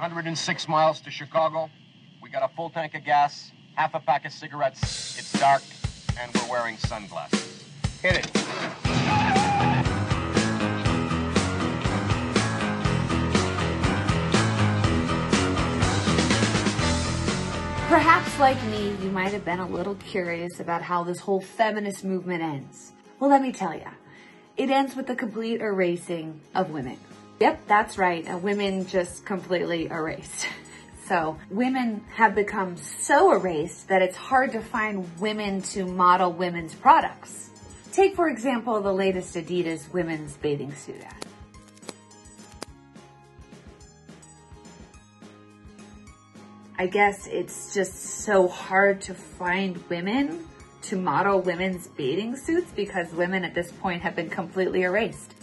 106 miles to Chicago. We got a full tank of gas, half a pack of cigarettes. It's dark, and we're wearing sunglasses. Hit it. Perhaps, like me, you might have been a little curious about how this whole feminist movement ends. Well, let me tell you. It ends with the complete erasing of women. Yep, that's right. uh, Women just completely erased. So, women have become so erased that it's hard to find women to model women's products. Take, for example, the latest Adidas women's bathing suit ad. I guess it's just so hard to find women to model women's bathing suits because women at this point have been completely erased.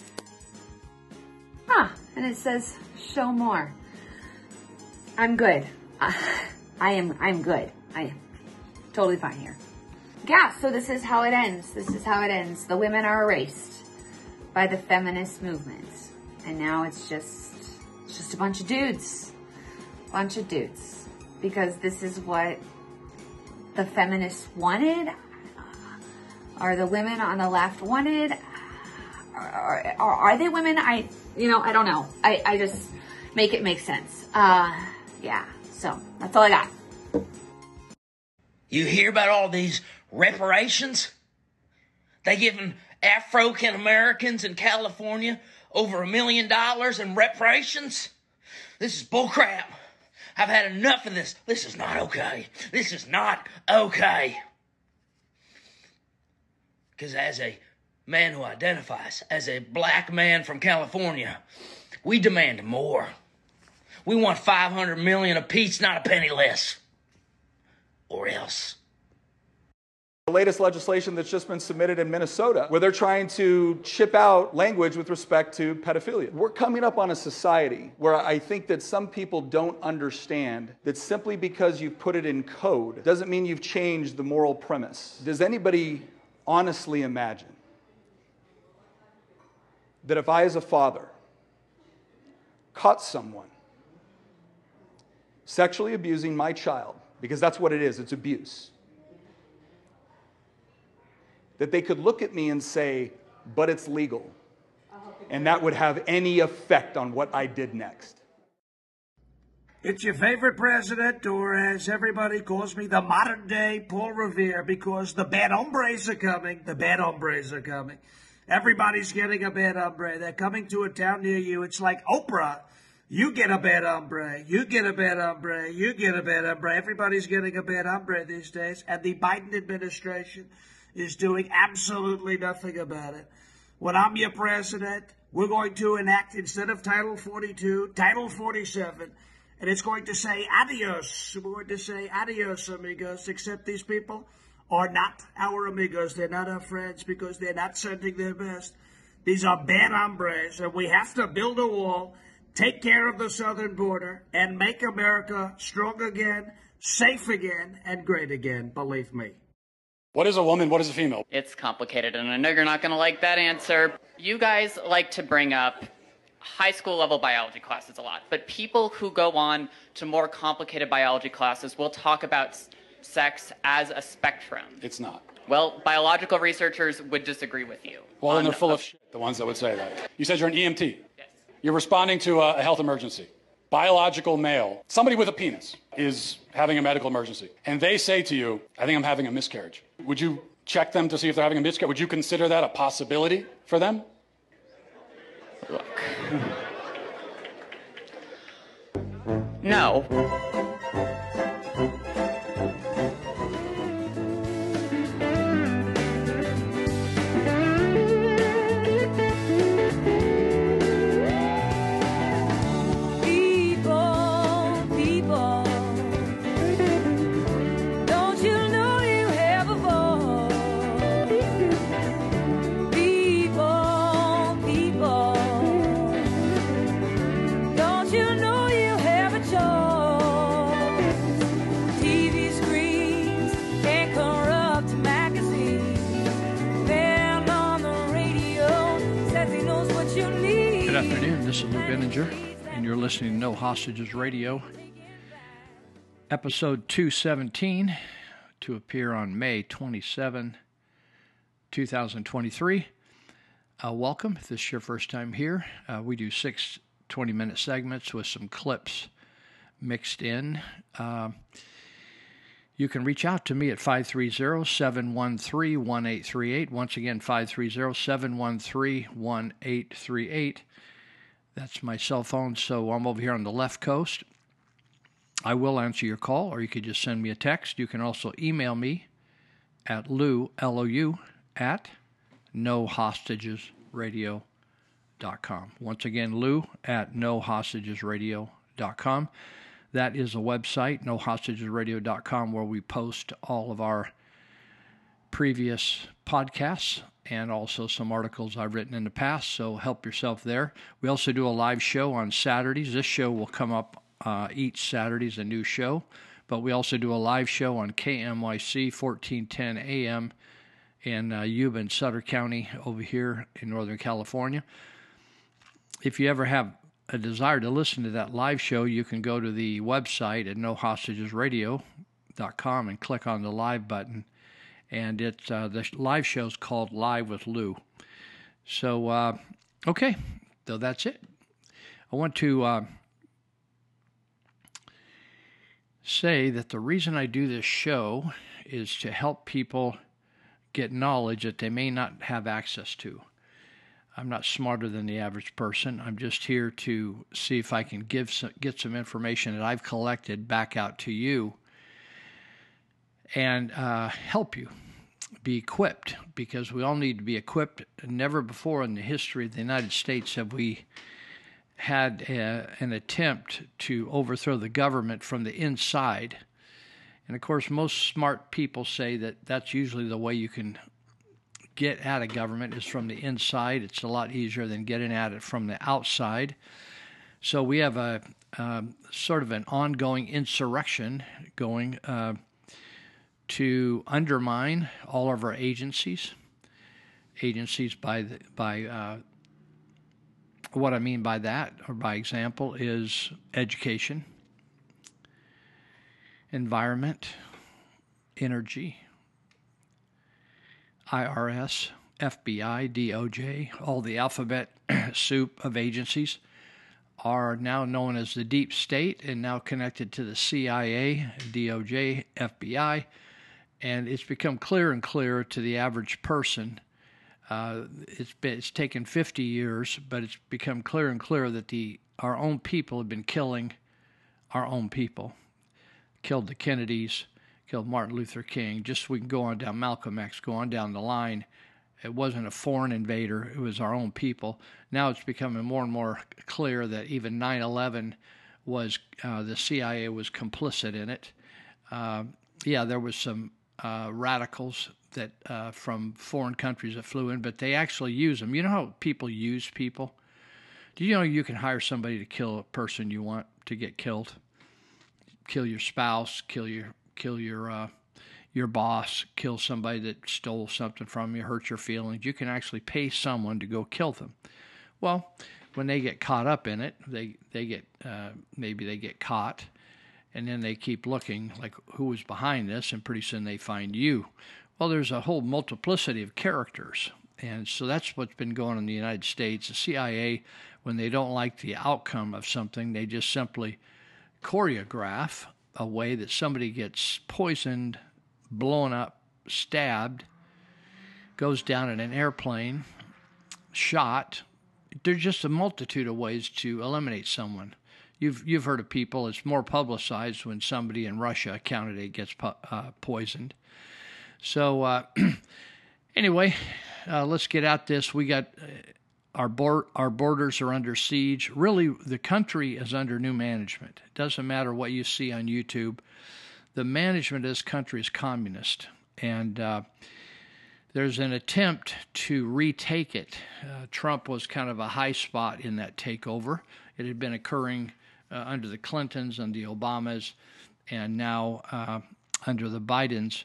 Huh, and it says show more. I'm good. Uh, I am I'm good. I am totally fine here. Yeah, so this is how it ends. This is how it ends. The women are erased by the feminist movement. And now it's just it's just a bunch of dudes. Bunch of dudes because this is what the feminists wanted, or the women on the left wanted. Or, or, are they women? I, you know, I don't know. I, I just make it make sense. Uh, yeah. So that's all I got. You hear about all these reparations? They giving African Americans in California over a million dollars in reparations? This is bullcrap. I've had enough of this. This is not okay. This is not okay. Because as a man who identifies as a black man from California, we demand more. We want 500 million apiece, not a penny less. Or else. The latest legislation that's just been submitted in Minnesota, where they're trying to chip out language with respect to pedophilia. We're coming up on a society where I think that some people don't understand that simply because you've put it in code doesn't mean you've changed the moral premise. Does anybody honestly imagine that if I, as a father, caught someone sexually abusing my child, because that's what it is, it's abuse that they could look at me and say, but it's legal. And that would have any effect on what I did next. It's your favorite president, or as everybody calls me, the modern day Paul Revere, because the bad hombres are coming. The bad hombres are coming. Everybody's getting a bad hombre. They're coming to a town near you. It's like Oprah. You get a bad hombre. You get a bad hombre. You get a bad hombre. Everybody's getting a bad hombre these days. And the Biden administration is doing absolutely nothing about it. When I'm your president, we're going to enact, instead of Title 42, Title 47, and it's going to say adios. We're going to say adios, amigos, except these people are not our amigos. They're not our friends because they're not sending their best. These are bad hombres, and we have to build a wall, take care of the southern border, and make America strong again, safe again, and great again, believe me. What is a woman? What is a female? It's complicated, and I know you're not going to like that answer. You guys like to bring up high school level biology classes a lot, but people who go on to more complicated biology classes will talk about s- sex as a spectrum. It's not. Well, biological researchers would disagree with you. Well, then they're full of shit, the ones that would say that. You said you're an EMT. Yes. You're responding to a, a health emergency. Biological male, somebody with a penis, is having a medical emergency. And they say to you, I think I'm having a miscarriage. Would you check them to see if they're having a miscarriage? Would you consider that a possibility for them? Look. no. Benninger. and you're listening to No Hostages Radio, episode 217, to appear on May 27, 2023. Uh, welcome. If this is your first time here, uh, we do six 20 minute segments with some clips mixed in. Uh, you can reach out to me at 530 713 1838. Once again, 530 713 1838. That's my cell phone, so I'm over here on the left coast. I will answer your call, or you could just send me a text. You can also email me at lou, L-O-U, at nohostagesradio.com. Once again, lou at nohostagesradio.com. That is a website, nohostagesradio.com, where we post all of our previous podcasts and also some articles I've written in the past. So help yourself there. We also do a live show on Saturdays. This show will come up uh, each Saturday is a new show, but we also do a live show on KMYC 1410 AM in uh, Yuba and Sutter County over here in Northern California. If you ever have a desire to listen to that live show, you can go to the website at nohostagesradio.com and click on the live button and it's uh, the live show's called Live with Lou. So uh, okay, so that's it. I want to uh, say that the reason I do this show is to help people get knowledge that they may not have access to. I'm not smarter than the average person. I'm just here to see if I can give some, get some information that I've collected back out to you and uh, help you be equipped because we all need to be equipped. Never before in the history of the United States have we had a, an attempt to overthrow the government from the inside. And of course, most smart people say that that's usually the way you can get at a government is from the inside. It's a lot easier than getting at it from the outside. So we have a um, sort of an ongoing insurrection going. Uh, to undermine all of our agencies. Agencies by the, by uh, what I mean by that, or by example, is education, environment, energy, IRS, FBI, DOJ, all the alphabet soup of agencies are now known as the deep state and now connected to the CIA, DOJ, FBI, and it's become clearer and clearer to the average person. Uh, it's been, it's taken 50 years, but it's become clearer and clearer that the our own people have been killing our own people. Killed the Kennedys, killed Martin Luther King. Just we can go on down Malcolm X, go on down the line. It wasn't a foreign invader; it was our own people. Now it's becoming more and more clear that even 9/11 was uh, the CIA was complicit in it. Uh, yeah, there was some uh, radicals that uh, from foreign countries that flew in, but they actually use them. You know how people use people? Do you know you can hire somebody to kill a person you want to get killed? Kill your spouse, kill your kill your uh, your boss, kill somebody that stole something from you, hurt your feelings. You can actually pay someone to go kill them. Well, when they get caught up in it, they they get uh, maybe they get caught and then they keep looking like who was behind this? And pretty soon they find you. Well there's a whole multiplicity of characters. And so that's what's been going on in the united states. The cia when they don't like the outcome of something they just simply choreograph a way that somebody gets poisoned blown up stabbed goes down in an airplane shot. There's just a multitude of ways to eliminate someone you've you've heard of people. It's more publicized when somebody in Russia, a candidate, gets uh, poisoned. So uh, anyway, uh, let's get at this. We got uh, our board, our borders are under siege. Really, the country is under new management. It doesn't matter what you see on YouTube. The management of this country is communist, and uh, there's an attempt to retake it. Uh, Trump was kind of a high spot in that takeover. It had been occurring under the Clintons and the Obamas, and now uh, under the Bidens.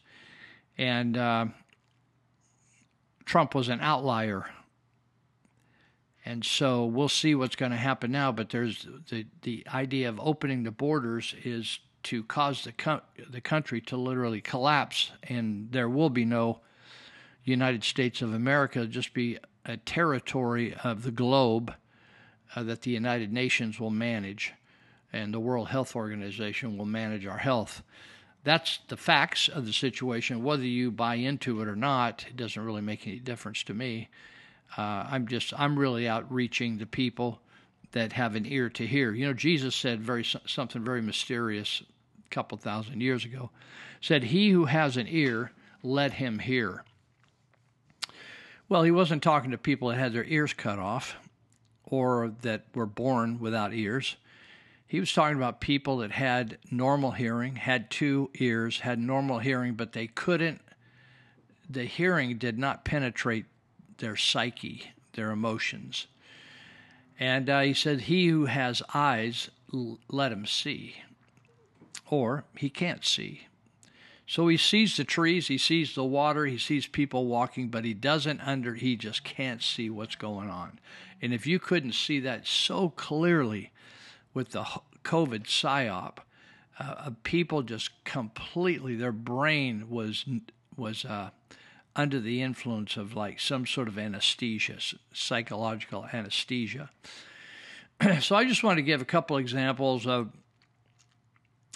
And uh, Trump was an outlier. And so we'll see what's going to happen now. But there's the the idea of opening the borders is to cause the the country to literally collapse, and there will be no United States of America. It'll just be a territory of the globe uh, that the United Nations will manage, and the World Health Organization will manage our health. That's the facts of the situation. Whether you buy into it or not, it doesn't really make any difference to me. Uh, I'm just I'm really outreaching the people that have an ear to hear. You know, Jesus said very something very mysterious a couple thousand years ago. Said, "He who has an ear, let him hear." Well, he wasn't talking to people that had their ears cut off or that were born without ears. He was talking about people that had normal hearing, had two ears, had normal hearing, but they couldn't, the hearing did not penetrate their psyche, their emotions. And uh, he said, He who has eyes, l- let him see. Or he can't see. So he sees the trees, he sees the water, he sees people walking, but he doesn't under, he just can't see what's going on. And if you couldn't see that so clearly with the COVID psyop, uh, people just completely, their brain was was uh, under the influence of like some sort of anesthesia, psychological anesthesia. so I just want to give a couple examples of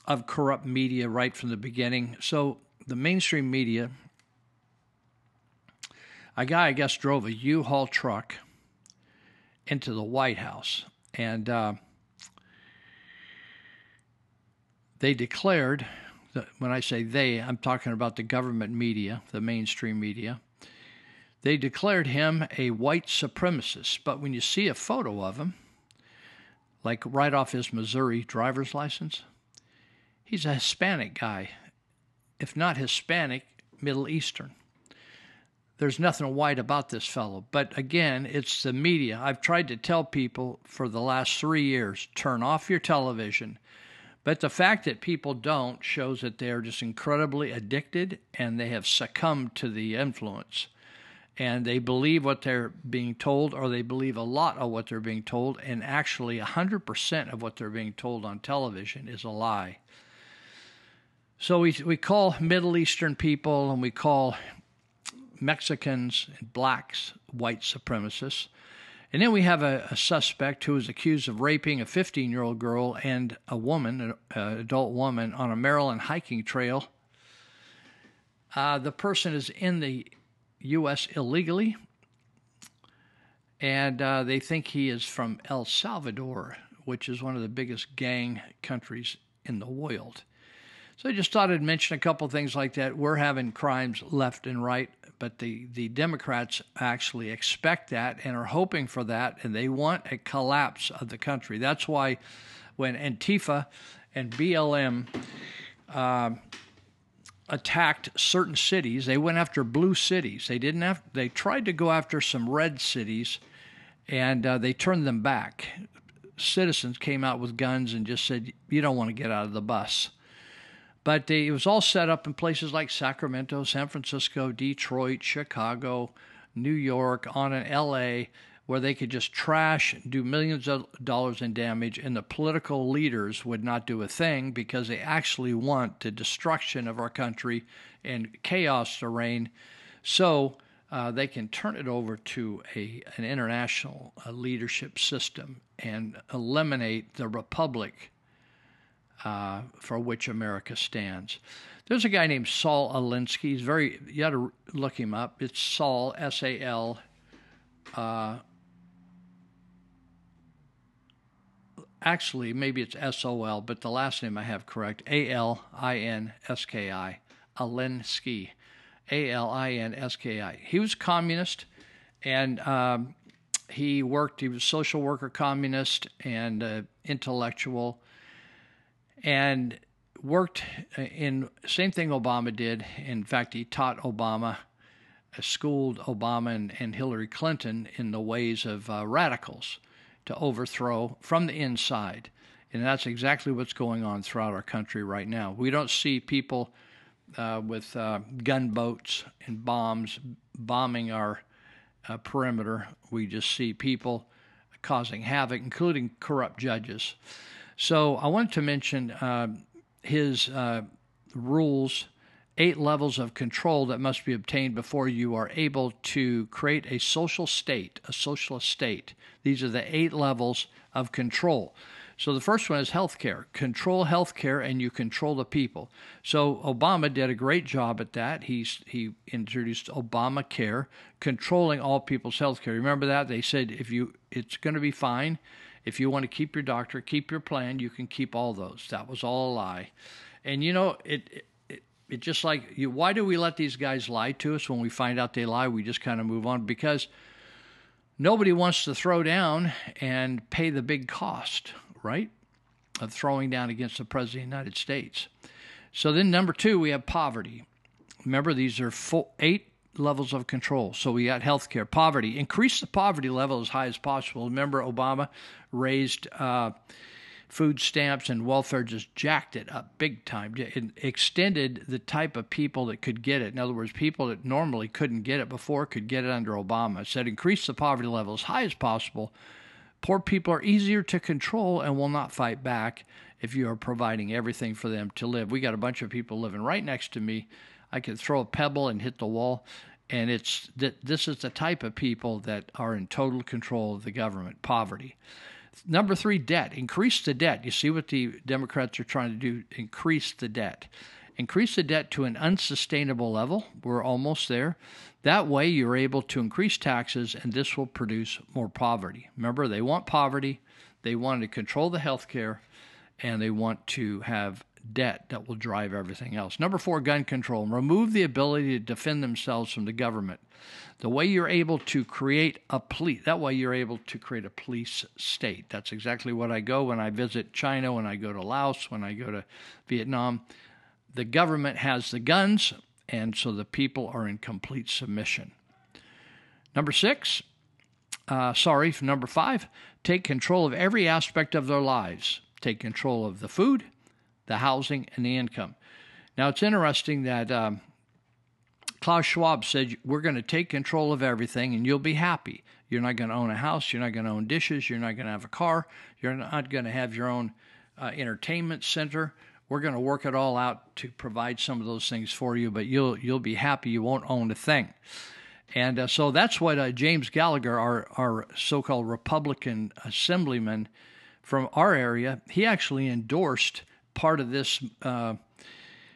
of corrupt media right from the beginning. So the mainstream media, a guy I guess drove a U-Haul truck into the White House, and uh, they declared when I say they, I'm talking about the government media, the mainstream media. They declared him a white supremacist, but when you see a photo of him, like right off his Missouri driver's license, he's a Hispanic guy. If not Hispanic, Middle Eastern. There's nothing white about this fellow. But again, it's the media. I've tried to tell people for the last three years turn off your television but the fact that people don't shows that they're just incredibly addicted and they have succumbed to the influence. And they believe what they're being told, or they believe a lot of what they're being told, and actually 100% of what they're being told on television is a lie. So we, we call Middle Eastern people and we call Mexicans and blacks white supremacists. And then we have a, a suspect who is accused of raping a 15 year old girl and a woman, an adult woman, on a Maryland hiking trail. Uh, the person is in the U.S. illegally, and uh, they think he is from El Salvador, which is one of the biggest gang countries in the world. So I just thought I'd mention a couple things like that. We're having crimes left and right but the, the Democrats actually expect that and are hoping for that, and they want a collapse of the country. That's why when Antifa and BLM uh, attacked certain cities, they went after blue cities. They didn't have. They tried to go after some red cities, and uh, they turned them back. Citizens came out with guns and just said, "You don't want to get out of the bus." But it was all set up in places like Sacramento, San Francisco, Detroit, Chicago, New York, on an LA, where they could just trash, do millions of dollars in damage, and the political leaders would not do a thing because they actually want the destruction of our country and chaos to reign. So uh, they can turn it over to a an international uh, leadership system and eliminate the republic uh, for which America stands. There's a guy named Saul Alinsky. He's very, you got to look him up. It's Saul, S A L. Uh, actually, maybe it's S O L, but the last name I have correct A L I N S K I. Alinsky. A L I N S K I. He was communist and um, he worked, he was social worker, communist, and uh, intellectual and worked in same thing Obama did. In fact, he taught Obama, uh, schooled Obama and, and, Hillary Clinton in the ways of uh, radicals to overthrow from the inside. And that's exactly what's going on throughout our country right now. We don't see people uh, with uh, gunboats and bombs bombing our uh, perimeter. We just see people causing havoc, including corrupt judges. So I wanted to mention uh, his uh, rules eight levels of control that must be obtained before you are able to create a social state, a socialist state. These are the eight levels of control. So the first one is healthcare. Control healthcare and you control the people. So Obama did a great job at that. He's he introduced Obamacare, controlling all people's healthcare. Remember that? They said if you it's going to be fine. If you want to keep your doctor, keep your plan, you can keep all those. That was all a lie. And you know, it, it it just like you why do we let these guys lie to us when we find out they lie we just kind of move on because nobody wants to throw down and pay the big cost right of throwing down against the president of the united states so then number two we have poverty remember these are full, eight levels of control so we got healthcare poverty increase the poverty level as high as possible remember obama raised uh, food stamps and welfare just jacked it up big time. Extended the type of people that could get it. In other words, people that normally couldn't get it before could get it under Obama. It said increase the poverty level as high as possible. Poor people are easier to control and will not fight back if you are providing everything for them to live. We got a bunch of people living right next to me. I could throw a pebble and hit the wall. And it's that this is the type of people that are in total control of the government, poverty. Number three, debt. Increase the debt. You see what the Democrats are trying to do? Increase the debt. Increase the debt to an unsustainable level. We're almost there. That way, you're able to increase taxes, and this will produce more poverty. Remember, they want poverty, they want to control the health care, and they want to have debt that will drive everything else. Number four, gun control. Remove the ability to defend themselves from the government. The way you're able to create a police, that way you're able to create a police state. That's exactly what I go when I visit China, when I go to Laos, when I go to Vietnam. The government has the guns, and so the people are in complete submission. Number six, uh, sorry, number five, take control of every aspect of their lives. Take control of the food, the housing, and the income. Now, it's interesting that um, Klaus Schwab said, We're going to take control of everything and you'll be happy. You're not going to own a house. You're not going to own dishes. You're not going to have a car. You're not going to have your own uh, entertainment center. We're going to work it all out to provide some of those things for you, but you'll you'll be happy. You won't own a thing. And uh, so that's what uh, James Gallagher, our, our so called Republican assemblyman from our area, he actually endorsed part of this uh,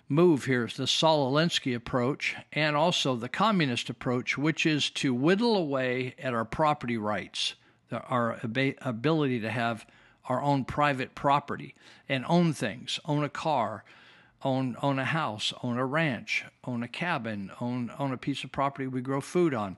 move here is the Saul Alinsky approach and also the communist approach, which is to whittle away at our property rights, our ability to have our own private property and own things, own a car, own own a house, own a ranch, own a cabin, own own a piece of property we grow food on.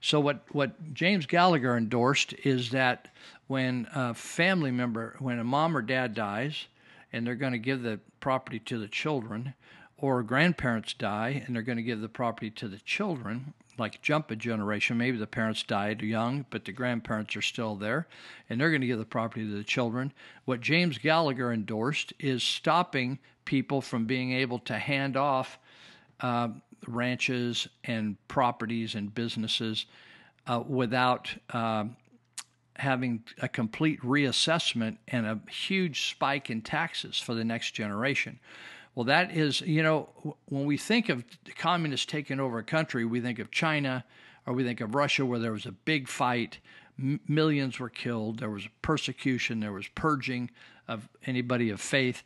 So what what James Gallagher endorsed is that when a family member, when a mom or dad dies, and they're going to give the property to the children, or grandparents die and they're going to give the property to the children, like jump a generation. Maybe the parents died young, but the grandparents are still there, and they're going to give the property to the children. What James Gallagher endorsed is stopping people from being able to hand off uh, ranches and properties and businesses uh, without. Uh, having a complete reassessment and a huge spike in taxes for the next generation. Well, that is, you know, when we think of communists taking over a country, we think of China or we think of Russia where there was a big fight, m- millions were killed, there was persecution, there was purging of anybody of faith.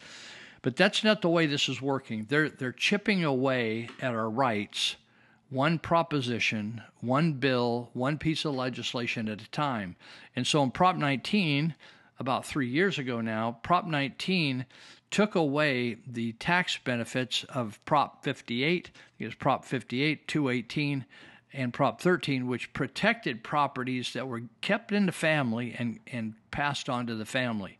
But that's not the way this is working. They're, they're chipping away at our rights, one proposition, one bill, one piece of legislation at a time. And so in Prop 19, about three years ago now, Prop 19 took away the tax benefits of Prop 58, it was Prop 58, 218, and Prop 13, which protected properties that were kept in the family and, and passed on to the family.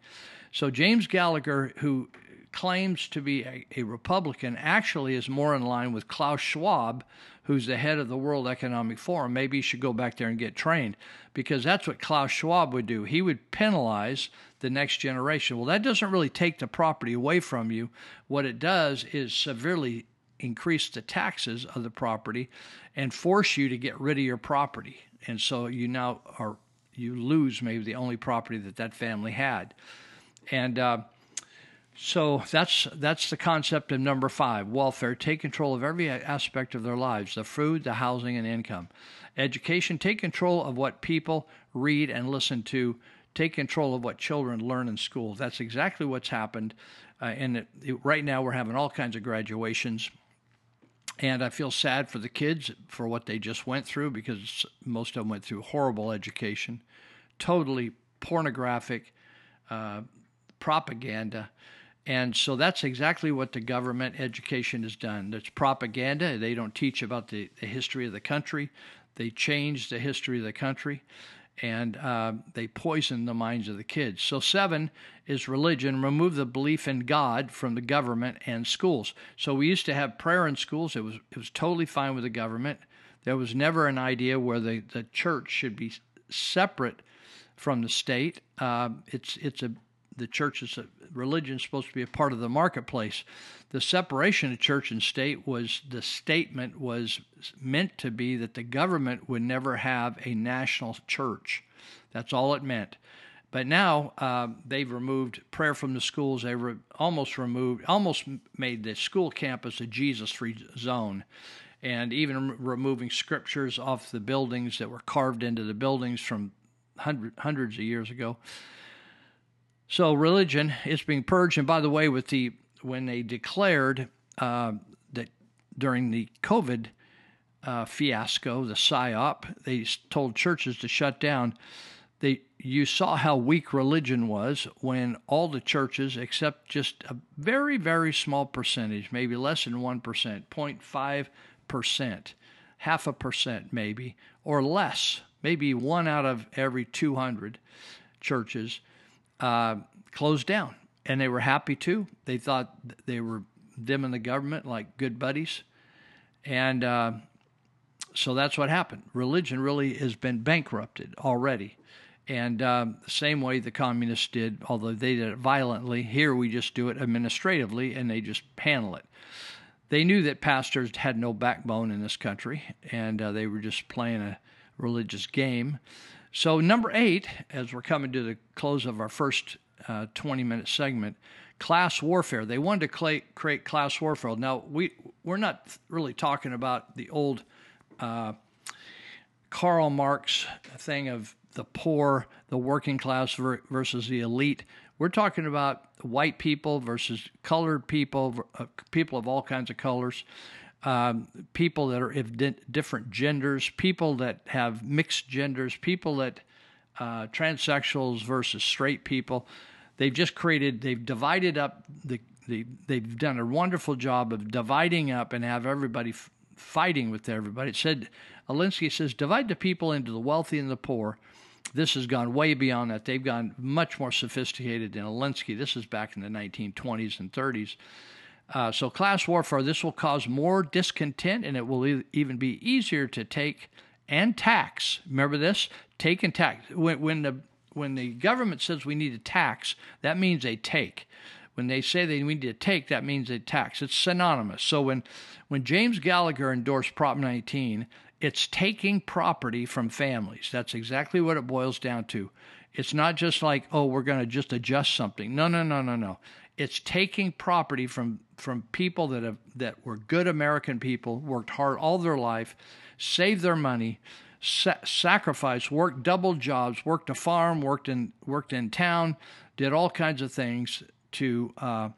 So James Gallagher, who claims to be a, a Republican, actually is more in line with Klaus Schwab, who's the head of the World Economic Forum. Maybe he should go back there and get trained because that's what Klaus Schwab would do. He would penalize the next generation. Well, that doesn't really take the property away from you. What it does is severely increase the taxes of the property and force you to get rid of your property. And so you now are you lose maybe the only property that that family had, and. Uh, so that's that's the concept of number five welfare. Take control of every aspect of their lives: the food, the housing, and income. Education. Take control of what people read and listen to. Take control of what children learn in school. That's exactly what's happened. Uh, and it, it, right now, we're having all kinds of graduations. And I feel sad for the kids for what they just went through because most of them went through horrible education, totally pornographic uh, propaganda. And so that's exactly what the government education has done. It's propaganda. They don't teach about the, the history of the country. They change the history of the country and uh, they poison the minds of the kids. So, seven is religion. Remove the belief in God from the government and schools. So, we used to have prayer in schools. It was it was totally fine with the government. There was never an idea where the, the church should be separate from the state. Uh, it's it's a the church is religion is supposed to be a part of the marketplace. The separation of church and state was the statement was meant to be that the government would never have a national church. That's all it meant. But now uh, they've removed prayer from the schools. They re- almost removed, almost made the school campus a Jesus-free zone, and even removing scriptures off the buildings that were carved into the buildings from hundred, hundreds of years ago. So religion is being purged. And by the way, with the when they declared uh, that during the COVID uh, fiasco, the psyop, they told churches to shut down. They you saw how weak religion was when all the churches, except just a very very small percentage, maybe less than one percent, 0.5 percent, half a percent maybe, or less, maybe one out of every 200 churches uh, closed down, and they were happy too. They thought they were them and the government like good buddies, and uh, so that's what happened. Religion really has been bankrupted already, and um, same way the communists did, although they did it violently. Here we just do it administratively, and they just handle it. They knew that pastors had no backbone in this country, and uh, they were just playing a religious game. So, number eight, as we're coming to the close of our first uh, 20 minute segment, class warfare. They wanted to create class warfare. Now, we, we're not really talking about the old uh, Karl Marx thing of the poor, the working class ver- versus the elite. We're talking about white people versus colored people, uh, people of all kinds of colors um, people that are of di- different genders, people that have mixed genders, people that uh, transsexuals versus straight people. They've just created, they've divided up the, the they've done a wonderful job of dividing up and have everybody f- fighting with everybody. It said, Alinsky says, divide the people into the wealthy and the poor. This has gone way beyond that. They've gone much more sophisticated than Alinsky. This is back in the 1920s and 30s. Uh, so, class warfare, this will cause more discontent and it will e- even be easier to take and tax. Remember this? Take and tax. When, when, the, when the government says we need to tax, that means they take. When they say they need to take, that means they tax. It's synonymous. So, when, when James Gallagher endorsed Prop 19, it's taking property from families. That's exactly what it boils down to. It's not just like, oh, we're going to just adjust something. No, no, no, no, no. It's taking property from from people that have that were good American people, worked hard all their life, saved their money, sa- sacrificed, worked double jobs, worked a farm, worked in worked in town, did all kinds of things to uh,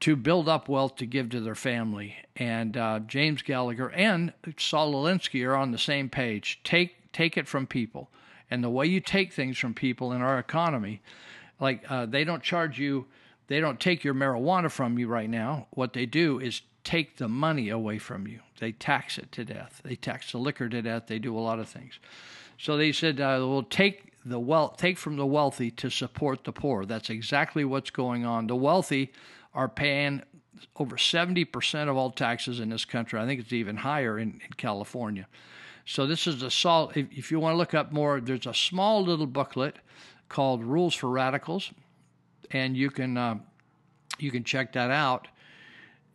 to build up wealth to give to their family. And uh, James Gallagher and Saul Alinsky are on the same page. Take take it from people, and the way you take things from people in our economy like uh, they don't charge you, they don't take your marijuana from you right now. What they do is take the money away from you. They tax it to death. They tax the liquor to death. They do a lot of things. So they said, uh, "We'll take the wealth, take from the wealthy to support the poor." That's exactly what's going on. The wealthy are paying over 70% of all taxes in this country. I think it's even higher in, in California. So this is a salt. If, if you want to look up more, there's a small little booklet called Rules for Radicals, and you can uh, you can check that out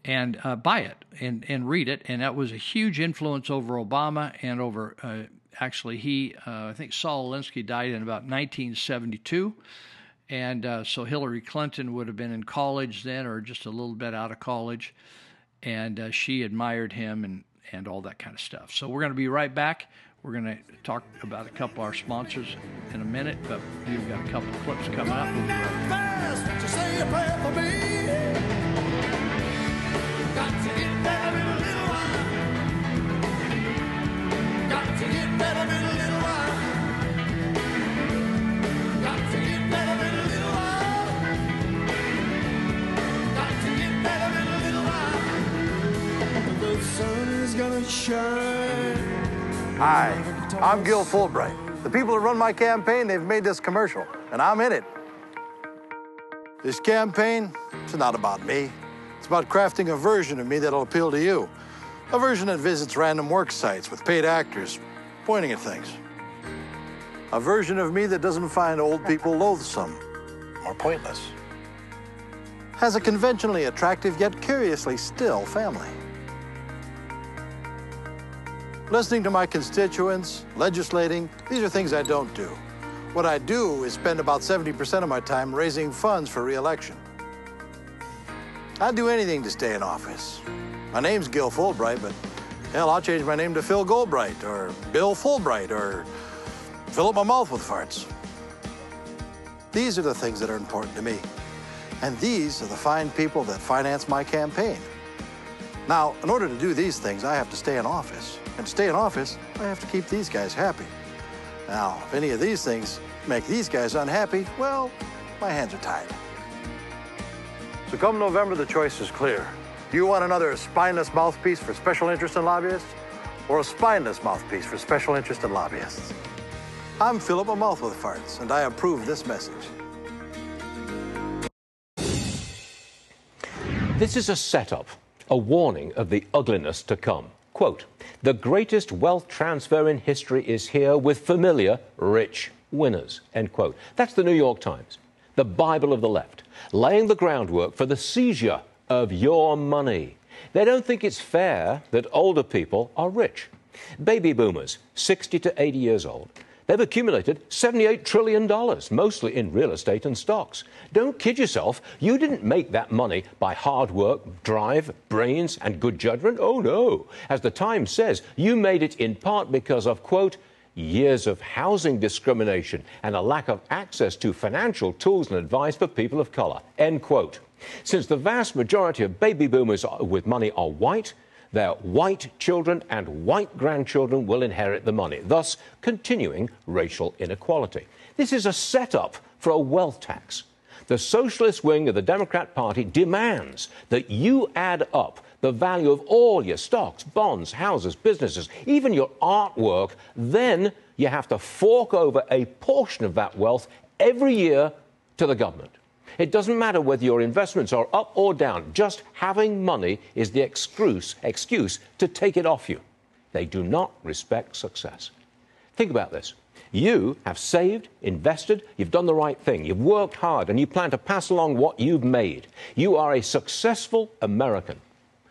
and uh, buy it and, and read it. And that was a huge influence over Obama and over uh, actually, he, uh, I think Saul Alinsky died in about 1972. And uh, so Hillary Clinton would have been in college then, or just a little bit out of college. And uh, she admired him and, and all that kind of stuff. So we're going to be right back. We're going to talk about a couple of our sponsors in a minute, but we've got a couple of clips coming up. We'll be right back. Hi, I'm Gil Fulbright. The people who run my campaign, they've made this commercial, and I'm in it. This campaign, it's not about me. It's about crafting a version of me that'll appeal to you. A version that visits random work sites with paid actors pointing at things. A version of me that doesn't find old people loathsome or pointless. Has a conventionally attractive yet curiously still family. Listening to my constituents, legislating, these are things I don't do. What I do is spend about 70% of my time raising funds for reelection. I'd do anything to stay in office. My name's Gil Fulbright, but hell, I'll change my name to Phil Goldbright or Bill Fulbright or fill up my mouth with farts. These are the things that are important to me. And these are the fine people that finance my campaign. Now, in order to do these things, I have to stay in office. And to stay in office, I have to keep these guys happy. Now, if any of these things make these guys unhappy, well, my hands are tied. So come November, the choice is clear. Do you want another spineless mouthpiece for special interest and lobbyists? Or a spineless mouthpiece for special interest and lobbyists? I'm Philip a mouth with farts, and I approve this message. This is a setup, a warning of the ugliness to come. Quote The greatest wealth transfer in history is here with familiar, rich winners. End quote. That's the New York Times, the Bible of the left, laying the groundwork for the seizure of your money. They don't think it's fair that older people are rich. Baby boomers, 60 to 80 years old, They've accumulated $78 trillion, mostly in real estate and stocks. Don't kid yourself. You didn't make that money by hard work, drive, brains, and good judgment. Oh, no. As the Times says, you made it in part because of, quote, years of housing discrimination and a lack of access to financial tools and advice for people of color. End quote. Since the vast majority of baby boomers with money are white, their white children and white grandchildren will inherit the money, thus continuing racial inequality. This is a setup for a wealth tax. The socialist wing of the Democrat Party demands that you add up the value of all your stocks, bonds, houses, businesses, even your artwork. Then you have to fork over a portion of that wealth every year to the government. It doesn't matter whether your investments are up or down, just having money is the excuse, excuse to take it off you. They do not respect success. Think about this. You have saved, invested, you've done the right thing, you've worked hard, and you plan to pass along what you've made. You are a successful American.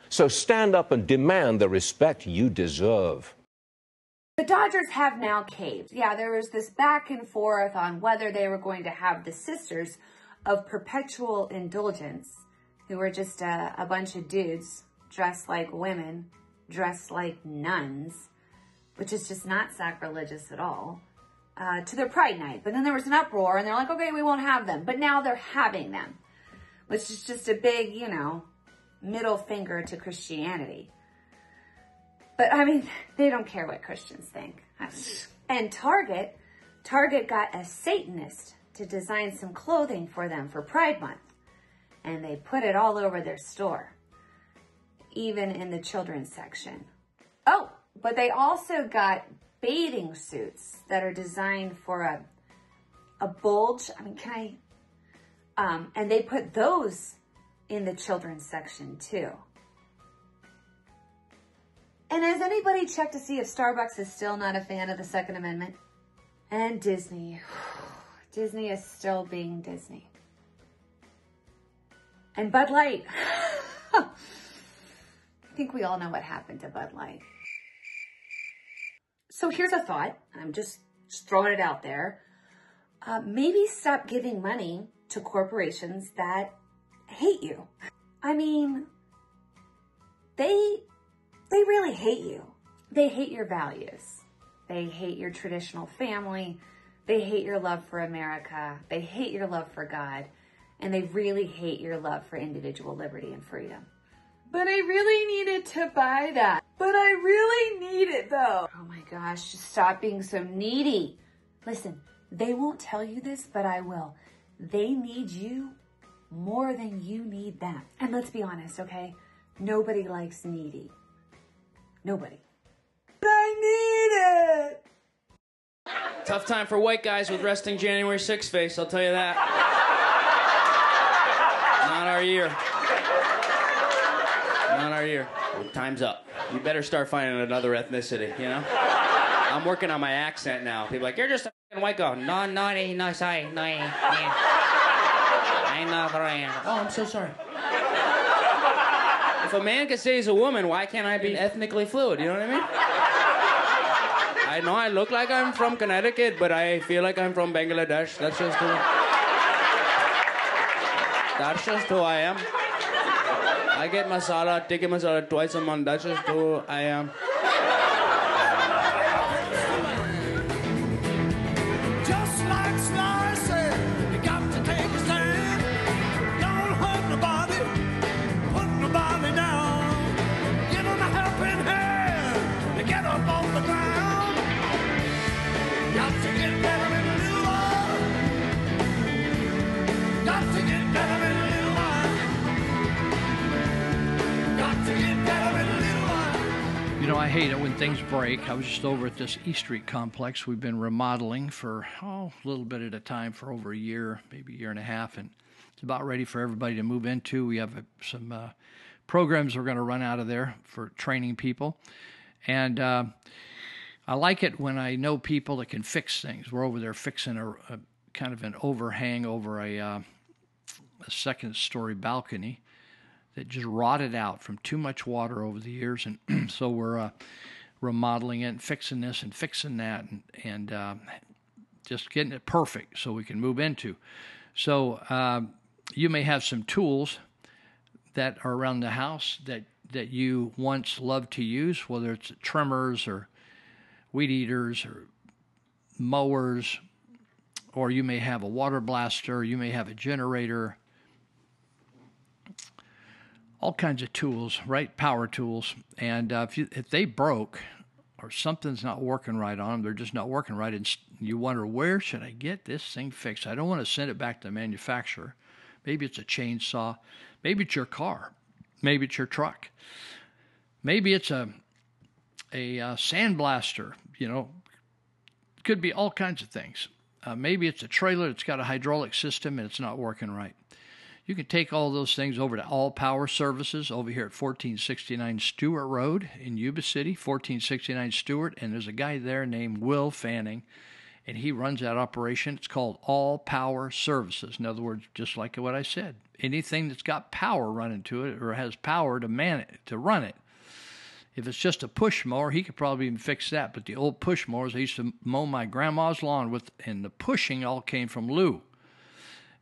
So stand up and demand the respect you deserve. The Dodgers have now caved. Yeah, there was this back and forth on whether they were going to have the sisters of perpetual indulgence, who were just a, a bunch of dudes dressed like women, dressed like nuns, which is just not sacrilegious at all, uh, to their pride night. But then there was an uproar and they're like, okay, we won't have them. But now they're having them, which is just a big, you know, middle finger to Christianity. But I mean, they don't care what Christians think. And Target, Target got a Satanist to design some clothing for them for Pride Month. And they put it all over their store, even in the children's section. Oh, but they also got bathing suits that are designed for a, a bulge. I mean, can I? Um, and they put those in the children's section too. And has anybody checked to see if Starbucks is still not a fan of the Second Amendment? And Disney. Disney is still being Disney. And Bud Light. I think we all know what happened to Bud Light. So here's a thought. I'm just, throwing it out there. Uh, maybe stop giving money to corporations that hate you. I mean, they they really hate you. They hate your values. They hate your traditional family. They hate your love for America. They hate your love for God. And they really hate your love for individual liberty and freedom. But I really needed to buy that. But I really need it though. Oh my gosh, just stop being so needy. Listen, they won't tell you this, but I will. They need you more than you need them. And let's be honest, okay? Nobody likes needy. Nobody. But I need it! Tough time for white guys with resting January 6th face, I'll tell you that. Not our year. Not our year. Time's up. You better start finding another ethnicity, you know? I'm working on my accent now. People like, you're just a white guy. No, no, no, sorry, no, yeah. I'm not right. Oh, I'm so sorry. If a man can say he's a woman, why can't I be ethnically fluid? You know what I mean? I know I look like I'm from Connecticut, but I feel like I'm from Bangladesh. That's just who. That's just who I am. I get masala, tikka masala twice a month. That's just who I am. Hate it when things break. I was just over at this E Street complex we've been remodeling for, oh, a little bit at a time for over a year, maybe a year and a half. And it's about ready for everybody to move into. We have some uh, programs we're going to run out of there for training people. And uh, I like it when I know people that can fix things. We're over there fixing a, a kind of an overhang over a, uh, a second story balcony that just rotted out from too much water over the years, and so we're uh, remodeling it and fixing this and fixing that, and and uh, just getting it perfect so we can move into. So um, you may have some tools that are around the house that that you once loved to use, whether it's trimmers or weed eaters or mowers, or you may have a water blaster, you may have a generator all kinds of tools, right? Power tools. And uh, if, you, if they broke or something's not working right on them, they're just not working right. And you wonder, where should I get this thing fixed? I don't want to send it back to the manufacturer. Maybe it's a chainsaw. Maybe it's your car. Maybe it's your truck. Maybe it's a, a uh, sandblaster, you know, could be all kinds of things. Uh, maybe it's a trailer that's got a hydraulic system and it's not working right. You can take all those things over to All Power Services over here at 1469 Stewart Road in Yuba City, 1469 Stewart, and there's a guy there named Will Fanning, and he runs that operation. It's called All Power Services. In other words, just like what I said, anything that's got power running to it or has power to man it, to run it. If it's just a push mower, he could probably even fix that. But the old push mowers, I used to mow my grandma's lawn with, and the pushing all came from Lou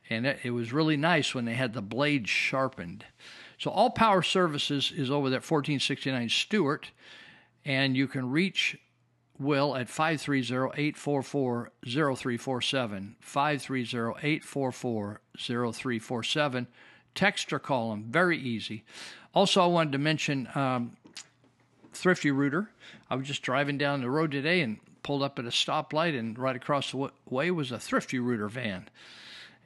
and it, it, was really nice when they had the blade sharpened. So All Power Services is over there at 1469 Stewart, and you can reach Will at 530-844-0347, 530-844-0347. Text or call them, very easy. Also, I wanted to mention um, Thrifty Rooter. I was just driving down the road today and pulled up at a stoplight, and right across the way was a Thrifty Rooter van.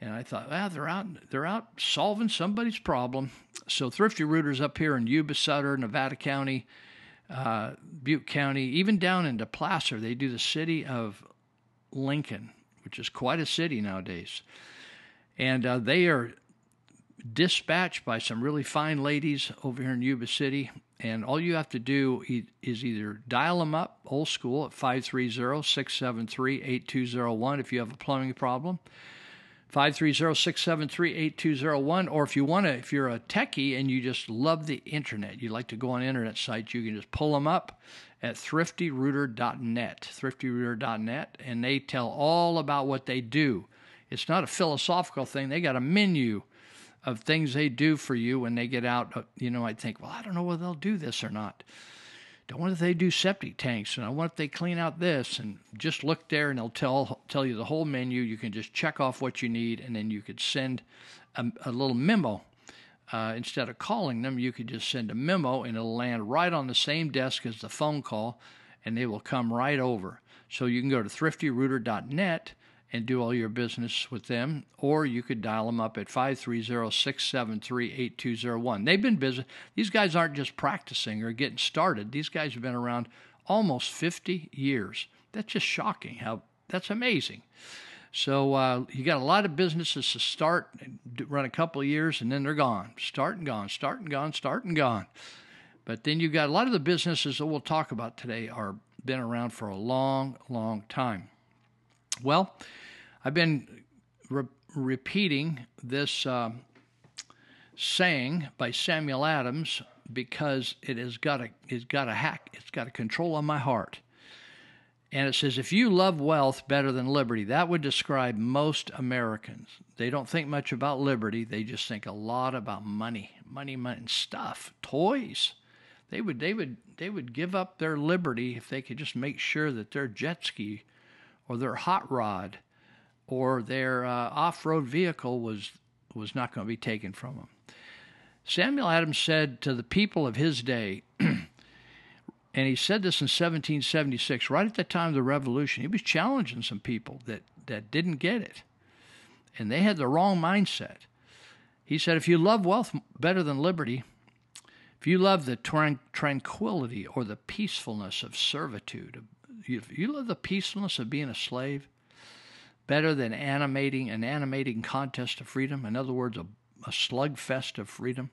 And I thought, ah, they're out, they're out solving somebody's problem. So Thrifty Rooters up here in Yuba Sutter, Nevada County, uh, Butte County, even down into Placer, they do the city of Lincoln, which is quite a city nowadays. And uh, they are dispatched by some really fine ladies over here in Yuba City. And all you have to do is either dial them up old school at 530 673 8201 if you have a plumbing problem 530-673-8201 or if you want to if you're a techie and you just love the internet you like to go on internet sites you can just pull them up at thriftyrooter.net thriftyrooter.net and they tell all about what they do. It's not a philosophical thing. They got a menu of things they do for you when they get out Uh, you know i think well i don't know whether they'll do this or not don't wonder if they do septic tanks and I wonder if they clean out this and just look there and they'll tell tell you the whole menu. You can just check off what you need and then you could send a, a little memo. Uh, instead of calling them, you could just send a memo and it'll land right on the same desk as the phone call and they will come right over. So you can go to thriftyrooter.net and do all your business with them, or you could dial them up at 530-673-8201. They've been busy. These guys aren't just practicing or getting started. These guys have been around almost 50 years. That's just shocking. How that's amazing. So uh, you got a lot of businesses to start, run a couple of years, and then they're gone. Start and gone. Start and gone. Start and gone. But then you got a lot of the businesses that we'll talk about today are been around for a long, long time. Well, I've been re- repeating this um saying by Samuel Adams because it has got a it's got a hack it's got a control on my heart. And it says, if you love wealth better than liberty, that would describe most Americans. They don't think much about liberty. They just think a lot about money, money, money, and stuff, toys. They would, they would, they would give up their liberty if they could just make sure that their jet ski, or their hot rod, or their uh, off-road vehicle was was not going to be taken from them. Samuel Adams said to the people of his day, and he said this in 1776, right at the time of the Revolution. He was challenging some people that, that didn't get it, and they had the wrong mindset. He said, If you love wealth better than liberty, if you love the tran- tranquility or the peacefulness of servitude, if you love the peacefulness of being a slave better than animating an animating contest of freedom, in other words, a, a slugfest of freedom,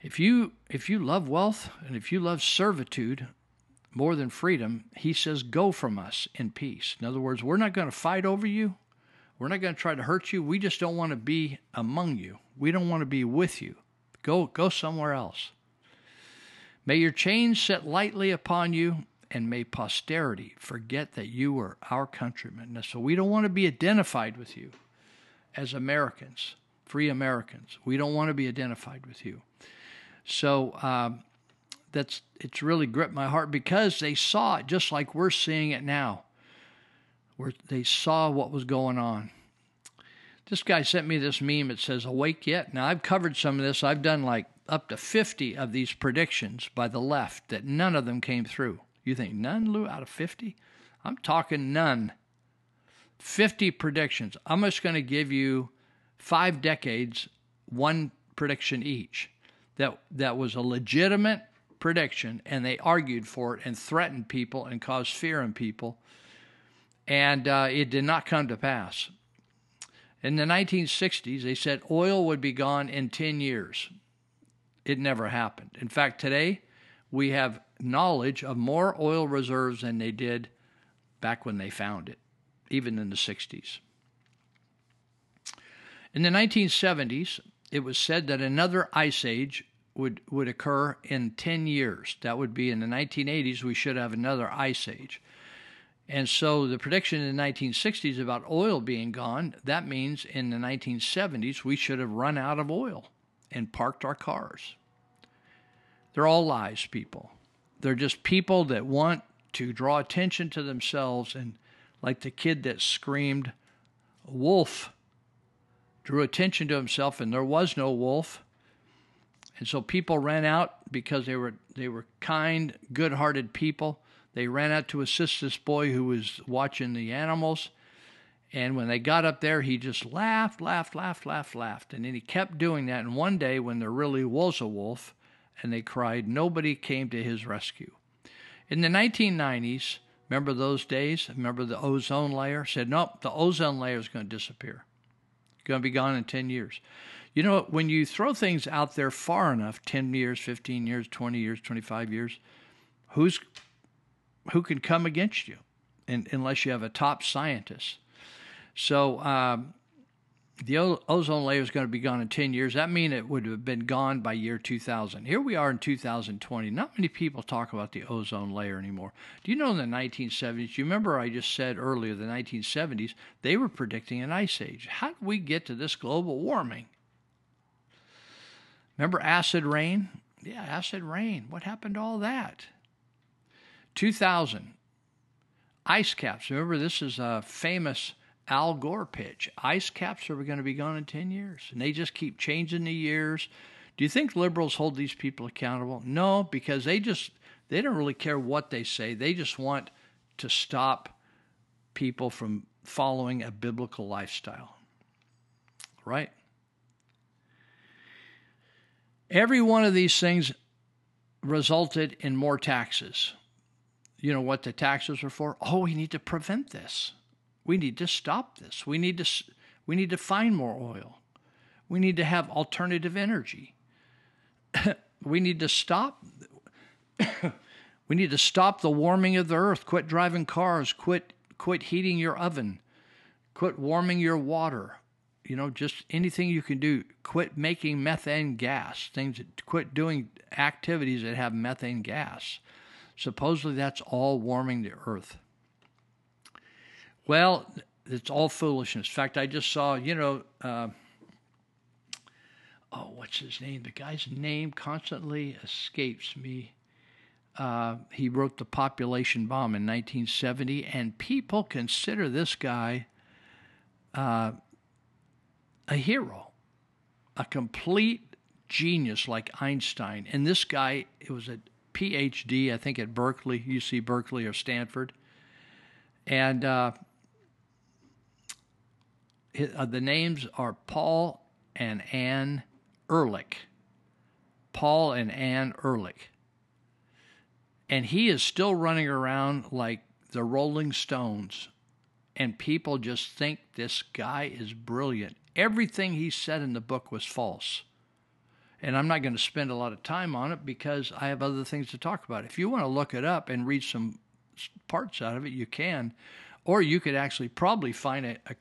if you if you love wealth and if you love servitude more than freedom, he says, go from us in peace. In other words, we're not going to fight over you. We're not going to try to hurt you. We just don't want to be among you. We don't want to be with you. Go go somewhere else. May your chains set lightly upon you, and may posterity forget that you were our countrymen. Now, So we don't want to be identified with you as Americans, free Americans. We don't want to be identified with you. So um, that's it's really gripped my heart because they saw it just like we're seeing it now, where they saw what was going on. This guy sent me this meme. It says "Awake yet?" Now I've covered some of this. I've done like up to fifty of these predictions by the left that none of them came through. You think none, Lou, out of fifty? I'm talking none. 50 predictions. I'm just going to give you five decades, one prediction each. That that was a legitimate prediction, and they argued for it and threatened people and caused fear in people, and uh, it did not come to pass. In the 1960s, they said oil would be gone in 10 years. It never happened. In fact, today we have knowledge of more oil reserves than they did back when they found it even in the 60s. In the 1970s, it was said that another ice age would, would occur in 10 years. That would be in the 1980s, we should have another ice age. And so the prediction in the 1960s about oil being gone, that means in the 1970s, we should have run out of oil and parked our cars. They're all lies, people. They're just people that want to draw attention to themselves and like the kid that screamed wolf drew attention to himself and there was no wolf. And so people ran out because they were they were kind good-hearted people. They ran out to assist this boy who was watching the animals. And when they got up there he just laughed laughed laughed laughed laughed. And then he kept doing that. And one day when there really was a wolf and they cried nobody came to his rescue in the 1990s Remember those days? Remember the ozone layer? Said, nope, the ozone layer is going to disappear. Going to be gone in 10 years. You know, when you throw things out there far enough 10 years, 15 years, 20 years, 25 years who's who can come against you and, unless you have a top scientist? So um, the ozone layer is going to be gone in 10 years. That means it would have been gone by year 2000. Here we are in 2020. Not many people talk about the ozone layer anymore. Do you know in the 1970s, you remember I just said earlier, the 1970s, they were predicting an ice age. How did we get to this global warming? Remember acid rain? Yeah, acid rain. What happened to all that? 2000, ice caps. Remember, this is a famous Al Gore pitch. Ice caps are going to be gone in 10 years. And they just keep changing the years. Do you think liberals hold these people accountable? No, because they just they don't really care what they say. They just want to stop people from following a biblical lifestyle. Right? Every one of these things resulted in more taxes. You know what the taxes were for? Oh, we need to prevent this. We need to stop this. We need to we need to find more oil. We need to have alternative energy. we need to stop we need to stop the warming of the earth. Quit driving cars, quit quit heating your oven. Quit warming your water. You know, just anything you can do. Quit making methane gas. Things quit doing activities that have methane gas. Supposedly that's all warming the earth. Well, it's all foolishness. In fact, I just saw, you know, uh, oh, what's his name? The guy's name constantly escapes me. Uh, he wrote The Population Bomb in 1970, and people consider this guy uh, a hero, a complete genius like Einstein. And this guy, it was a PhD, I think, at Berkeley, UC Berkeley or Stanford. And uh, the names are Paul and Anne Ehrlich. Paul and Anne Ehrlich. And he is still running around like the Rolling Stones. And people just think this guy is brilliant. Everything he said in the book was false. And I'm not going to spend a lot of time on it because I have other things to talk about. If you want to look it up and read some parts out of it, you can. Or you could actually probably find a, a,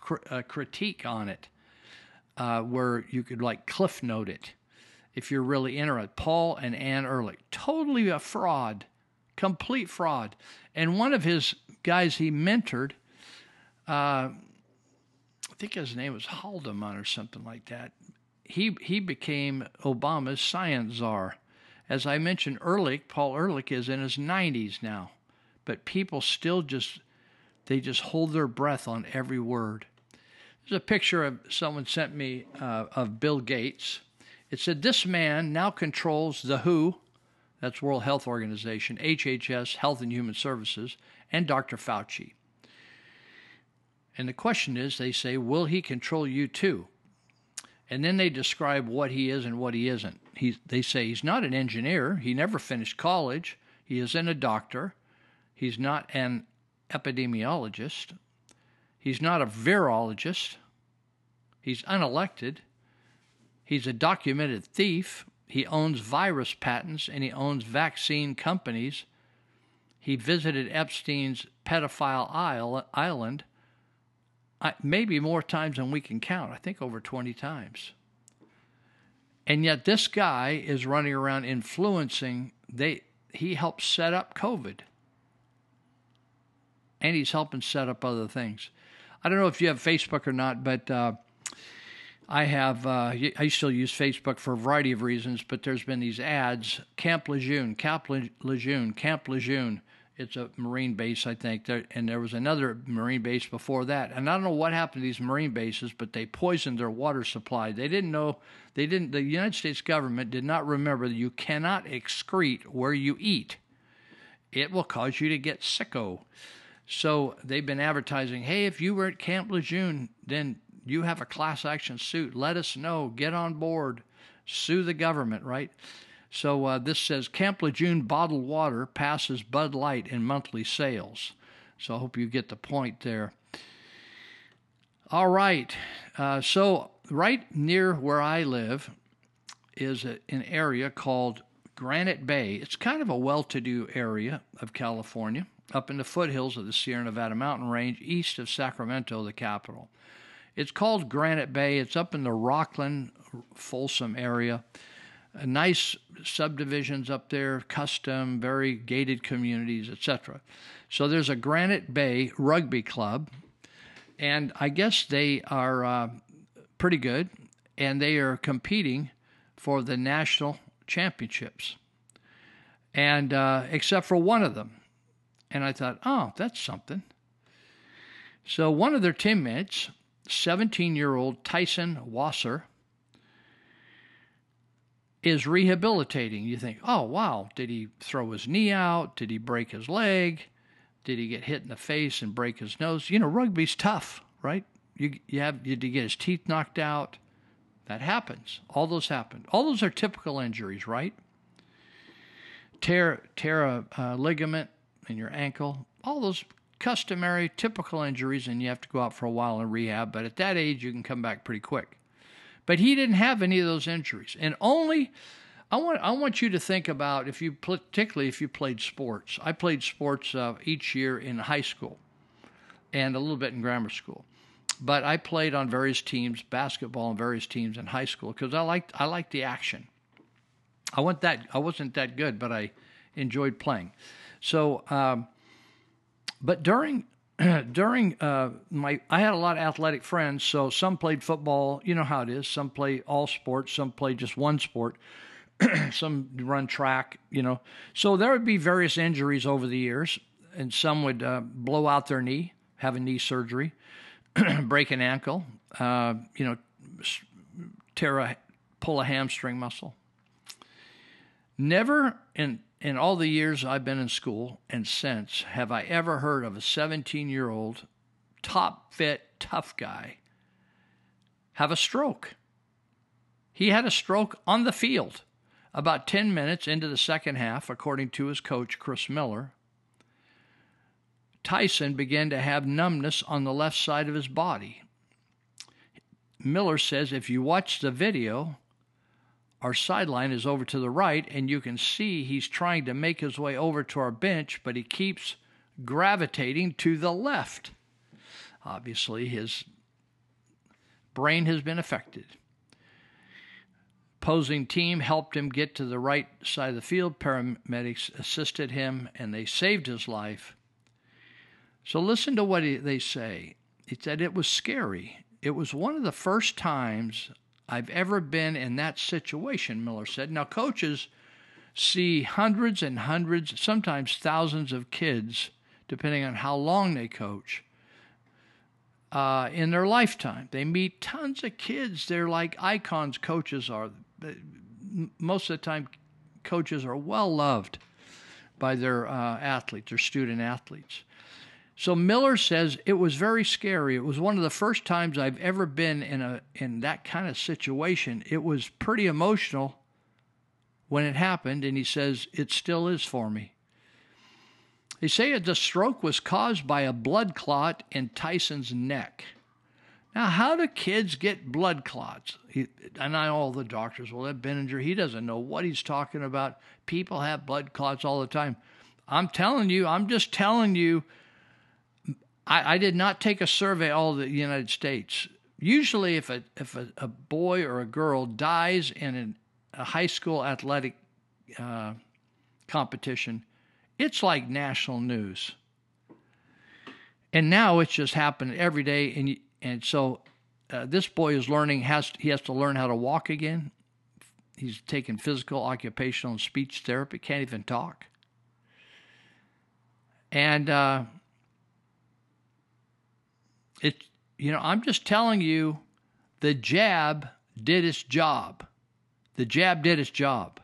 crit, a critique on it uh, where you could like cliff note it if you're really interested. Paul and Anne Ehrlich, totally a fraud, complete fraud. And one of his guys he mentored, uh, I think his name was Haldeman or something like that he he became Obama's science czar. As I mentioned, Ehrlich, Paul Ehrlich, is in his 90s now, but people still just they just hold their breath on every word. There's a picture of someone sent me uh, of Bill Gates. It said this man now controls the WHO, that's World Health Organization, HHS, Health and Human Services, and Dr. Fauci. And the question is, they say, will he control you too? and then they describe what he is and what he isn't. He, they say he's not an engineer. He never finished college. He isn't a doctor. He's not an epidemiologist. He's not a virologist. He's unelected. He's a documented thief. He owns virus patents and he owns vaccine companies. He visited Epstein's pedophile island I, maybe more times than we can count. I think over 20 times. And yet this guy is running around influencing they he helped set up COVID. And he's helping set up other things. I don't know if you have Facebook or not, but uh, I have. Uh, I still use Facebook for a variety of reasons, but there's been these ads: Camp Lejeune, Camp Lejeune, Camp Lejeune. It's a Marine base, I think, there, and there was another Marine base before that. And I don't know what happened to these Marine bases, but they poisoned their water supply. They didn't know. They didn't. The United States government did not remember that you cannot excrete where you eat. It will cause you to get sicko. So they've been advertising, hey, if you were at Camp Lejeune, then you have a class action suit. Let us know. Get on board. Sue the government, right? So uh, this says Camp Lejeune bottled water passes Bud Light in monthly sales. So I hope you get the point there. All right. Uh, so right near where I live is a, an area called Granite Bay. It's kind of a well to do area of California. Up in the foothills of the Sierra Nevada mountain range east of Sacramento, the capital. It's called Granite Bay. It's up in the Rocklin, Folsom area. Uh, nice subdivisions up there, custom, very gated communities, etc. So there's a Granite Bay Rugby Club, and I guess they are uh, pretty good, and they are competing for the national championships. And uh, except for one of them, and I thought, oh, that's something. So one of their teammates, 17 year old Tyson Wasser, is rehabilitating. You think, oh, wow, did he throw his knee out? Did he break his leg? Did he get hit in the face and break his nose? You know, rugby's tough, right? You, you have did he get his teeth knocked out? That happens. All those happen. All those are typical injuries, right? Tear tear a uh, ligament in your ankle. All those customary, typical injuries, and you have to go out for a while in rehab. But at that age, you can come back pretty quick. But he didn't have any of those injuries, and only I want I want you to think about if you particularly if you played sports. I played sports uh, each year in high school, and a little bit in grammar school. But I played on various teams, basketball on various teams in high school because I liked I liked the action. I wasn't that I wasn't that good, but I enjoyed playing. So, um, but during during uh, my, I had a lot of athletic friends. So some played football. You know how it is. Some play all sports. Some play just one sport. some run track. You know. So there would be various injuries over the years, and some would uh, blow out their knee, have a knee surgery, break an ankle. Uh, you know, tear a pull a hamstring muscle. Never in in all the years I've been in school and since have I ever heard of a 17 year old, top fit, tough guy have a stroke. He had a stroke on the field about 10 minutes into the second half, according to his coach, Chris Miller. Tyson began to have numbness on the left side of his body. Miller says if you watch the video, our sideline is over to the right, and you can see he's trying to make his way over to our bench, but he keeps gravitating to the left. Obviously, his brain has been affected. Opposing team helped him get to the right side of the field. Paramedics assisted him and they saved his life. So, listen to what they say. He said it was scary. It was one of the first times I've ever been in that situation, Miller said. Now, coaches see hundreds and hundreds, sometimes thousands of kids, depending on how long they coach, uh, in their lifetime. They meet tons of kids. They're like icons, coaches are. Most of the time, coaches are well loved by their uh, athletes, their student athletes. So Miller says it was very scary. It was one of the first times I've ever been in a in that kind of situation. It was pretty emotional when it happened, and he says it still is for me. They say the stroke was caused by a blood clot in Tyson's neck. Now, how do kids get blood clots? He, and I all the doctors, well, that Benninger, he doesn't know what he's talking about. People have blood clots all the time. I'm telling you, I'm just telling you I, I did not take a survey all the United States. Usually, if a if a, a boy or a girl dies in an, a high school athletic uh, competition, it's like national news. And now it's just happening every day, and and so uh, this boy is learning has he has to learn how to walk again. He's taking physical, occupational, and speech therapy. Can't even talk. And uh, it you know, I'm just telling you the jab did its job. The jab did its job.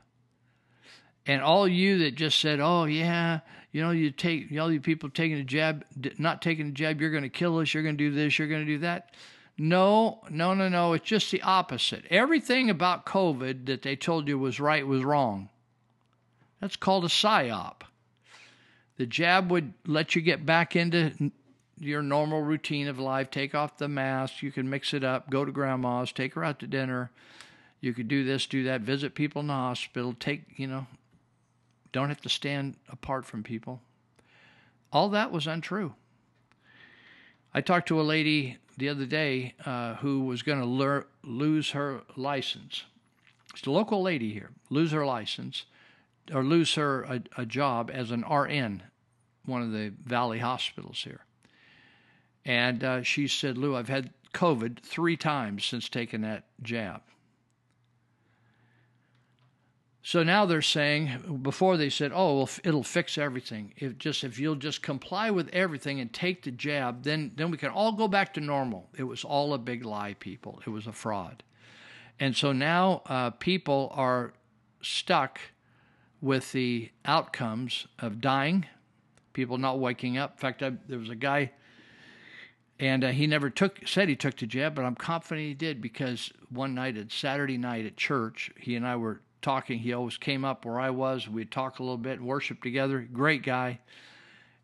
And all you that just said, "Oh yeah, you know, you take all you people taking a jab, not taking a jab, you're going to kill us. You're going to do this. You're going to do that." No, no, no, no. It's just the opposite. Everything about COVID that they told you was right was wrong. That's called a psyop. The jab would let you get back into your normal routine of life. Take off the mask. You can mix it up. Go to grandma's. Take her out to dinner. You could do this, do that. Visit people in the hospital. Take, you know, don't have to stand apart from people. All that was untrue. I talked to a lady the other day uh, who was going to lose her license. It's a local lady here, lose her license or lose her a, a job as an RN, one of the Valley hospitals here. And uh, she said, Lou, I've had COVID three times since taking that jab. So now they're saying, before they said, oh, well, it'll fix everything. If just if you'll just comply with everything and take the jab, then then we can all go back to normal. It was all a big lie, people. It was a fraud. And so now uh, people are stuck with the outcomes of dying, people not waking up. In fact, I, there was a guy, and uh, he never took said he took the jab, but I'm confident he did because one night at Saturday night at church, he and I were talking. He always came up where I was. We'd talk a little bit and worship together. Great guy.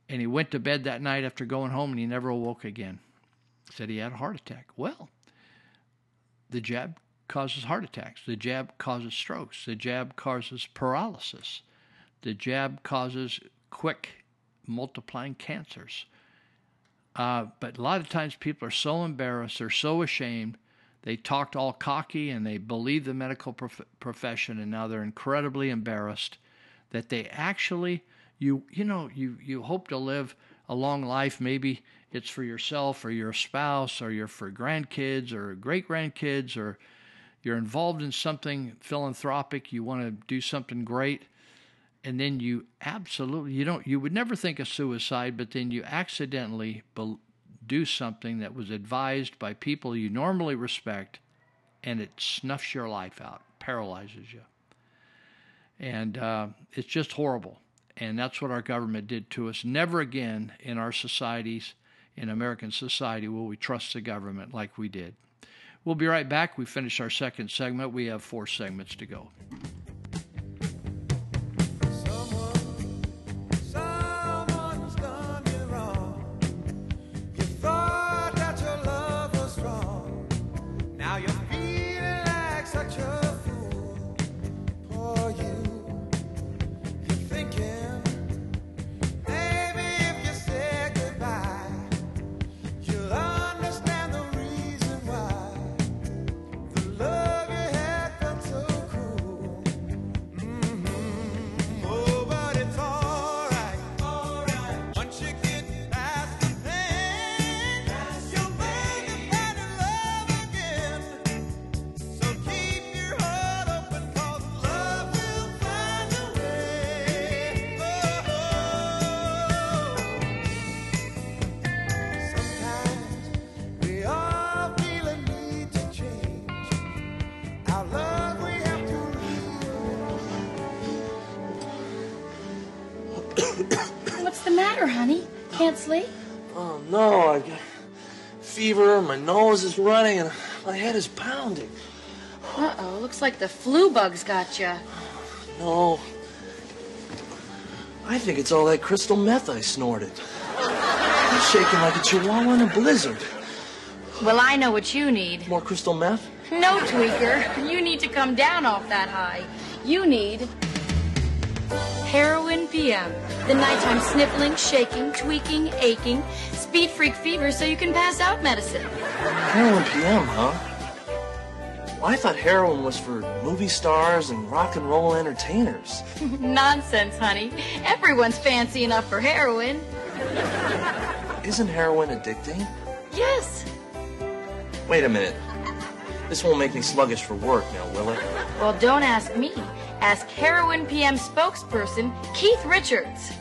And he went to bed that night after going home and he never awoke again. Said he had a heart attack. Well, the jab causes heart attacks. The jab causes strokes. The jab causes paralysis. The jab causes quick multiplying cancers. Uh, but a lot of times people are so embarrassed, they're so ashamed, they talked all cocky and they believe the medical prof- profession, and now they're incredibly embarrassed that they actually you you know you you hope to live a long life. Maybe it's for yourself or your spouse or you're for grandkids or great grandkids or you're involved in something philanthropic. You want to do something great and then you absolutely you don't you would never think of suicide but then you accidentally be, do something that was advised by people you normally respect and it snuffs your life out paralyzes you. And uh, it's just horrible. And that's what our government did to us. Never again in our societies in american society will we trust the government like we did. We'll be right back. We finish our second segment. We have four segments to go nose is running, and my head is pounding. Uh oh, looks like the flu bugs got you. No. I think it's all that crystal meth I snorted. I'm shaking like a chihuahua in a blizzard. Well, I know what you need. More crystal meth? No, tweaker. You need to come down off that high. You need heroin PM. The nighttime sniffling, shaking, tweaking, aching, speed freak fever so you can pass out medicine. Heroin PM, huh? Well, I thought heroin was for movie stars and rock and roll entertainers. Nonsense, honey. Everyone's fancy enough for heroin. Isn't heroin addicting? Yes. Wait a minute. This won't make me sluggish for work now, will it? Well, don't ask me. Ask Heroin PM spokesperson Keith Richards.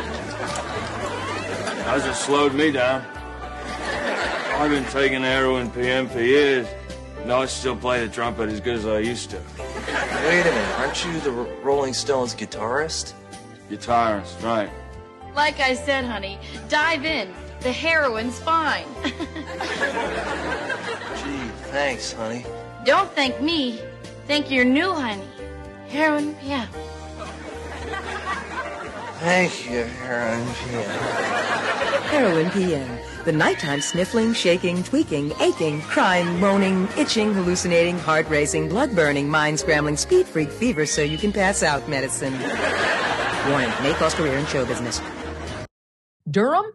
How's it slowed me down? I've been taking heroin PM for years. No, I still play the trumpet as good as I used to. Wait a minute. Aren't you the R- Rolling Stones guitarist? Guitarist, right. Like I said, honey, dive in. The heroin's fine. Gee, thanks, honey. Don't thank me. Thank your new honey. Heroin PM. Thank you, heroin PM. Heroin PM. The nighttime sniffling, shaking, tweaking, aching, crying, moaning, itching, hallucinating, heart racing, blood burning, mind scrambling, speed freak fever so you can pass out medicine. Warning may cost career in show business. Durham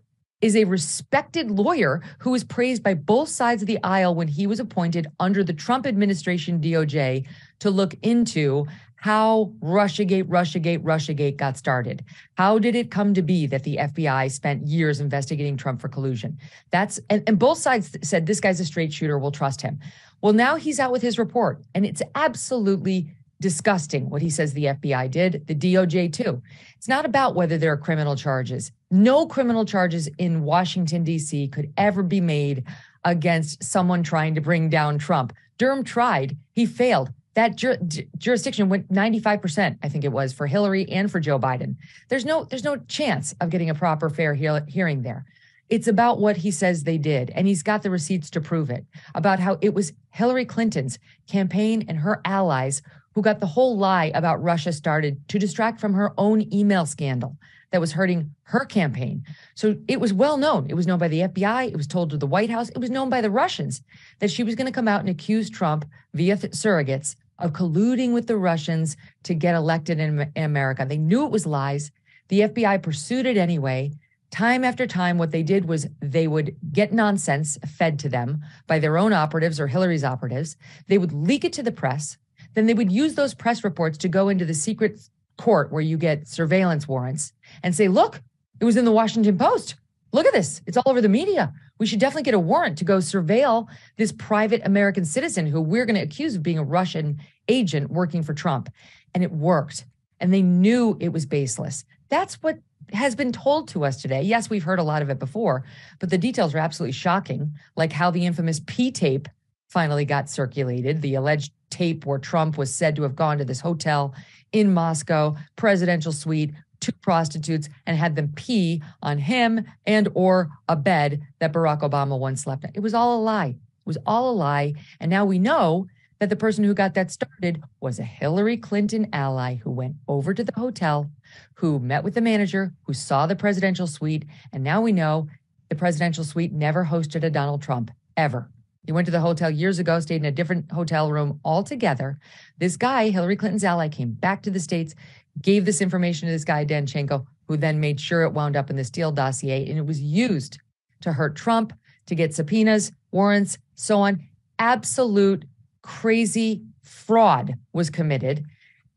is a respected lawyer who was praised by both sides of the aisle when he was appointed under the Trump administration DOJ to look into how Russiagate, Russiagate, Russiagate got started. How did it come to be that the FBI spent years investigating Trump for collusion? That's and, and both sides said this guy's a straight shooter, we'll trust him. Well, now he's out with his report, and it's absolutely disgusting what he says the FBI did, the DOJ too. It's not about whether there are criminal charges. No criminal charges in Washington, D.C. could ever be made against someone trying to bring down Trump. Durham tried, he failed. That jur- jurisdiction went 95%, I think it was, for Hillary and for Joe Biden. There's no, there's no chance of getting a proper, fair he- hearing there. It's about what he says they did, and he's got the receipts to prove it. About how it was Hillary Clinton's campaign and her allies who got the whole lie about Russia started to distract from her own email scandal that was hurting her campaign. So it was well known. It was known by the FBI. It was told to the White House. It was known by the Russians that she was going to come out and accuse Trump via th- surrogates of colluding with the Russians to get elected in, America. They knew it was lies. The FBI pursued it anyway. Time after time, what they did was they would get nonsense fed to them by their own operatives or Hillary's operatives. They would leak it to the press. Then they would use those press reports to go into the secret court where you get surveillance warrants and say, look, it was in the Washington Post. Look at this. It's all over the media. We should definitely get a warrant to go surveil this private American citizen who we're going to accuse of being a Russian agent working for Trump. And it worked. And they knew it was baseless. That's what has been told to us today. Yes, we've heard a lot of it before, but the details are absolutely shocking, like how the infamous P tape finally got circulated, the alleged tape where Trump was said to have gone to this hotel in Moscow, presidential suite, two prostitutes and had them pee on him and or a bed that Barack Obama once slept in. It was all a lie. It was all a lie. And now we know that the person who got that started was a Hillary Clinton ally who went over to the hotel, who met with the manager, who saw the presidential suite. And now we know the presidential suite never hosted a Donald Trump ever. He went to the hotel years ago, stayed in a different hotel room altogether. This guy, Hillary Clinton's ally, came back to the States, gave this information to this guy, Danchenko, who then made sure it wound up in the Steele dossier. And it was used to hurt Trump, to get subpoenas, warrants, so on. Absolute crazy fraud was committed.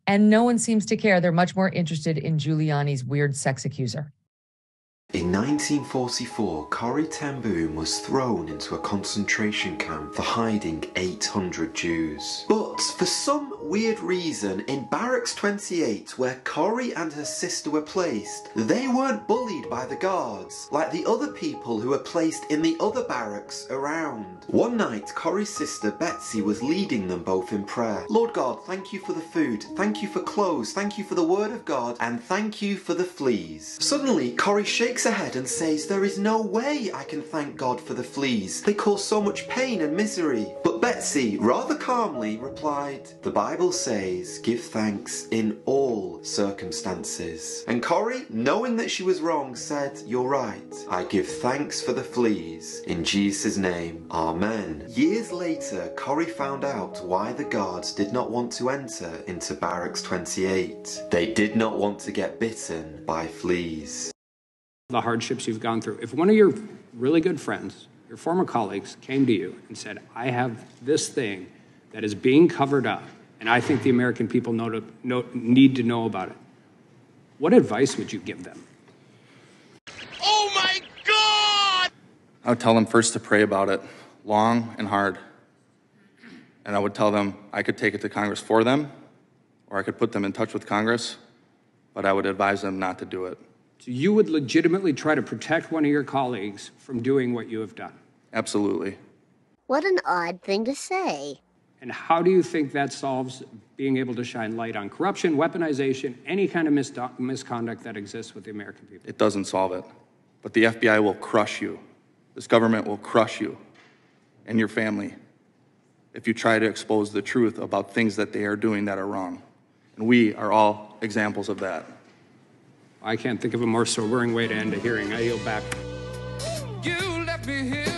And no one seems to care. They're much more interested in Giuliani's weird sex accuser. In 1944, Corrie ten Boom was thrown into a concentration camp for hiding 800 Jews. But for some weird reason, in Barracks 28, where Corrie and her sister were placed, they weren't bullied by the guards, like the other people who were placed in the other barracks around. One night, Corrie's sister Betsy was leading them both in prayer. Lord God, thank you for the food, thank you for clothes, thank you for the word of God, and thank you for the fleas. Suddenly, Corrie shakes her head and says, There is no way I can thank God for the fleas. They cause so much pain and misery. But Betsy, rather calmly, replied, The Bible says, Give thanks in all circumstances. And Corrie, knowing that she was wrong, said, You're right. I give thanks for the fleas. In Jesus' name, Amen. Years later, Corrie found out why the guards did not want to enter into Barracks 28. They did not want to get bitten by fleas. The hardships you've gone through. If one of your really good friends, your former colleagues, came to you and said, I have this thing that is being covered up, and I think the American people know to, know, need to know about it, what advice would you give them? Oh my God! I would tell them first to pray about it long and hard. And I would tell them I could take it to Congress for them, or I could put them in touch with Congress, but I would advise them not to do it. So you would legitimately try to protect one of your colleagues from doing what you have done. Absolutely. What an odd thing to say. And how do you think that solves being able to shine light on corruption, weaponization, any kind of misdo- misconduct that exists with the American people? It doesn't solve it. But the FBI will crush you. This government will crush you and your family if you try to expose the truth about things that they are doing that are wrong. And we are all examples of that. I can't think of a more sobering way to end a hearing. I yield back. You left me here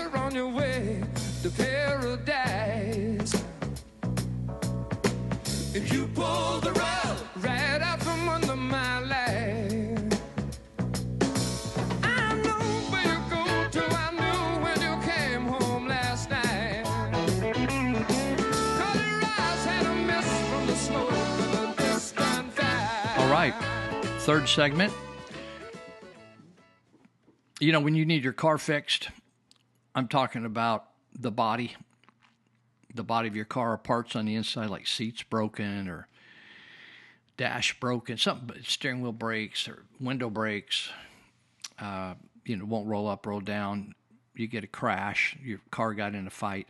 third segment. You know, when you need your car fixed, I'm talking about the body, the body of your car, parts on the inside, like seats broken or dash broken, something, steering wheel breaks or window breaks. Uh, you know, won't roll up, roll down. You get a crash. Your car got in a fight.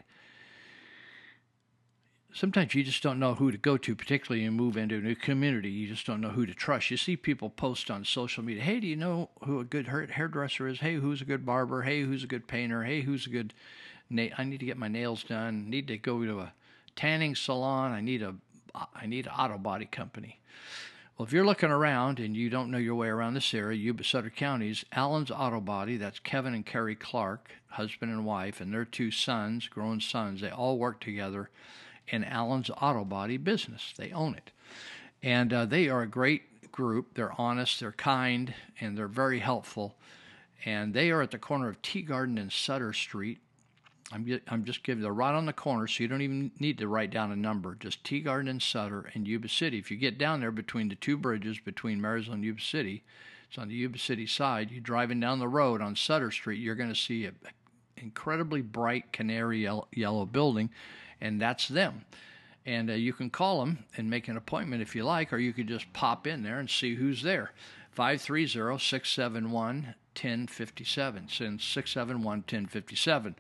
Sometimes you just don't know who to go to, particularly you move into a new community. You just don't know who to trust. You see people post on social media, "Hey, do you know who a good hairdresser is? Hey, who's a good barber? Hey, who's a good painter? Hey, who's a good na- I need to get my nails done. Need to go to a tanning salon. I need a I need an auto body company." Well, if you're looking around and you don't know your way around this area, Yuba Sutter counties, Allen's Auto Body, that's Kevin and Carrie Clark, husband and wife, and their two sons, grown sons, they all work together in Allen's Auto Body business. They own it. And uh, they are a great group. They're honest, they're kind, and they're very helpful. And they are at the corner of Teegarden and Sutter Street. I'm just, I'm just giving they're right on the corner, so you don't even need to write down a number. Just Teegarden and Sutter and Yuba City. If you get down there between the two bridges between Marysville and Yuba City, it's on the Yuba City side. You're driving down the road on Sutter Street. You're going to see an incredibly bright canary yellow, yellow building, and that's them. And uh, you can call them and make an appointment if you like, or you could just pop in there and see who's there. 530 671 1057. Since 671 1057.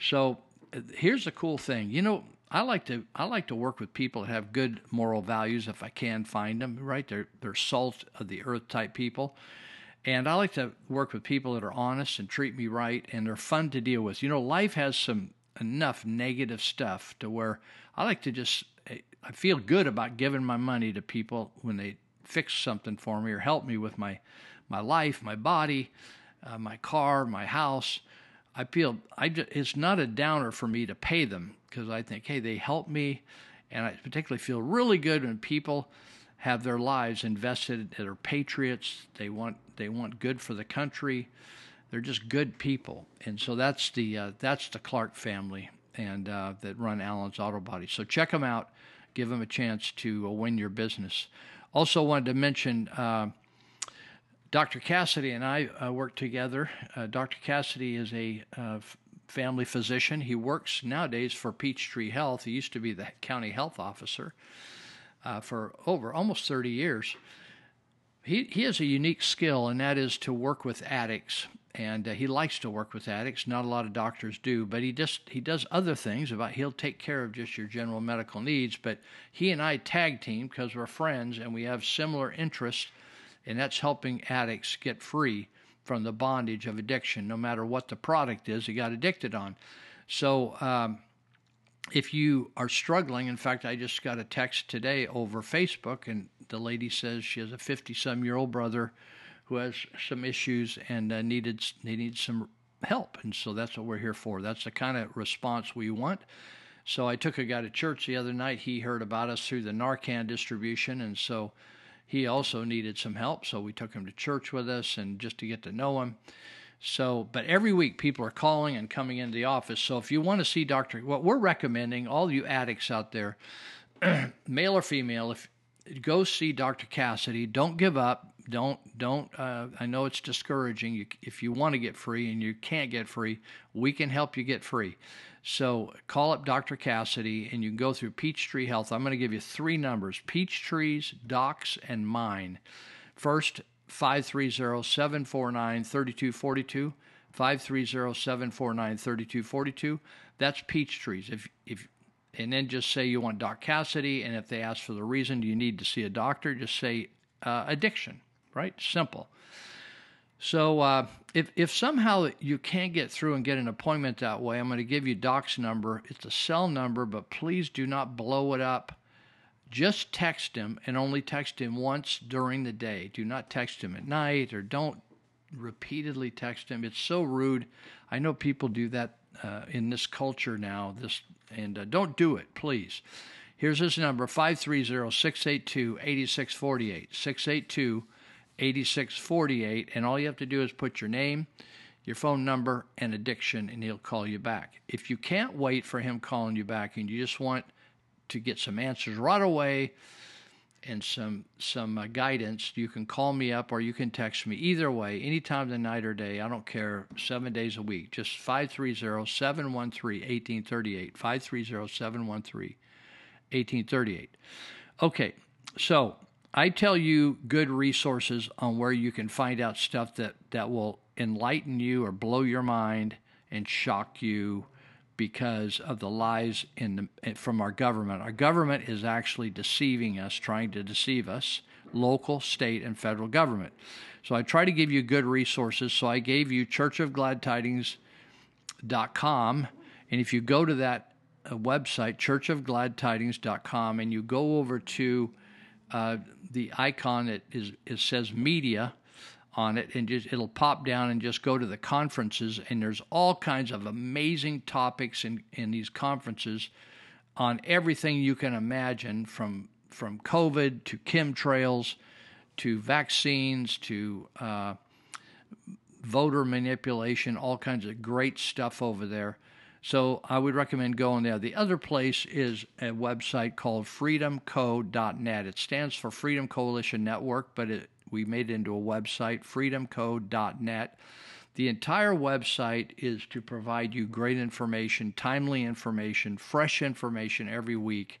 So uh, here's the cool thing. You know, I like to I like to work with people that have good moral values if I can find them. Right, they're they're salt of the earth type people, and I like to work with people that are honest and treat me right, and they're fun to deal with. You know, life has some enough negative stuff to where I like to just I feel good about giving my money to people when they fix something for me or help me with my my life, my body, uh, my car, my house. I feel I just, it's not a downer for me to pay them because I think, hey, they help me, and I particularly feel really good when people have their lives invested. They're patriots. They want they want good for the country. They're just good people, and so that's the uh, that's the Clark family and uh, that run Allen's Auto Body. So check them out. Give them a chance to uh, win your business. Also wanted to mention. Uh, Dr. Cassady and I uh, work together. Uh, Dr. Cassady is a uh, f- family physician. He works nowadays for Peachtree Health. He used to be the county health officer uh, for over almost 30 years. He, he has a unique skill, and that is to work with addicts. And uh, he likes to work with addicts. Not a lot of doctors do, but he just he does other things. About he'll take care of just your general medical needs. But he and I tag team because we're friends and we have similar interests and that's helping addicts get free from the bondage of addiction, no matter what the product is he got addicted on. So, um, if you are struggling, in fact, I just got a text today over Facebook, and the lady says she has a 50 some year old brother who has some issues and uh, needed they need some help, and so that's what we're here for. That's the kind of response we want. So I took a guy to church the other night. He heard about us through the Narcan distribution, and so he also needed some help, so we took him to church with us and just to get to know him. So, but every week people are calling and coming into the office. So if you want to see Dr. What we're recommending, all you addicts out there, male or female, if go see Dr. Cassady, don't give up. Don't don't. Uh, I know it's discouraging. You, if you want to get free and you can't get free, we can help you get free. So call up Dr. Cassady and you can go through Peachtree Health. I'm going to give you three numbers Peachtree's, Docs, and mine. First, 530 749 3242. 530 749 3242. That's Peachtree's. If, if, and then just say you want Doc Cassady, and if they ask for the reason you need to see a doctor, just say uh, addiction, right? Simple. So uh, if if somehow you can't get through and get an appointment that way, I'm going to give you Doc's number. It's a cell number, but please do not blow it up. Just text him and only text him once during the day. Do not text him at night or don't repeatedly text him. It's so rude. I know people do that uh, in this culture now. This and uh, don't do it, please. Here's his number 530 682 8648. 682 8648. And all you have to do is put your name, your phone number, and addiction, and he'll call you back. If you can't wait for him calling you back and you just want to get some answers right away, and some some uh, guidance, you can call me up or you can text me. Either way, anytime of the night or day, I don't care, seven days a week. Just 530-713-1838. 530-713-1838. Okay, so I tell you good resources on where you can find out stuff that, that will enlighten you or blow your mind and shock you because of the lies in the, from our government. Our government is actually deceiving us, trying to deceive us, local, state, and federal government. So I try to give you good resources. So I gave you churchofgladtidings.com. And if you go to that uh, website, churchofgladtidings.com, and you go over to uh, the icon that is it says media on it and just it'll pop down and just go to the conferences and there's all kinds of amazing topics in, in these conferences on everything you can imagine from from COVID to chemtrails to vaccines to uh, voter manipulation, all kinds of great stuff over there. So I would recommend going there. The other place is a website called freedomco.net. It stands for Freedom Coalition Network, but it, we made it into a website, freedomco.net. The entire website is to provide you great information, timely information, fresh information every week.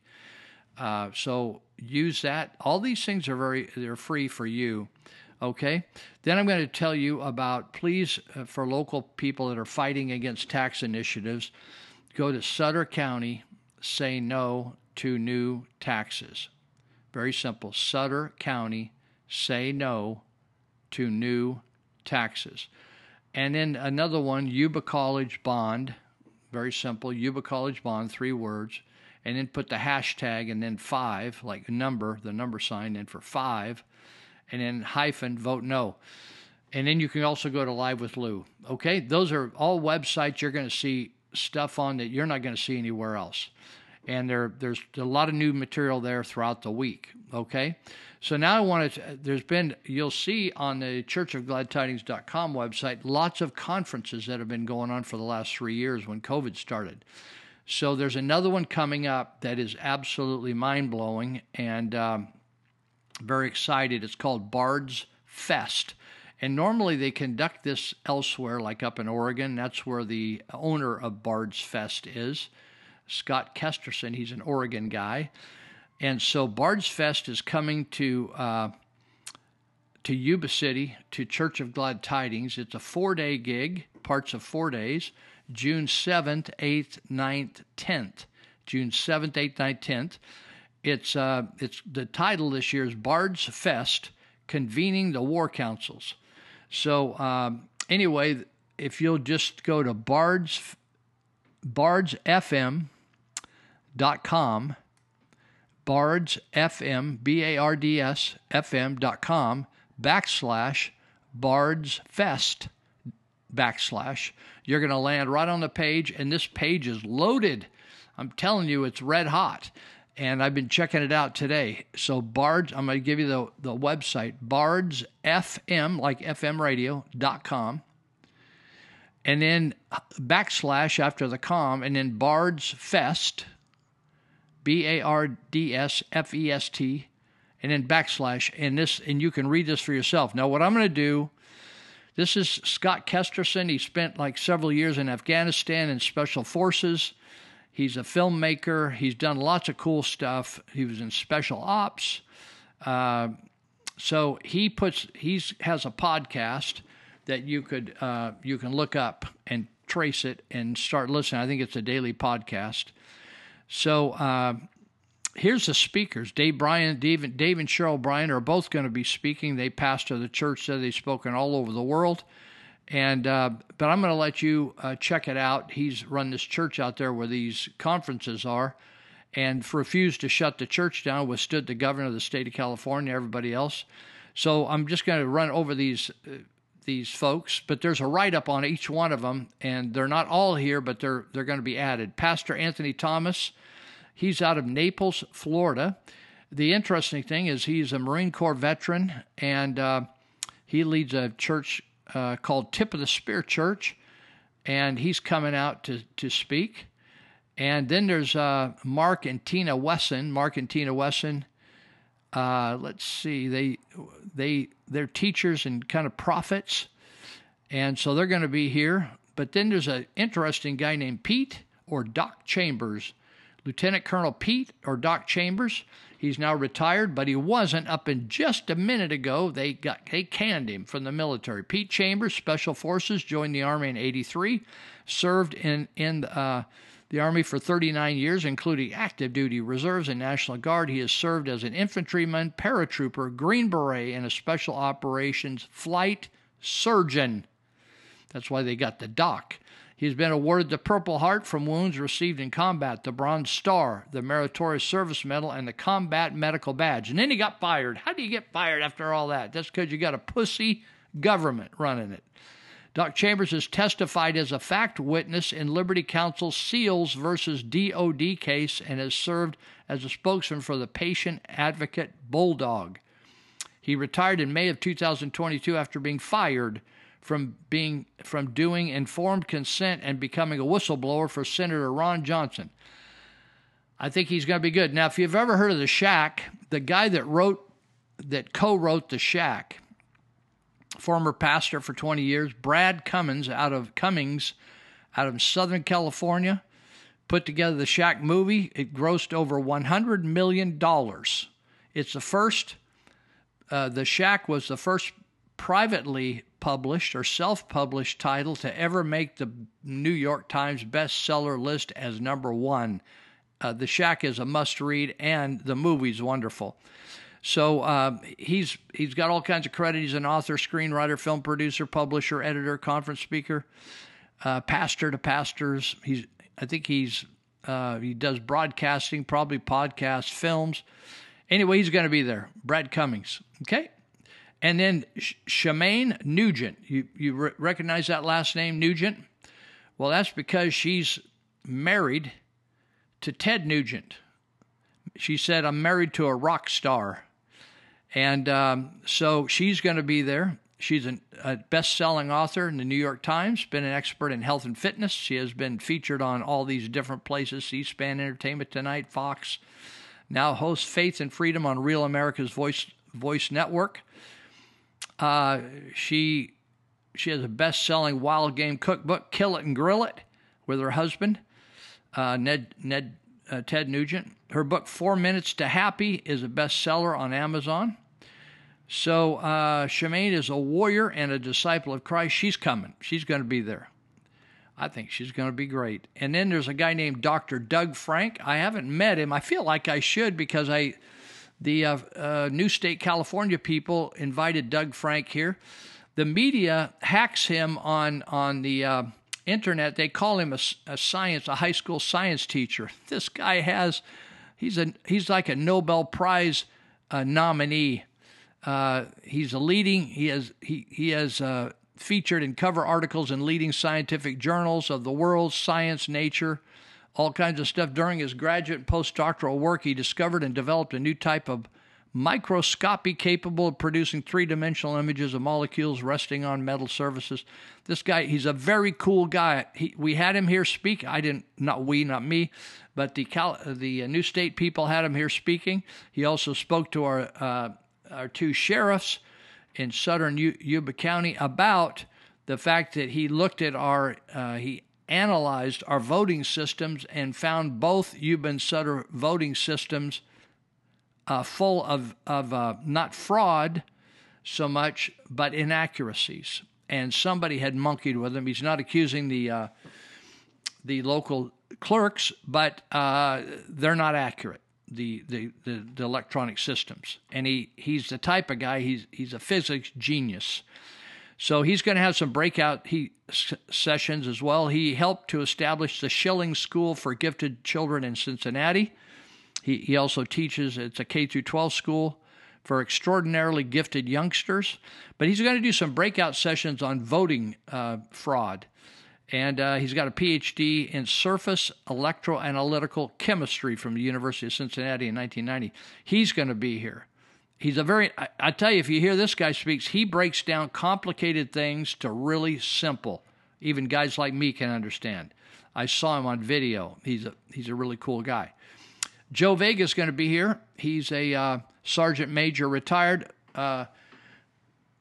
Uh, so use that. All these things are very they're free for you. Okay. Then I'm going to tell you about please uh, for local people that are fighting against tax initiatives, go to Sutter County, say no to new taxes. Very simple. Sutter County, say no to new taxes. And then another one, Yuba College Bond. Very simple. Yuba College Bond, three words. And then put the hashtag and then five, like number, the number sign, and for five and then hyphen vote no. And then you can also go to Live with Lou. Okay, those are all websites you're going to see stuff on that you're not going to see anywhere else. And there, there's a lot of new material there throughout the week. Okay, so now I want to. There's been you'll see on the ChurchofGladTidings.com website lots of conferences that have been going on for the last three years when COVID started. So there's another one coming up that is absolutely mind blowing, and um, very excited. It's called Bards Fest. And normally they conduct this elsewhere, like up in Oregon. That's where the owner of Bards Fest is, Scott Kesterson. He's an Oregon guy. And so Bards Fest is coming to uh, to Yuba City to Church of Glad Tidings. It's a four day gig, parts of four days, June 7th, 8th, 9th, 10th. June 7th, 8th, 9th, 10th. It's uh, it's the title this year is Bards Fest, convening the war councils. So um, anyway, if you'll just go to Bards bardsfm.com, Bards FM B A R D S FM.com backslash Bards Fest backslash. You're going to land right on the page, and this page is loaded. I'm telling you, it's red hot and I've been checking it out today. So Bards, I'm going to give you the, the website, bardsfm, like FM radio.com, and then backslash after the com, and then Bards Fest, B A R D S F E S T, and then backslash, and this, and you can read this for yourself. Now, what I'm going to do, this is Scott Kesterson. He spent like several years in Afghanistan in special forces. He's a filmmaker. He's done lots of cool stuff. He was in special ops. Uh, so he puts he's has a podcast that you could uh, you can look up and trace it and start listening. I think it's a daily podcast. So uh, here's the speakers. Dave Bryan, Dave, Dave and Cheryl Bryan are both going to be speaking. They pastor the church that they've spoken all over the world. And uh, but I'm going to let you uh, check it out. He's run this church out there where these conferences are, and refused to shut the church down. Withstood the governor of the state of California, everybody else. So I'm just going to run over these uh, these folks, but there's a write up on each one of them, and they're not all here, but they're they're going to be added. Pastor Anthony Thomas, he's out of Naples, Florida. The interesting thing is he's a Marine Corps veteran, and uh, he leads a church uh, called Tip of the Spear Church, and he's coming out to, to speak. And then there's uh, Mark and Tina Wesson. Mark and Tina Wesson Uh, let's see, they they they're teachers and kind of prophets, and so they're going to be here. But then there's an interesting guy named Pete or Doc Chambers, Lieutenant Colonel Pete or Doc Chambers. He's now retired, but he wasn't up in just a minute ago. They got they canned him from the military. Pete Chambers, Special Forces, joined the Army in '83, served in in uh, the Army for 39 years, including active duty reserves and National Guard. He has served as an infantryman, paratrooper, Green Beret, and a special operations flight surgeon. That's why they got the doc. He's been awarded the Purple Heart from wounds received in combat, the Bronze Star, the Meritorious Service Medal, and the Combat Medical Badge. And then he got fired. How do you get fired after all that? That's because you got a pussy government running it. Doc Chambers has testified as a fact witness in Liberty Counsel Seals versus DOD case and has served as a spokesman for the patient advocate Bulldog. He retired in May of 2022 after being fired from being from doing informed consent and becoming a whistleblower for Senator Ron Johnson. I think he's going to be good. Now, if you've ever heard of the Shack, the guy that wrote that co-wrote the Shack former pastor for 20 years, Brad Cummins out of Cummings out of Southern California, put together the Shack movie. It grossed over 100 million dollars. It's the first. Uh, the Shack was the first privately published or self-published title to ever make the New York Times bestseller list as number one. Uh, the Shack is a must-read, and the movie's wonderful. So uh, he's he's got all kinds of credit. He's an author, screenwriter, film producer, publisher, editor, conference speaker, uh, pastor to pastors. He's I think he's uh, he does broadcasting, probably podcasts, films. Anyway, he's going to be there. Brad Cummings. Okay. And then Shemane Nugent. You you re- recognize that last name, Nugent? Well, that's because she's married to Ted Nugent. She said, "I'm married to a rock star." And um, so she's going to be there. She's an, a best selling author in the New York Times, been an expert in health and fitness. She has been featured on all these different places C SPAN Entertainment Tonight, Fox. Now hosts Faith and Freedom on Real America's Voice, Voice Network. Uh, she she has a best selling wild game cookbook, Kill It and Grill It, with her husband, uh, Ned, Ned uh, Ted Nugent. Her book, Four Minutes to Happy, is a bestseller on Amazon. So, uh, Shemane is a warrior and a disciple of Christ. She's coming, she's going to be there. I think she's going to be great. And then there's a guy named Dr. Doug Frank. I haven't met him. I feel like I should because I, the uh, uh, New State California people invited Doug Frank here. The media hacks him on on the uh, internet. They call him a, a science, a high school science teacher. This guy has, he's a he's like a Nobel Prize uh, nominee. Uh, he's a leading. He has he he has uh, featured in cover articles in leading scientific journals of the world, Science, Nature, all kinds of stuff. During his graduate and postdoctoral work, he discovered and developed a new type of microscopy capable of producing three dimensional images of molecules resting on metal surfaces. This guy, he's a very cool guy. He, we had him here speak. I didn't, not we, not me, but the Cal, the New State people had him here speaking. He also spoke to our uh, our two sheriffs in southern U- Yuba County about the fact that he looked at our uh, he analyzed our voting systems and found both Yuba and Sutter voting systems uh, full of, of uh, not fraud so much, but inaccuracies. And somebody had monkeyed with him. He's not accusing the uh, the local clerks, but uh, they're not accurate. The, the, the, the electronic systems, and he, he's the type of guy. He's he's a physics genius. So he's going to have some breakout he, s- sessions as well. He helped to establish the Schilling School for Gifted Children in Cincinnati. He, he also teaches, it's a K through 12 school for extraordinarily gifted youngsters. But he's going to do some breakout sessions on voting uh, fraud. And uh, he's got a PhD in surface electroanalytical chemistry from the University of Cincinnati in 1990. He's going to be here. He's a very, I, I tell you, if you hear this guy speaks, he breaks down complicated things to really simple. Even guys like me can understand. I saw him on video. He's a, he's a really cool guy. Joe Vega is going to be here. He's a uh, sergeant major retired, uh,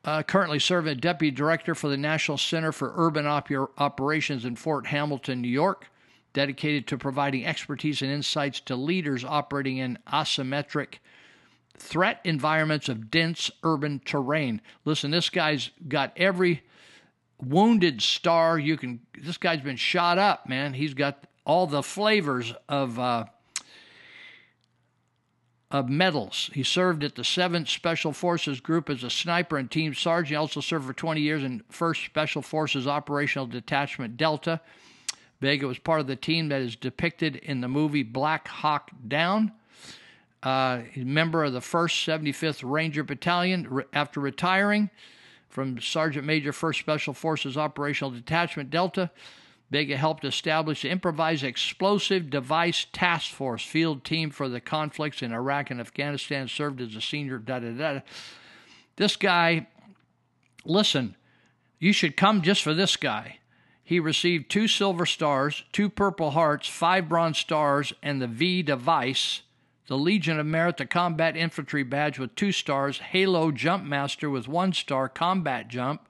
uh, currently serving as deputy director for the National Center for Urban Op- Operations in Fort Hamilton, New York, dedicated to providing expertise and insights to leaders operating in asymmetric threat environments of dense urban terrain. Listen, this guy's got every wounded star you can. This guy's been shot up, man. He's got all the flavors of. Uh, of medals. He served at the 7th Special Forces Group as a sniper and team sergeant. He also served for 20 years in 1st Special Forces Operational Detachment Delta. Vega was part of the team that is depicted in the movie Black Hawk Down. Uh, member of the 1st 75th Ranger Battalion. Re- after retiring from Sergeant Major 1st Special Forces Operational Detachment Delta, Vega helped establish the Improvised Explosive Device Task Force field team for the conflicts in Iraq and Afghanistan, served as a senior da da da. This guy, listen, you should come just for this guy. He received two silver stars, two purple hearts, five bronze stars, and the V device, the Legion of Merit, the Combat Infantry badge with two stars, Halo Jump Master with one star, Combat Jump,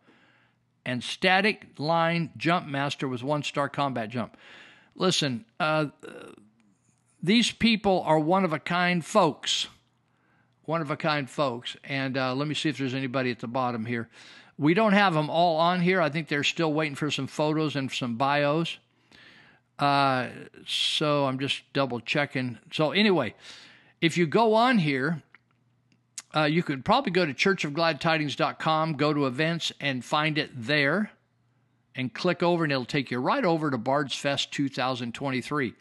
and Static Line Jump Master with one star combat jump. Listen, uh, these people are one of a kind folks. One of a kind folks. And uh, let me see if there's anybody at the bottom here. We don't have them all on here. I think they're still waiting for some photos and some bios. Uh, so I'm just double checking. So, anyway, if you go on here, uh, you could probably go to churchofgladtidings.com, go to events, and find it there, and click over, and it'll take you right over to Bards Fest 2023.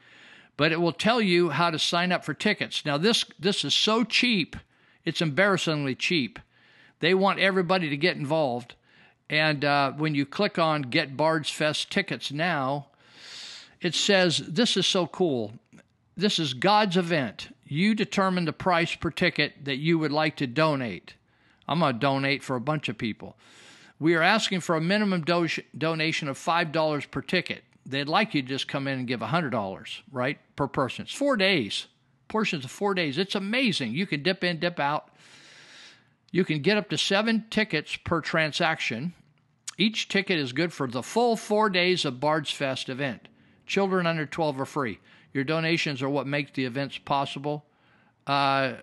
But it will tell you how to sign up for tickets. Now, this this is so cheap; it's embarrassingly cheap. They want everybody to get involved, and uh, when you click on Get Bards Fest tickets now, it says this is so cool. This is God's event you determine the price per ticket that you would like to donate. I'm going to donate for a bunch of people. We are asking for a minimum do- donation of $5 per ticket. They'd like you to just come in and give $100, right, per person. It's four days, portions of four days. It's amazing. You can dip in, dip out. You can get up to seven tickets per transaction. Each ticket is good for the full four days of Bards Fest event. Children under 12 are free. Your donations are what make the events possible. Uh,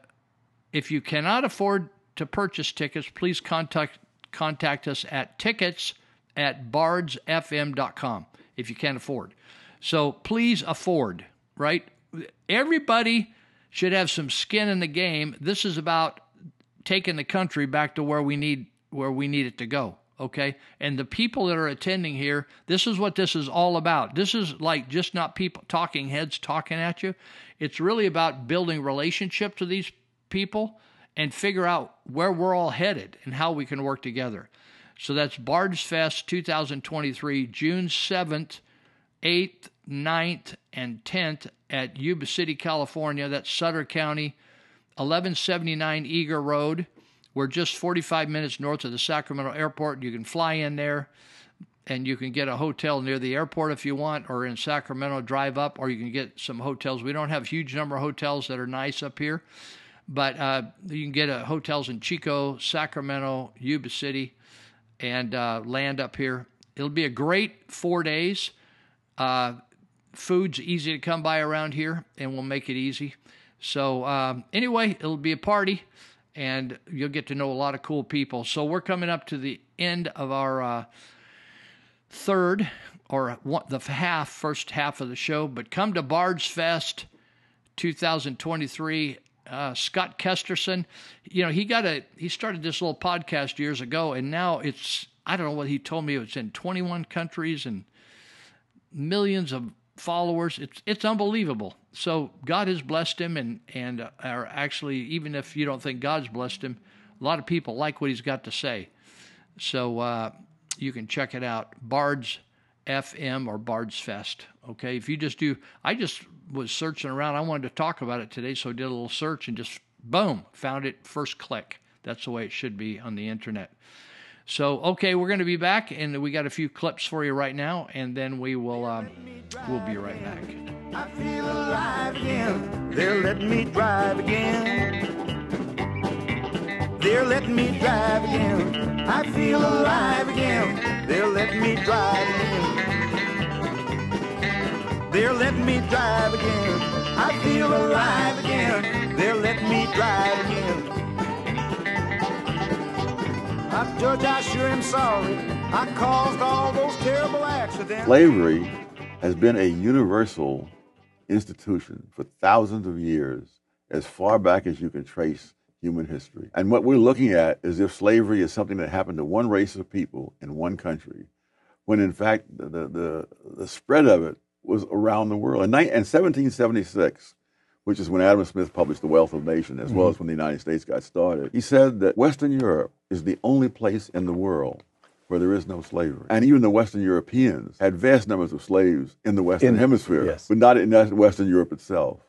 if you cannot afford to purchase tickets, please contact contact us at tickets at bardsfm.com if you can't afford. So please afford, right? Everybody should have some skin in the game. This is about taking the country back to where we need where we need it to go okay? And the people that are attending here, this is what this is all about. This is like just not people talking heads talking at you. It's really about building relationships with these people and figure out where we're all headed and how we can work together. So that's Bards Fest 2023, June 7th, 8th, 9th, and 10th at Yuba City, California. That's Sutter County, 1179 Eager Road. We're just 45 minutes north of the Sacramento airport. You can fly in there and you can get a hotel near the airport if you want, or in Sacramento, drive up, or you can get some hotels. We don't have a huge number of hotels that are nice up here, but uh, you can get uh, hotels in Chico, Sacramento, Yuba City, and uh, land up here. It'll be a great four days. Uh, food's easy to come by around here, and we'll make it easy. So, um, anyway, it'll be a party and you'll get to know a lot of cool people. So we're coming up to the end of our uh, third or one, the half, first half of the show. But come to Bards Fest 2023. Uh, Scott Kesterson, you know, he got a he started this little podcast years ago, and now it's I don't know what he told me it's in 21 countries and millions of followers. It's it's unbelievable. So God has blessed him, and and uh, are actually even if you don't think God's blessed him, a lot of people like what he's got to say. So uh, you can check it out, Bards FM or Bards Fest. Okay, if you just do, I just was searching around. I wanted to talk about it today, so I did a little search and just boom, found it first click. That's the way it should be on the internet. So, okay, we're going to be back, and we got a few clips for you right now, and then we will um, we'll be right back. I feel alive again. They're letting me drive again. They're letting me drive again. I feel alive again. They're letting me drive again. They're letting me drive again. I feel alive again. They're letting me drive again. I, Judge, I sure am sorry. I caused all those terrible accidents. Slavery has been a universal institution for thousands of years, as far back as you can trace human history. And what we're looking at is if slavery is something that happened to one race of people in one country, when in fact the, the, the, the spread of it was around the world. In, in 1776, which is when Adam Smith published The Wealth of Nations, as well Mhm. as when the United States got started, he said that Western Europe is the only place in the world where there is no slavery. And even the Western Europeans had vast numbers of slaves in the Western In- Hemisphere, yes. but not in Western Europe itself.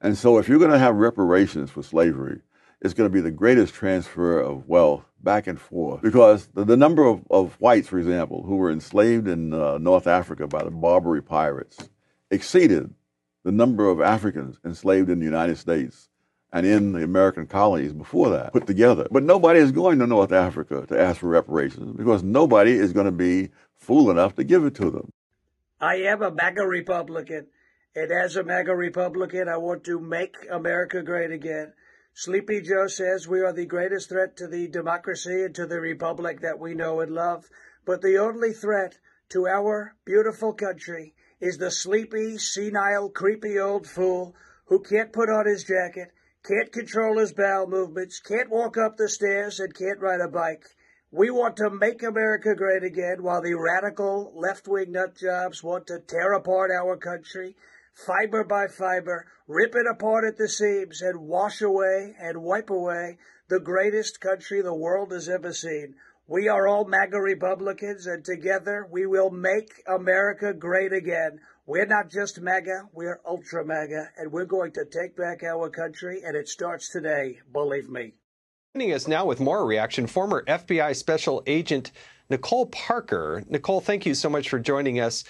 And so, if you're going to have reparations for slavery, it's going to be the greatest transfer of wealth back and forth. Because the, the number of, of whites, for example, who were enslaved in uh, North Africa by the Barbary pirates exceeded the number of Africans enslaved in the United States and in the American colonies before that put together. But nobody is going to North Africa to ask for reparations because nobody is going to be fool enough to give it to them. I am a MAGA Republican, and as a MAGA Republican, I want to make America great again. Sleepy Joe says we are the greatest threat to the democracy and to the republic that we know and love, but the only threat to our beautiful country is the sleepy, senile, creepy old fool who can't put on his jacket, can't control his bowel movements, can't walk up the stairs, and can't ride a bike. We want to make America great again while the radical left wing nut jobs want to tear apart our country, fiber by fiber, rip it apart at the seams, and wash away and wipe away the greatest country the world has ever seen. We are all MAGA Republicans, and together we will make America great again. We're not just MAGA, we're ultra MAGA, and we're going to take back our country, and it starts today, believe me. Joining us now with more reaction, former FBI Special Agent Nicole Parker. Nicole, thank you so much for joining us.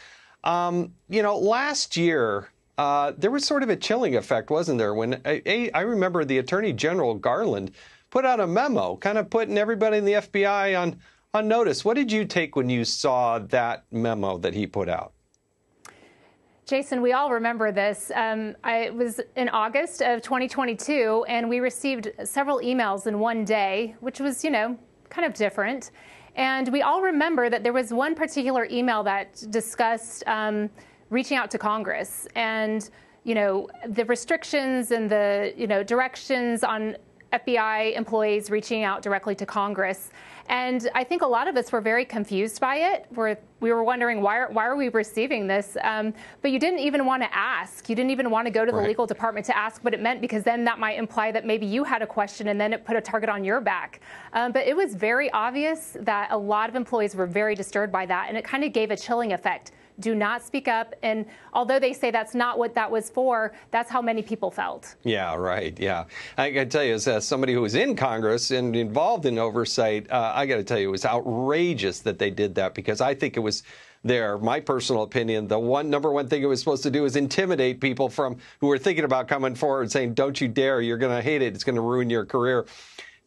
Um, you know, last year, uh, there was sort of a chilling effect, wasn't there? When I, I remember the Attorney General Garland put out a memo, kind of putting everybody in the FBI on on notice. What did you take when you saw that memo that he put out? Jason, we all remember this. Um, I, it was in August of 2022, and we received several emails in one day, which was, you know, kind of different. And we all remember that there was one particular email that discussed um, reaching out to Congress and, you know, the restrictions and the, you know, directions on FBI employees reaching out directly to Congress. And I think a lot of us were very confused by it. We're, we were wondering why are, why are we receiving this? Um, but you didn't even want to ask. You didn't even want to go to the Right. legal department to ask what it meant because then that might imply that maybe you had a question and then it put a target on your back. Um, but it was very obvious that a lot of employees were very disturbed by that, and it kind of gave a chilling effect. Do not speak up. And although they say that's not what that was for, that's how many people felt. Yeah, right. Yeah. I got to tell you, as somebody who was in Congress and involved in oversight, uh, I got to tell you, it was outrageous that they did that because I think it was there, my personal opinion, the one number one thing it was supposed to do is intimidate people from who were thinking about coming forward saying, don't you dare, you're going to hate it, it's going to ruin your career.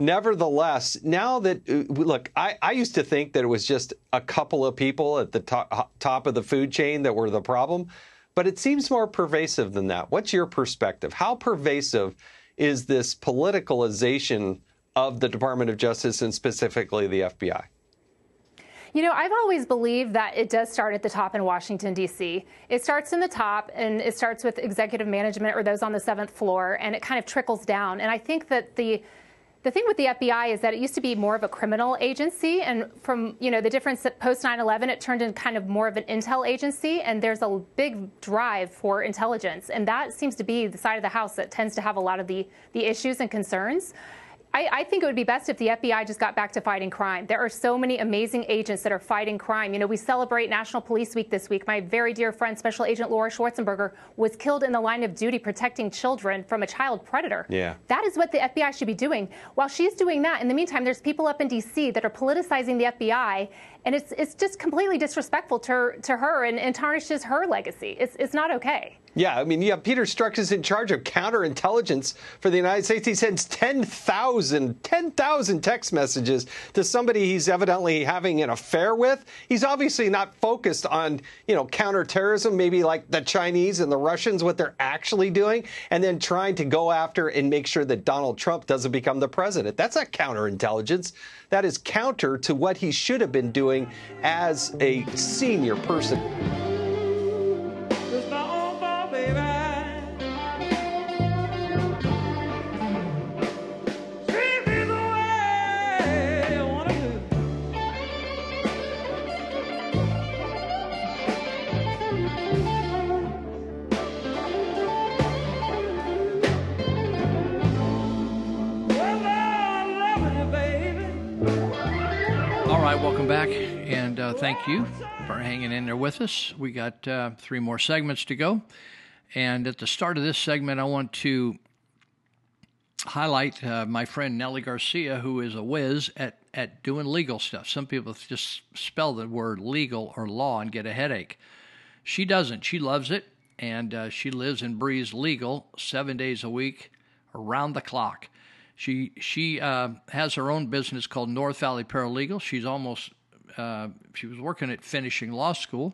Nevertheless, now that, uh, look, I, I used to think that it was just a couple of people at the top, top of the food chain that were the problem, but it seems more pervasive than that. What's your perspective? How pervasive is this politicalization of the Department of Justice and specifically the FBI? You know, I've always believed that it does start at the top in Washington, D.C. It starts in the top, and it starts with executive management or those on the seventh floor, and it kind of trickles down. And I think that the the thing with the FBI is that it used to be more of a criminal agency, and from you know the difference that post 9/11, it turned into kind of more of an intel agency, and there's a big drive for intelligence, and that seems to be the side of the house that tends to have a lot of the the issues and concerns. I, I, think it would be best if the FBI just got back to fighting crime. There are so many amazing agents that are fighting crime. You know, we celebrate National Police Week this week. My very dear friend, Special Agent Laura Schwartzenberger, was killed in the line of duty protecting children from a child predator. Yeah. That is what the FBI should be doing. While she's doing that, in the meantime, there's people up in D.C. that are politicizing the FBI and it's it's just completely disrespectful to to her and, and tarnishes her legacy. It's it's not okay. Yeah, I mean, yeah, Peter Strzok is in charge of counterintelligence for the United States. He sends 10,000 10,000 text messages to somebody he's evidently having an affair with. He's obviously not focused on, you know, counterterrorism, maybe like the Chinese and the Russians, what they're actually doing, and then trying to go after and make sure that Donald Trump doesn't become the president. That's not counterintelligence. That is counter to what he should have been doing as a senior person. Back, and uh, thank you for hanging in there with us. We got uh, three more segments to go. And at the start of this segment, I want to highlight uh, my friend Nellie Garcia, who is a whiz at, at doing legal stuff. Some people just spell the word legal or law and get a headache. She doesn't. She loves it, and uh, she lives and breathes legal seven days a week, around the clock. She she uh, has her own business called North Valley Paralegal. She's almost uh, she was working at finishing law school,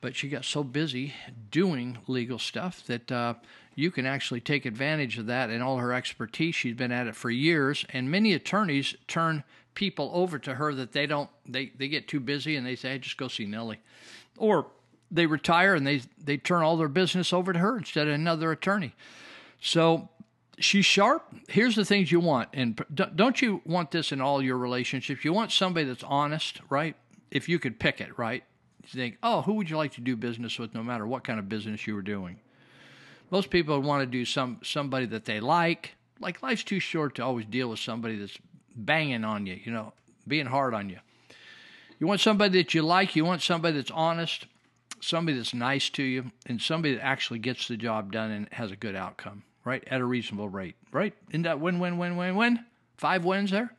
but she got so busy doing legal stuff that uh, you can actually take advantage of that and all her expertise. She's been at it for years, and many attorneys turn people over to her that they don't they they get too busy and they say hey, just go see Nellie, or they retire and they they turn all their business over to her instead of another attorney. So she's sharp. Here's the things you want, and don't you want this in all your relationships? You want somebody that's honest, right? If you could pick it, right? You think, oh, who would you like to do business with, no matter what kind of business you were doing? Most people want to do some somebody that they like. Like life's too short to always deal with somebody that's banging on you, you know, being hard on you. You want somebody that you like. You want somebody that's honest, somebody that's nice to you, and somebody that actually gets the job done and has a good outcome right, at a reasonable rate, right? In that win, win, win, win, win, five wins there.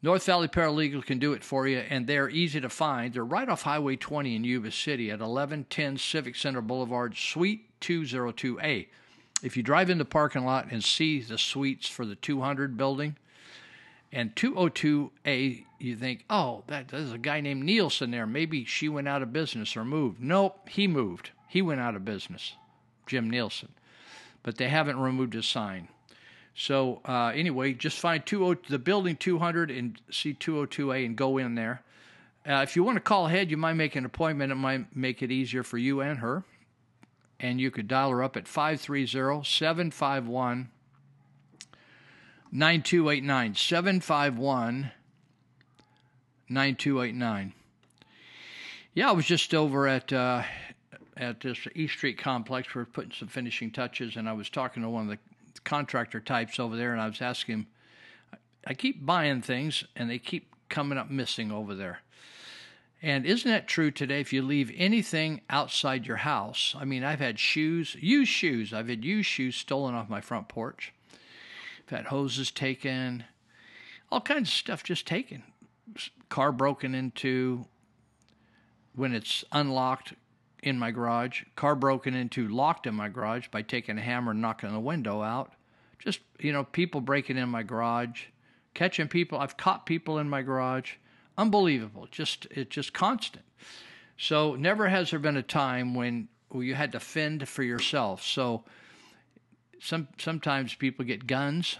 North Valley Paralegal can do it for you, and they're easy to find. They're right off Highway 20 in Yuba City at 1110 Civic Center Boulevard, Suite 202A. If you drive in the parking lot and see the suites for the 200 building and 202A, you think, oh, that, there's a guy named Nielsen there. Maybe she went out of business or moved. Nope, he moved. He went out of business, Jim Nielsen but they haven't removed his sign. So uh, anyway, just find 20, the building 200 and see 202A and go in there. Uh, if you want to call ahead, you might make an appointment. It might make it easier for you and her. And you could dial her up at 530 751 9289. 751 9289. Yeah, I was just over at uh, at this East Street complex. We're putting some finishing touches, and I was talking to one of the contractor types over there, and I was asking him, I keep buying things, and they keep coming up missing over there. And isn't that true today? If you leave anything outside your house, I mean, I've had shoes, used shoes, I've had used shoes stolen off my front porch. I've had hoses taken, all kinds of stuff just taken. Car broken into when it's unlocked, in my garage, car broken into, locked in my garage by taking a hammer and knocking the window out. Just, you know, people breaking in my garage, catching people. I've caught people in my garage. Unbelievable. Just it's just constant. So never has there been a time when you had to fend for yourself. So some sometimes people get guns,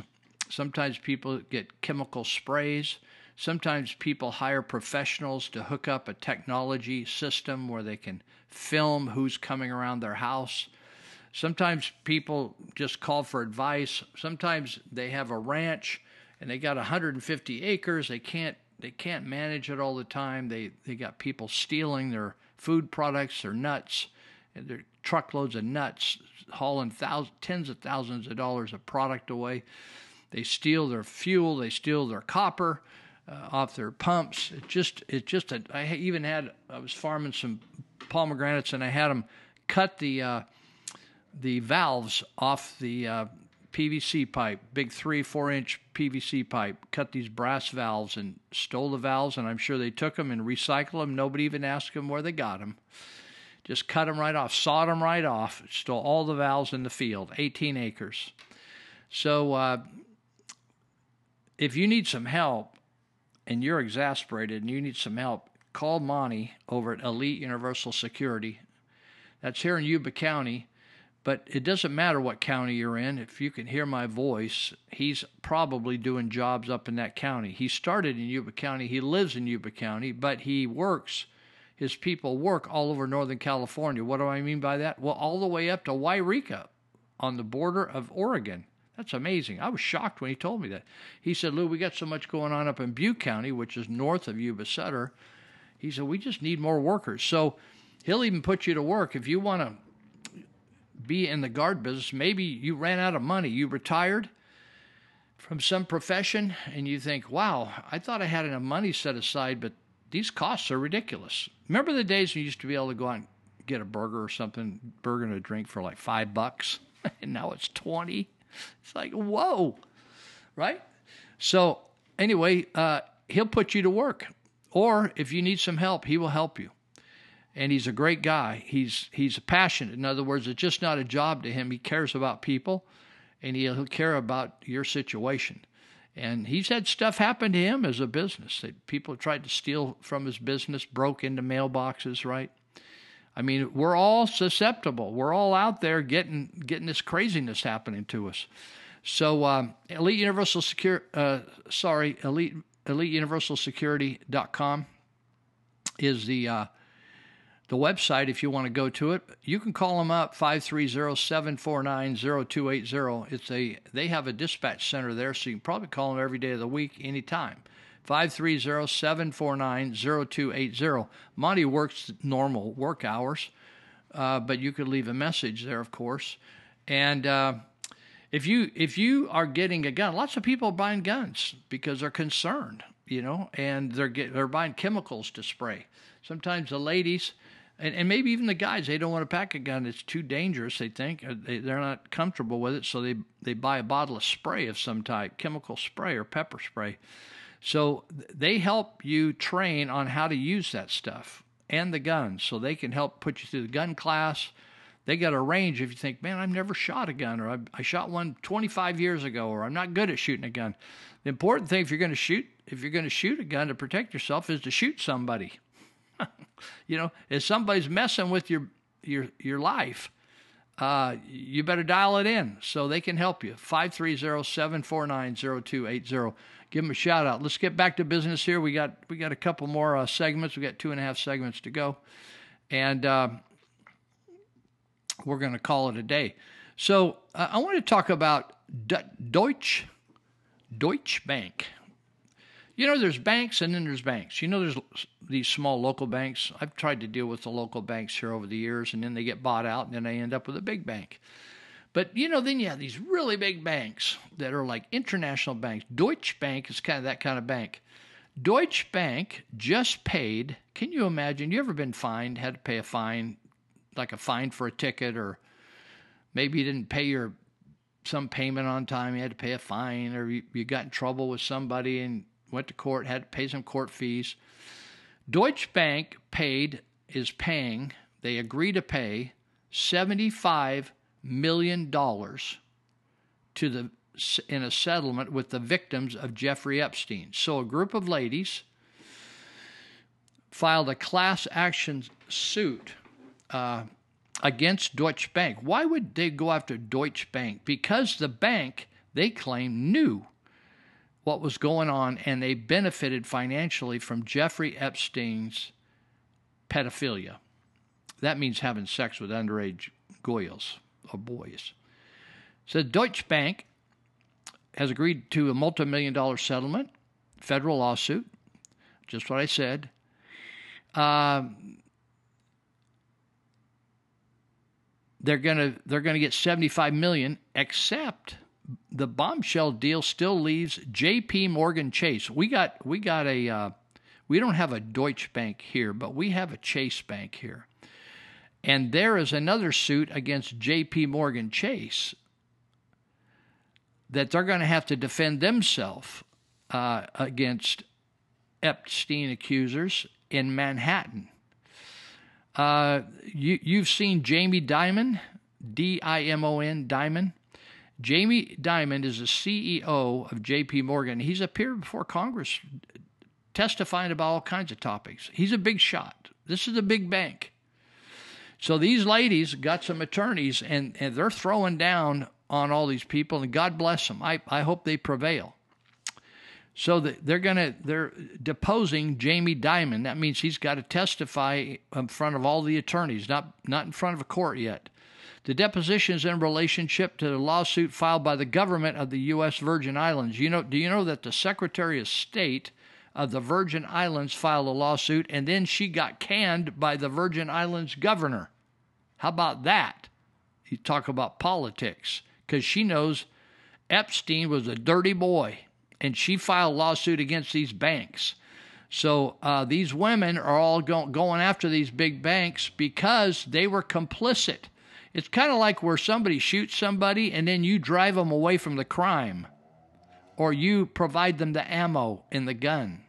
sometimes people get chemical sprays. Sometimes people hire professionals to hook up a technology system where they can film who's coming around their house. Sometimes people just call for advice. Sometimes they have a ranch and they got 150 acres. They can't they can't manage it all the time. They they got people stealing their food products, their nuts, and their truckloads of nuts, hauling thousands, tens of thousands of dollars of product away. They steal their fuel, they steal their copper uh, off their pumps. It just, it just, I even had, I was farming some pomegranates and I had them cut the, uh, the valves off the uh, PVC pipe, big three, four inch PVC pipe, cut these brass valves and stole the valves. And I'm sure they took them and recycled them. Nobody even asked them where they got them. Just cut them right off, sawed them right off, stole all the valves in the field, 18 acres. So uh, if you need some help and you're exasperated and you need some help, call Monty over at Elite Universal Security. That's here in Yuba County. But it doesn't matter what county you're in. If you can hear my voice, he's probably doing jobs up in that county. He started in Yuba County. He lives in Yuba County, but he works, his people work all over Northern California. What do I mean by that? Well, all the way up to Yreka on the border of Oregon. That's amazing. I was shocked when he told me that. He said, Lou, we got so much going on up in Butte County, which is north of Yuba Sutter. He said, we just need more workers. So he'll even put you to work if you want to be in the guard business. Maybe you ran out of money, you retired from some profession, and you think, wow, I thought I had enough money set aside, but these costs are ridiculous. Remember the days when you used to be able to go out and get a burger or something, burger and a drink for like five bucks, and now it's 20? It's like, whoa, right? So, anyway, uh, he'll put you to work. Or if you need some help, he will help you and he's a great guy. He's he's passionate. In other words, it's just not a job to him. He cares about people, and he'll care about your situation. And he's had stuff happen to him as a business. People tried to steal from his business, broke into mailboxes, right? I mean, we're all susceptible. We're all out there getting getting this craziness happening to us. So, um, Elite Universal Secure, uh, sorry, Elite EliteUniversalSecurity.com is the uh, the website if you want to go to it. You can call them up 530-749-0280. It's a they have a dispatch center there, so you can probably call them every day of the week, anytime. 530-749-0280. Monty works normal work hours, uh, but you could leave a message there, of course. And uh, if you if you are getting a gun, lots of people are buying guns because they're concerned, you know, and they're get, they're buying chemicals to spray. Sometimes the ladies and, and maybe even the guys they don't want to pack a gun. It's too dangerous they think. Uh, they, they're not comfortable with it so they they buy a bottle of spray of some type chemical spray or pepper spray. So they help you train on how to use that stuff and the guns so they can help put you through the gun class they got a range if you think man i've never shot a gun or I, I shot one 25 years ago or i'm not good at shooting a gun the important thing if you're going to shoot if you're going to shoot a gun to protect yourself is to shoot somebody you know, if somebody's messing with your your your life, uh, you better dial it in so they can help you. 530-749-0280. Give them a shout out. Let's get back to business here. We got we got a couple more uh, segments. We got two and a half segments to go, and uh, we're going to call it a day. So uh, I want to talk about D- Deutsche Deutsche Bank. You know, there's banks and then there's banks. You know, there's these small local banks. I've tried to deal with the local banks here over the years, and then they get bought out, and then they end up with a big bank. But you know, then you have these really big banks that are like international banks. Deutsche Bank is kind of that kind of bank. Deutsche Bank just paid. Can you imagine? You ever been fined? Had to pay a fine, like a fine for a ticket, or maybe you didn't pay your some payment on time. You had to pay a fine, or you, you got in trouble with somebody and went to court, had to pay some court fees. Deutsche Bank paid, is paying, they agree to pay $75 million to the in a settlement with the victims of Jeffrey Epstein. So a group of ladies filed a class action suit uh, against Deutsche Bank. Why would they go after Deutsche Bank? Because the bank, they claim, knew what was going on, and they benefited financially from Jeffrey Epstein's pedophilia. That means having sex with underage girls or boys. So Deutsche Bank has agreed to a multi-million dollar settlement, federal lawsuit, just what I said. Um, they're gonna they're gonna get 75 million, except the bombshell deal still leaves J.P. Morgan Chase. We got we got a uh, we don't have a Deutsche Bank here, but we have a Chase Bank here, and there is another suit against J.P. Morgan Chase that they're going to have to defend themselves uh, against Epstein accusers in Manhattan. Uh, you, you've seen Jamie Dimon, D I M O N, Dimon. Jamie Dimon is the CEO of JP Morgan. He's appeared before Congress testifying about all kinds of topics. He's a big shot. This is a big bank. So these ladies got some attorneys and, and they're throwing down on all these people, and God bless them. I, I hope they prevail. So they're gonna they're deposing Jamie Dimon. That means he's got to testify in front of all the attorneys, not not in front of a court yet. The deposition is in relationship to the lawsuit filed by the government of the U.S. Virgin Islands. You know, do you know that the Secretary of State of the Virgin Islands filed a lawsuit, and then she got canned by the Virgin Islands governor? How about that? You talk about politics because she knows Epstein was a dirty boy and she filed a lawsuit against these banks. So uh, these women are all go- going after these big banks because they were complicit. It's kind of like where somebody shoots somebody and then you drive them away from the crime, or you provide them the ammo in the gun.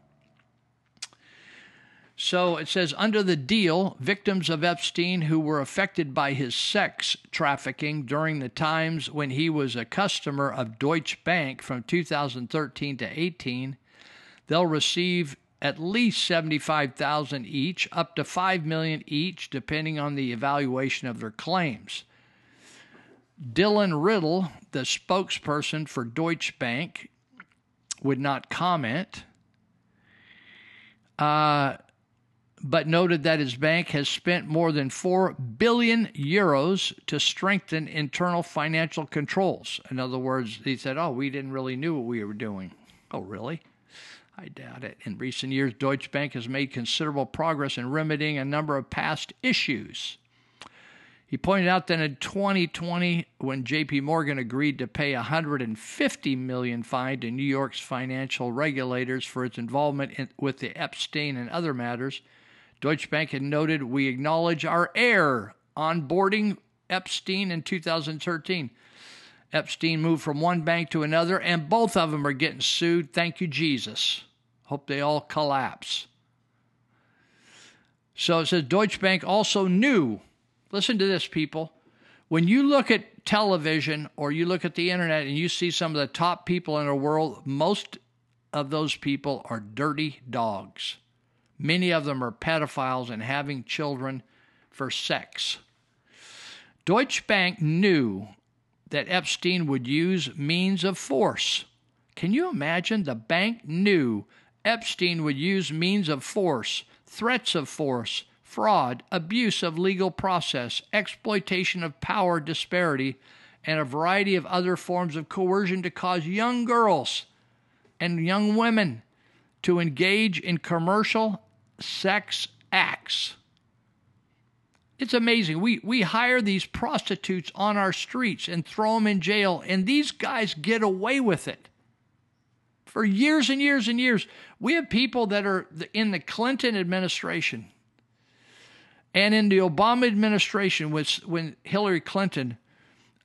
So it says under the deal, victims of Epstein who were affected by his sex trafficking during the times when he was a customer of Deutsche Bank from 2013 to 18, they'll receive at least 75,000 each, up to 5 million each depending on the evaluation of their claims. Dylan Riddle, the spokesperson for Deutsche Bank, would not comment. Uh, but noted that his bank has spent more than 4 billion euros to strengthen internal financial controls. In other words, he said, "Oh, we didn't really knew what we were doing." Oh, really? I doubt it. In recent years, Deutsche Bank has made considerable progress in remedying a number of past issues. He pointed out that in 2020, when JP Morgan agreed to pay a 150 million fine to New York's financial regulators for its involvement in, with the Epstein and other matters, Deutsche Bank had noted, We acknowledge our error onboarding Epstein in 2013. Epstein moved from one bank to another, and both of them are getting sued. Thank you, Jesus. Hope they all collapse. So it says Deutsche Bank also knew. Listen to this, people. When you look at television or you look at the internet and you see some of the top people in the world, most of those people are dirty dogs. Many of them are pedophiles and having children for sex. Deutsche Bank knew that Epstein would use means of force. Can you imagine? The bank knew Epstein would use means of force, threats of force, fraud, abuse of legal process, exploitation of power disparity, and a variety of other forms of coercion to cause young girls and young women to engage in commercial sex acts. It's amazing. We we hire these prostitutes on our streets and throw them in jail, and these guys get away with it for years and years and years. We have people that are in the Clinton administration and in the Obama administration, which when Hillary Clinton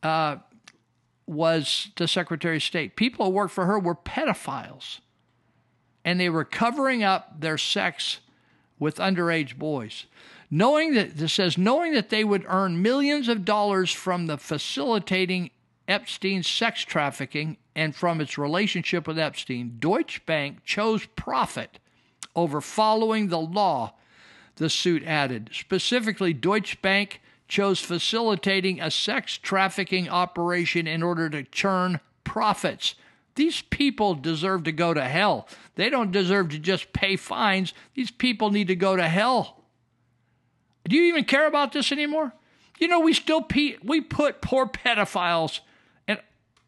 uh, was the Secretary of State, people who worked for her were pedophiles, and they were covering up their sex with underage boys. Knowing that this says knowing that they would earn millions of dollars from the facilitating Epstein's sex trafficking and from its relationship with Epstein, Deutsche Bank chose profit over following the law, the suit added. Specifically, Deutsche Bank chose facilitating a sex trafficking operation in order to churn profits. These people deserve to go to hell. They don't deserve to just pay fines. These people need to go to hell. Do you even care about this anymore? You know, we still pe- we put poor pedophiles in,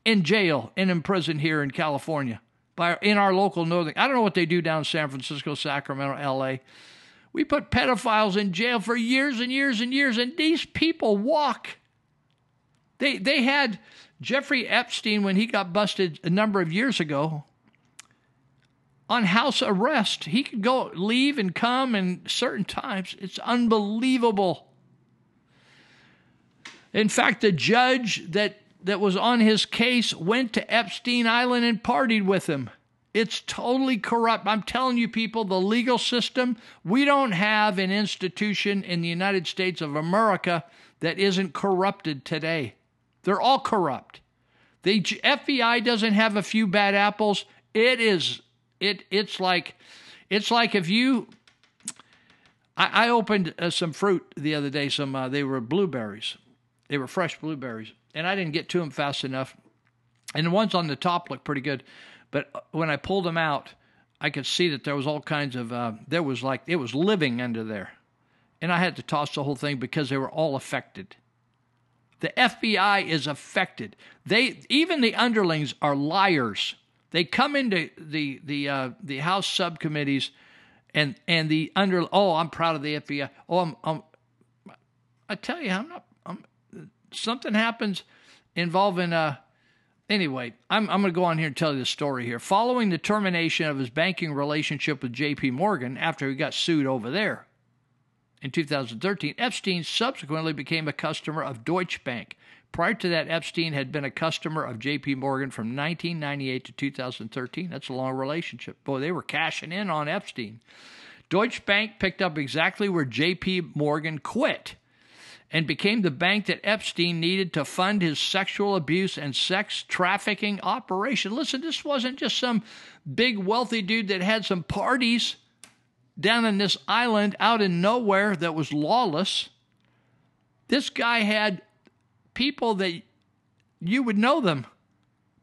in jail and in prison here in California by in our local northern. I don't know what they do down San Francisco, Sacramento, L.A. We put pedophiles in jail for years and years and years, and these people walk They they had Jeffrey Epstein when he got busted a number of years ago on house arrest. He could go leave and come in certain times. It's unbelievable. In fact, the judge that that was on his case went to Epstein Island and partied with him. It's totally corrupt. I'm telling you, people, the legal system, we don't have an institution in the United States of America that isn't corrupted today. They're all corrupt. The FBI doesn't have a few bad apples. It is it it's like it's like if you I, I opened uh, some fruit the other day. Some uh, they were blueberries. They were fresh blueberries, and I didn't get to them fast enough. And the ones on the top looked pretty good, but uh, when I pulled them out, I could see that there was all kinds of uh, there was like it was living under there, and I had to toss the whole thing because they were all affected. The FBI is affected. They even the underlings are liars. They come into the the uh, the House subcommittees, and and the under. Oh, I'm proud of the FBI. Oh, I'm. I'm I tell you, I'm not. I'm, something happens involving. Uh, anyway, I'm I'm going to go on here and tell you the story here. Following the termination of his banking relationship with J.P. Morgan after he got sued over there, in 2013, Epstein subsequently became a customer of Deutsche Bank. Prior to that, Epstein had been a customer of JP Morgan from 1998 to 2013. That's a long relationship. Boy, they were cashing in on Epstein. Deutsche Bank picked up exactly where JP Morgan quit and became the bank that Epstein needed to fund his sexual abuse and sex trafficking operation. Listen, this wasn't just some big wealthy dude that had some parties down in this island out in nowhere that was lawless. This guy had people that you would know them.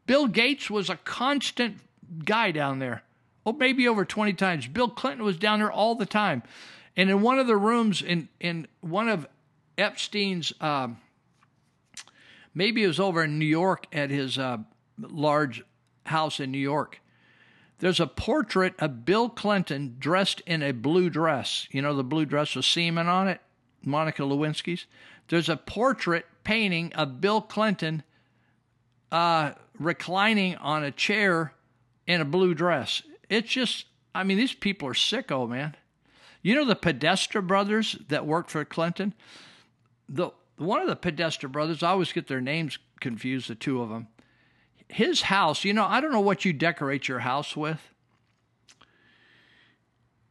Bill Gates was a constant guy down there. Oh, maybe over 20 times. Bill Clinton was down there all the time. And in one of the rooms in, in one of Epstein's, um, maybe it was over in New York at his uh, large house in New York there's a portrait of Bill Clinton dressed in a blue dress. You know, the blue dress with semen on it, Monica Lewinsky's. There's a portrait painting of Bill Clinton uh, reclining on a chair in a blue dress. It's just, I mean, these people are sicko, man. You know the Podesta brothers that worked for Clinton? The one of the Podesta brothers, I always get their names confused, the two of them his house, you know, I don't know what you decorate your house with.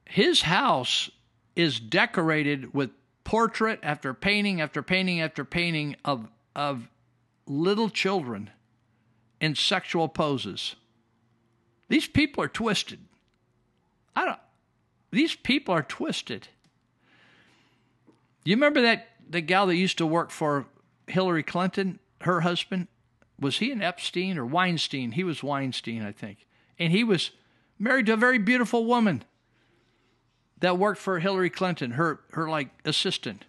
His house is decorated with portrait after painting after painting after painting of of little children in sexual poses. These people are twisted. I don't these people are twisted. You remember that the gal that used to work for Hillary Clinton, her husband? Was he an Epstein or Weinstein? He was Weinstein, I think. And he was married to a very beautiful woman that worked for Hillary Clinton, her her like assistant.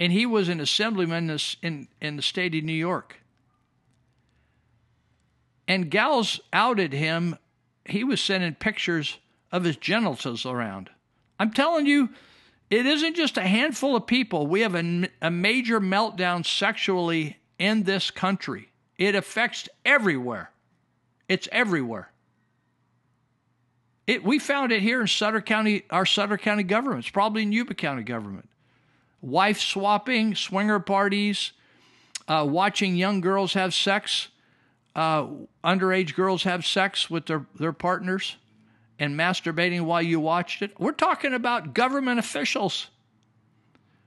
And he was an assemblyman in, in, the state of New York. And gals outed him. He was sending pictures of his genitals around. I'm telling you, it isn't just a handful of people. We have a, a major meltdown sexually in this country. It affects everywhere. It's everywhere. It, we found it here in Sutter County, our Sutter County government. It's probably in Yuba County government. Wife swapping, swinger parties, uh, watching young girls have sex, uh, underage girls have sex with their, their partners, and masturbating while you watched it. We're talking about government officials.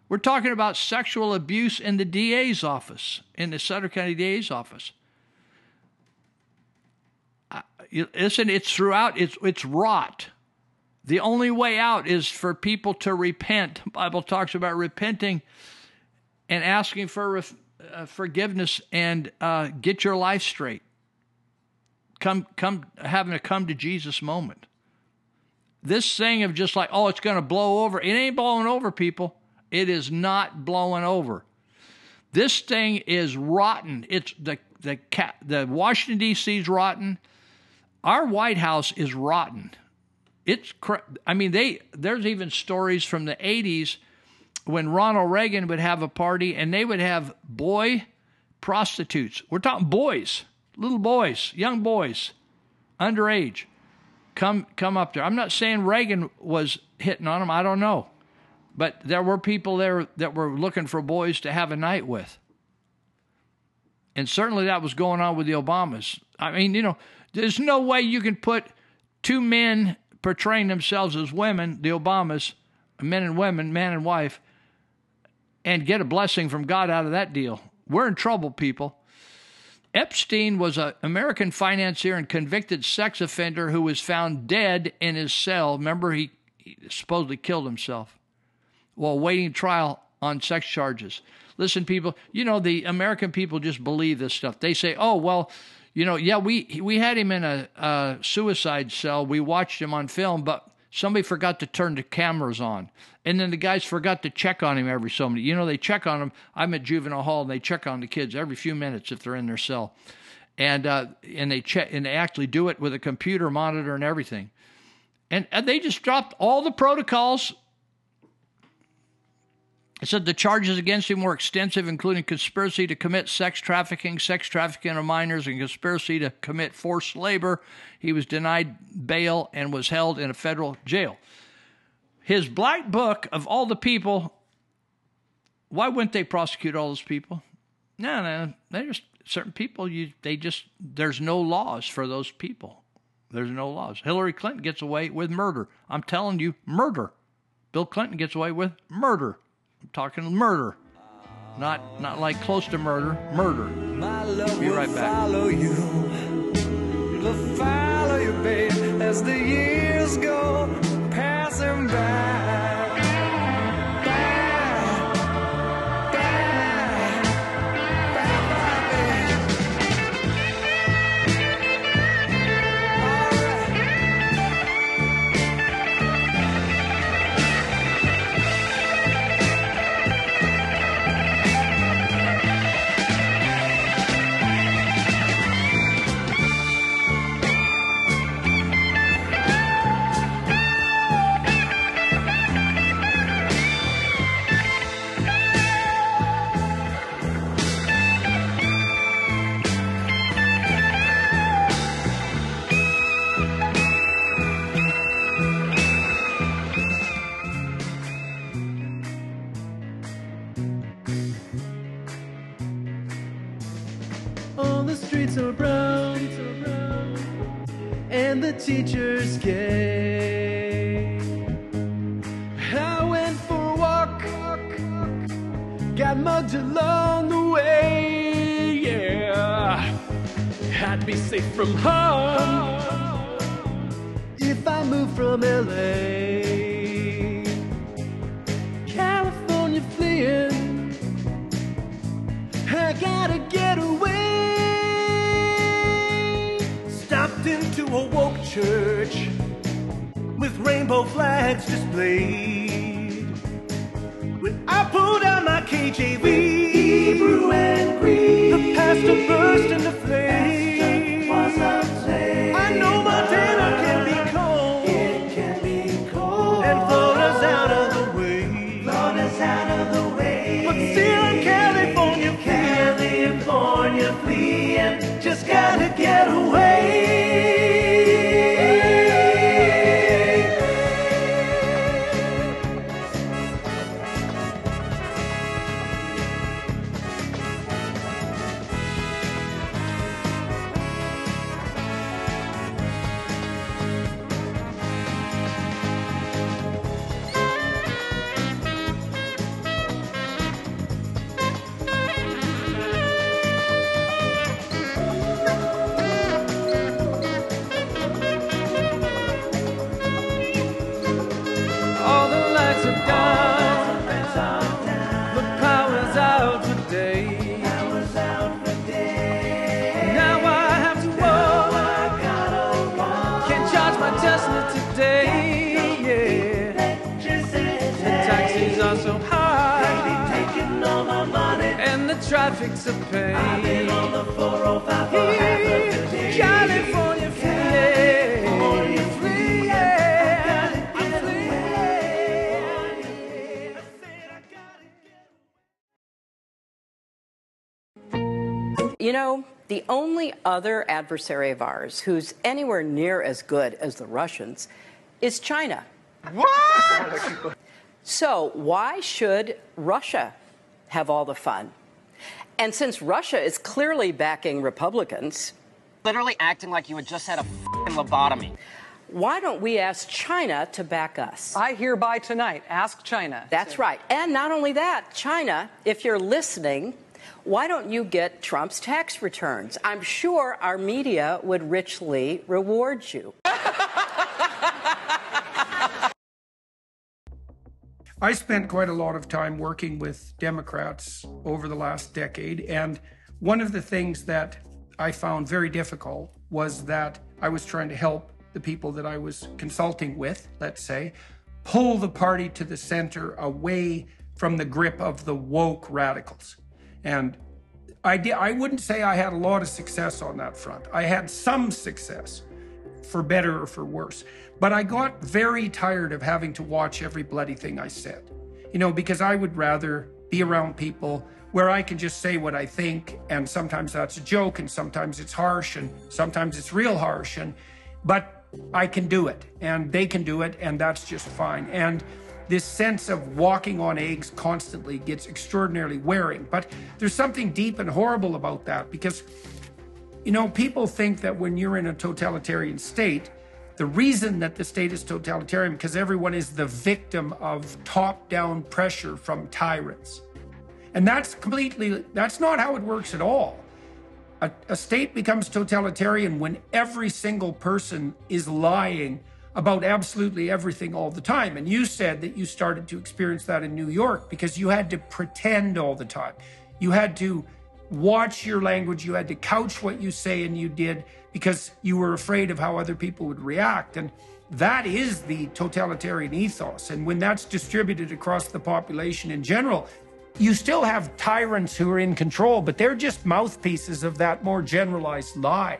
We're talking about sexual abuse in the DA's office, in the Sutter County DA's office. Listen, it's throughout, it's, it's rot. The only way out is for people to repent. The Bible talks about repenting and asking for uh, forgiveness and uh, get your life straight. Come, come, having a come to Jesus moment. This thing of just like, oh, it's going to blow over. It ain't blowing over, people. It is not blowing over. This thing is rotten. It's the the the Washington D.C.'s rotten. Our White House is rotten. It's I mean they there's even stories from the 80s when Ronald Reagan would have a party and they would have boy prostitutes. We're talking boys, little boys, young boys, underage, come come up there. I'm not saying Reagan was hitting on them. I don't know, but there were people there that were looking for boys to have a night with, and certainly that was going on with the Obamas. I mean, you know, there's no way you can put two men portraying themselves as women, the Obamas, men and women, man and wife, and get a blessing from God out of that deal. We're in trouble, people. Epstein was an American financier and convicted sex offender who was found dead in his cell. Remember, he, he supposedly killed himself while waiting trial on sex charges. Listen, people, you know, the American people just believe this stuff. They say, oh, well, you know, yeah, we, we had him in a, a suicide cell. We watched him on film, but somebody forgot to turn the cameras on. And then the guys forgot to check on him every so many. You know, they check on him. I'm at juvenile hall and they check on the kids every few minutes if they're in their cell. And uh, and they check and they actually do it with a computer monitor and everything. And, and they just dropped all the protocols. It said the charges against him were extensive, including conspiracy to commit sex trafficking, sex trafficking of minors, and conspiracy to commit forced labor. He was denied bail and was held in a federal jail his black book of all the people. Why wouldn't they prosecute all those people? No, no, they just certain people. You they just there's no laws for those people. There's no laws. Hillary Clinton gets away with murder. I'm telling you, murder. Bill Clinton gets away with murder. I'm talking murder, not not like close to murder. Murder. Be right back. Follow you. It'll follow you, babe, as the years go passing by. Other adversary of ours who's anywhere near as good as the Russians is China. What? So, why should Russia have all the fun? And since Russia is clearly backing Republicans, Literally acting like you had just had a fing lobotomy. why don't we ask China to back us? I hereby tonight ask China. That's right. And not only that, China, if you're listening, why don't you get Trump's tax returns? I'm sure our media would richly reward you. I spent quite a lot of time working with Democrats over the last decade, and one of the things that I found very difficult was that I was trying to help the people that I was consulting with, let's say, pull the party to the center away from the grip of the woke radicals. And I, di- I wouldn't say I had a lot of success on that front. I had some success, for better or for worse. But I got very tired of having to watch every bloody thing I said. You know, because I would rather be around people where I can just say what I think, and sometimes that's a joke, and sometimes it's harsh, and sometimes it's real harsh, and but I can do it, and they can do it, and that's just fine. And this sense of walking on eggs constantly gets extraordinarily wearing. But there's something deep and horrible about that because you know, people think that when you're in a totalitarian state, the reason that the state is totalitarian because everyone is the victim of top-down pressure from tyrants. And that's completely that's not how it works at all. A, a state becomes totalitarian when every single person is lying about absolutely everything all the time. And you said that you started to experience that in New York because you had to pretend all the time. You had to watch your language, you had to couch what you say and you did because you were afraid of how other people would react. And that is the totalitarian ethos. And when that's distributed across the population in general, you still have tyrants who are in control, but they're just mouthpieces of that more generalized lie.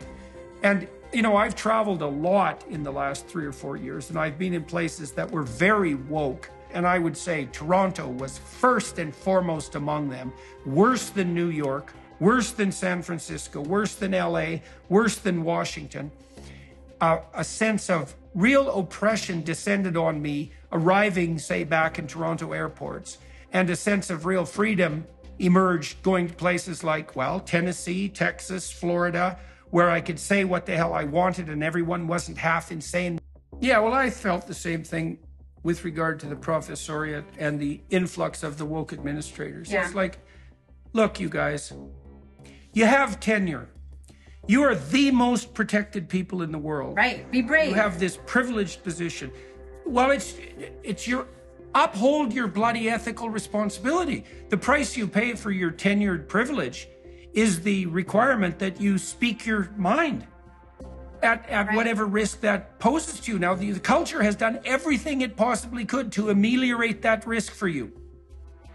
And, you know, I've traveled a lot in the last three or four years, and I've been in places that were very woke. And I would say Toronto was first and foremost among them, worse than New York, worse than San Francisco, worse than LA, worse than Washington. Uh, a sense of real oppression descended on me arriving, say, back in Toronto airports, and a sense of real freedom emerged going to places like, well, Tennessee, Texas, Florida, where I could say what the hell I wanted and everyone wasn't half insane. Yeah, well, I felt the same thing with regard to the professoriate and the influx of the woke administrators. Yeah. It's like, look, you guys, you have tenure. You are the most protected people in the world. Right. Be brave. You have this privileged position. Well, it's it's your uphold your bloody ethical responsibility. The price you pay for your tenured privilege is the requirement that you speak your mind at, at whatever risk that poses to you. Now, the, the culture has done everything it possibly could to ameliorate that risk for you.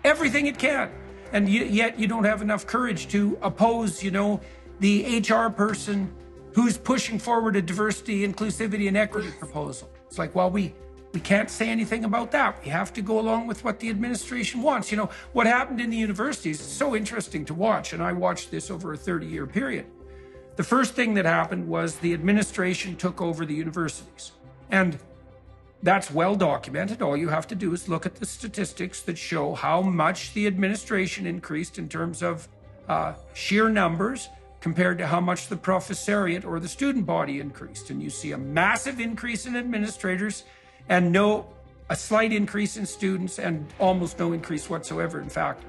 Everything it can. And yet you don't have enough courage to oppose, you know, the HR person who's pushing forward a diversity, inclusivity, and equity proposal. It's like, well, we we can't say anything about that. We have to go along with what the administration wants. You know, what happened in the universities is so interesting to watch, and I watched this over a 30 year period. The first thing that happened was the administration took over the universities. And that's well documented. All you have to do is look at the statistics that show how much the administration increased in terms of uh, sheer numbers compared to how much the professoriate or the student body increased. And you see a massive increase in administrators and no, a slight increase in students and almost no increase whatsoever in faculty.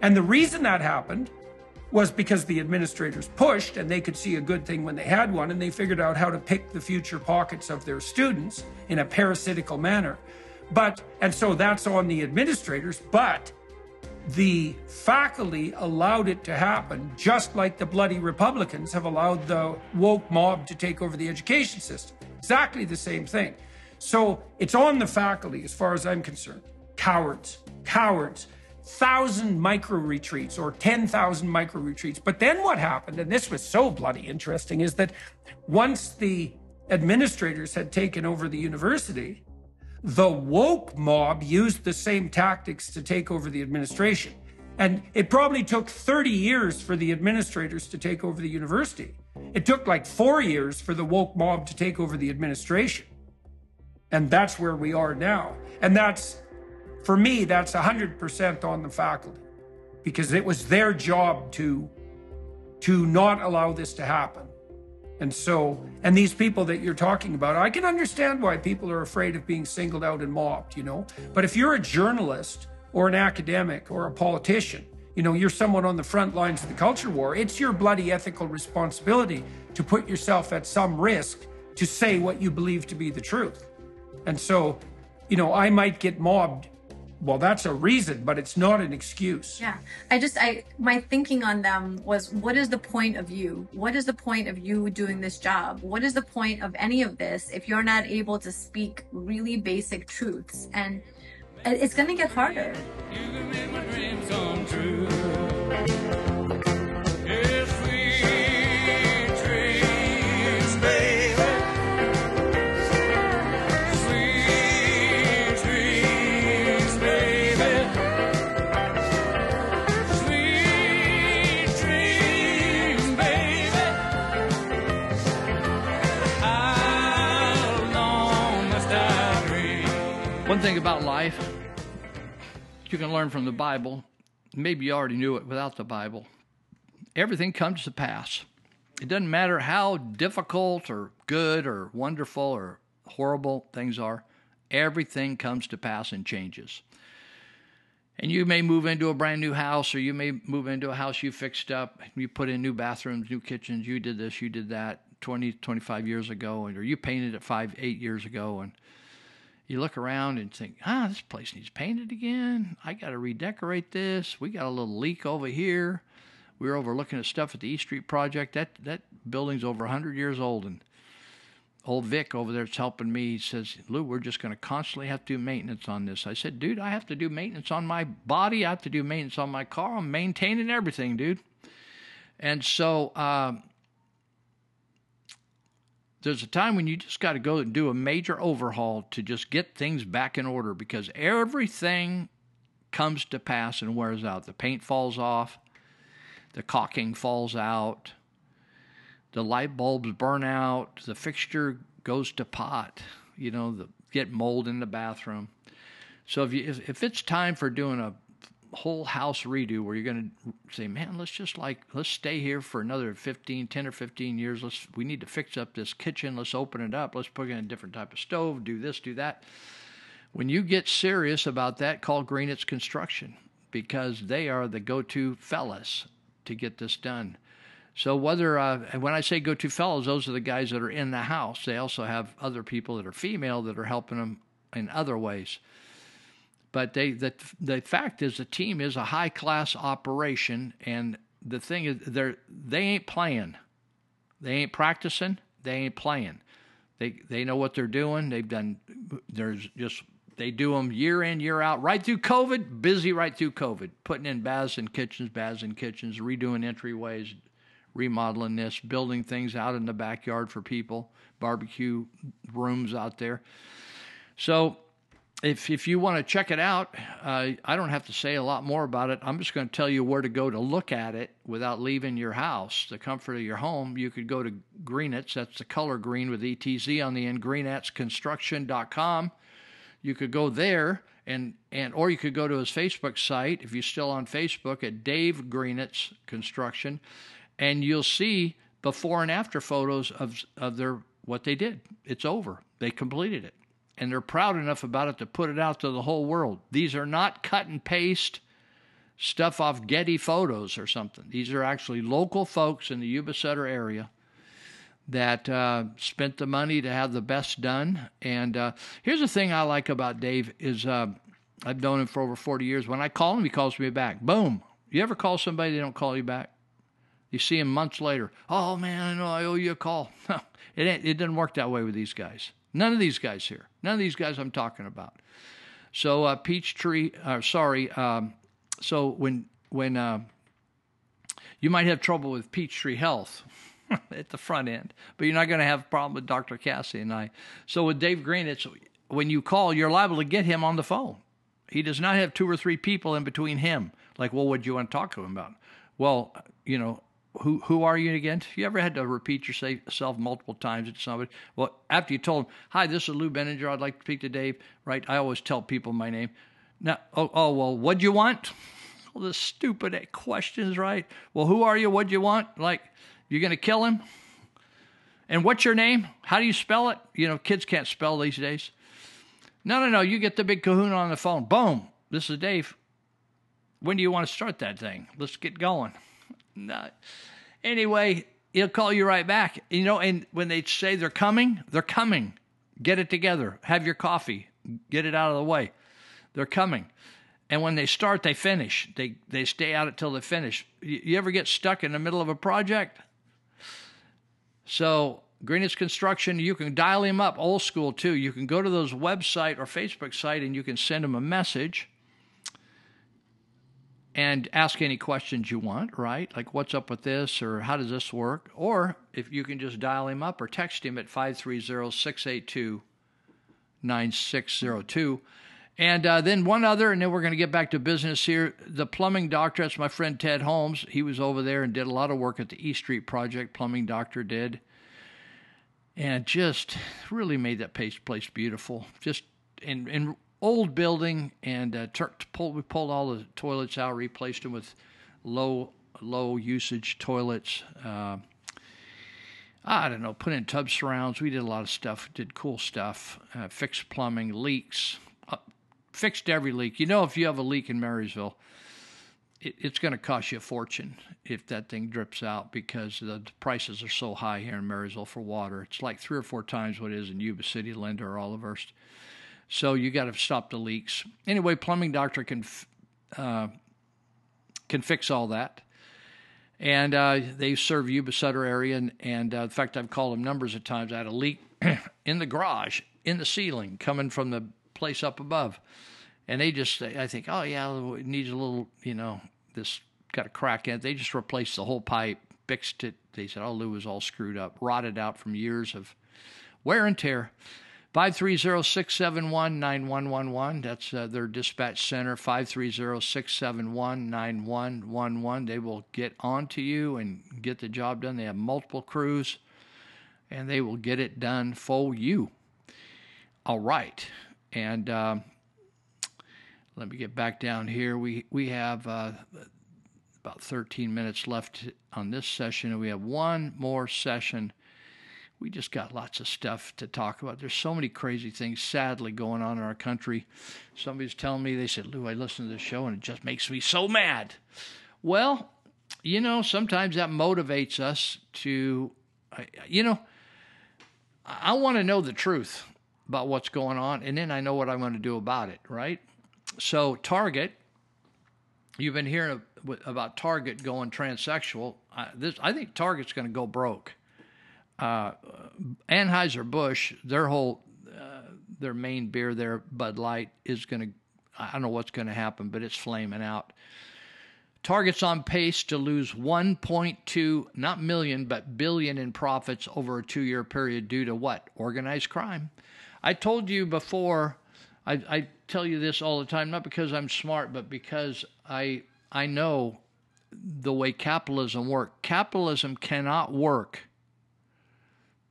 And the reason that happened was because the administrators pushed and they could see a good thing when they had one and they figured out how to pick the future pockets of their students in a parasitical manner. But, and so that's on the administrators, but the faculty allowed it to happen just like the bloody Republicans have allowed the woke mob to take over the education system. Exactly the same thing. So it's on the faculty as far as I'm concerned. Cowards, cowards thousand micro retreats or 10,000 micro retreats. But then what happened, and this was so bloody interesting, is that once the administrators had taken over the university, the woke mob used the same tactics to take over the administration. And it probably took 30 years for the administrators to take over the university. It took like four years for the woke mob to take over the administration. And that's where we are now. And that's, for me, that's 100% on the faculty because it was their job to, to not allow this to happen. And so, and these people that you're talking about, I can understand why people are afraid of being singled out and mobbed, you know? But if you're a journalist or an academic or a politician, you know, you're someone on the front lines of the culture war, it's your bloody ethical responsibility to put yourself at some risk to say what you believe to be the truth. And so, you know, I might get mobbed. Well, that's a reason, but it's not an excuse. Yeah. I just, I, my thinking on them was what is the point of you? What is the point of you doing this job? What is the point of any of this if you're not able to speak really basic truths? And it's going to get harder. One thing about life you can learn from the Bible, maybe you already knew it without the Bible, everything comes to pass. It doesn't matter how difficult or good or wonderful or horrible things are, everything comes to pass and changes. And you may move into a brand new house, or you may move into a house you fixed up, you put in new bathrooms, new kitchens, you did this, you did that 20, 25 years ago, or you painted it five, eight years ago, and you look around and think, ah, this place needs painted again. I got to redecorate this. We got a little leak over here. We were overlooking at stuff at the East Street project. That that building's over 100 years old, and old Vic over there's helping me. He says, Lou, we're just going to constantly have to do maintenance on this. I said, dude, I have to do maintenance on my body. I have to do maintenance on my car. I'm maintaining everything, dude. And so uh, there's a time when you just got to go and do a major overhaul to just get things back in order because everything comes to pass and wears out. The paint falls off, the caulking falls out, the light bulbs burn out, the fixture goes to pot, you know, the, get mold in the bathroom. So if you if, if it's time for doing a whole house redo where you're going to say, man, let's just like, let's stay here for another 15, 10 or 15 years. Let's, we need to fix up this kitchen. Let's open it up. Let's put in a different type of stove, do this, do that. When you get serious about that, call Greenetz Construction because they are the go to fellas to get this done. So whether uh, when I say go to fellows, those are the guys that are in the house. They also have other people that are female that are helping them in other ways. But they the the fact is the team is a high class operation, and the thing is they they ain't playing, they ain't practicing, they ain't playing. They they know what they're doing. They've done. There's just they do them year in year out right through COVID. Busy right through COVID, putting in baths and kitchens, baths and kitchens, redoing entryways, remodeling this, building things out in the backyard for people, barbecue rooms out there. So if if you want to check it out, uh, I don't have to say a lot more about it. I'm just going to tell you where to go to look at it without leaving your house, the comfort of your home. You could go to Greenetz, that's the color green with ETZ on the end, greenetzconstruction.com. You could go there and and or you could go to his Facebook site if you're still on Facebook at Dave Greenetz Construction, and you'll see before and after photos of of their what they did. It's over. They completed it and they're proud enough about it to put it out to the whole world. These are not cut and paste stuff off Getty photos or something. These are actually local folks in the Yuba Sutter area that uh, spent the money to have the best done. And uh, here's the thing I like about Dave is uh, I've known him for over 40 years. When I call him, he calls me back. Boom. You ever call somebody they don't call you back? You see him months later. Oh man, I know I owe you a call. it it doesn't work that way with these guys. None of these guys here. None of these guys I'm talking about. So uh, Peachtree, uh, sorry. Um, so when when uh, you might have trouble with Peachtree Health at the front end, but you're not going to have a problem with Dr. Cassady. So with Dave Green, it's when you call, you're liable to get him on the phone. He does not have two or three people in between him. Like, well, what do you want to talk to him about? Well, you know, who who are you again? You ever had to repeat yourself multiple times to somebody? Well, after you told them, "Hi, this is Lou Binninger. I'd like to speak to Dave." Right? I always tell people my name. Now, oh, oh well, what do you want? All the stupid questions, right? Well, who are you? What do you want? Like, you're gonna kill him? And what's your name? How do you spell it? You know, kids can't spell these days. No, no, no. You get the big kahuna on the phone. Boom. This is Dave. When do you want to start that thing? Let's get going. No. Anyway, he'll call you right back. You know, and when they say they're coming, they're coming. Get it together. Have your coffee. Get it out of the way. They're coming. And when they start, they finish. They they stay out until they finish. You, you ever get stuck in the middle of a project? So Greenetz Construction, you can dial him up old school too. You can go to those website or Facebook site and you can send him a message and ask any questions you want, right? Like what's up with this or how does this work? Or if you can just dial him up or text him at 530-682-9602. And uh, then one other, and then we're going to get back to business here. The plumbing doctor, that's my friend Ted Holmes. He was over there and did a lot of work at the East Street Project, plumbing doctor did. And just really made that place, place beautiful. Just and, in old building and uh, pulled, we pulled all the toilets out, replaced them with low low usage toilets. Uh, I don't know, put in tub surrounds. We did a lot of stuff, did cool stuff, uh, fixed plumbing, leaks, uh, fixed every leak. You know, if you have a leak in Marysville, it, it's going to cost you a fortune if that thing drips out because the, the, prices are so high here in Marysville for water. It's like three or four times what it is in Yuba City, Linda, or Olivehurst. So you got to stop the leaks. Anyway, plumbing doctor can uh, can fix all that. And uh, they serve Yuba Sutter area, and, and uh, in fact, I've called them numbers of times. I had a leak in the garage, in the ceiling, coming from the place up above, and they just, I think, oh yeah, it needs a little, you know, this got a crack in it. They just replaced the whole pipe, fixed it. They said, oh, Lou was all screwed up, rotted out from years of wear and tear. 530-671-9111. That's uh, their dispatch center, 530-671-9111. They will get on to you and get the job done. They have multiple crews, and they will get it done for you. All right. And um, let me get back down here. We, we have uh, about 13 minutes left on this session, and we have one more session we just got lots of stuff to talk about. There's so many crazy things, sadly, going on in our country. Somebody's telling me, they said, Lou, I listen to this show and it just makes me so mad. Well, you know, sometimes that motivates us to, you know, I want to know the truth about what's going on, and then I know what I'm going to do about it, right? So, Target, you've been hearing about Target going transsexual. I, this, I think Target's going to go broke uh, Anheuser Busch, their whole uh, their main beer there, Bud Light, is going to. I don't know what's going to happen, but it's flaming out. Target's on pace to lose 1.2, not million, but billion in profits over a two year period due to what? Organized crime. I told you before, I, I tell you this all the time, not because I'm smart, but because I, I know the way capitalism works. Capitalism cannot work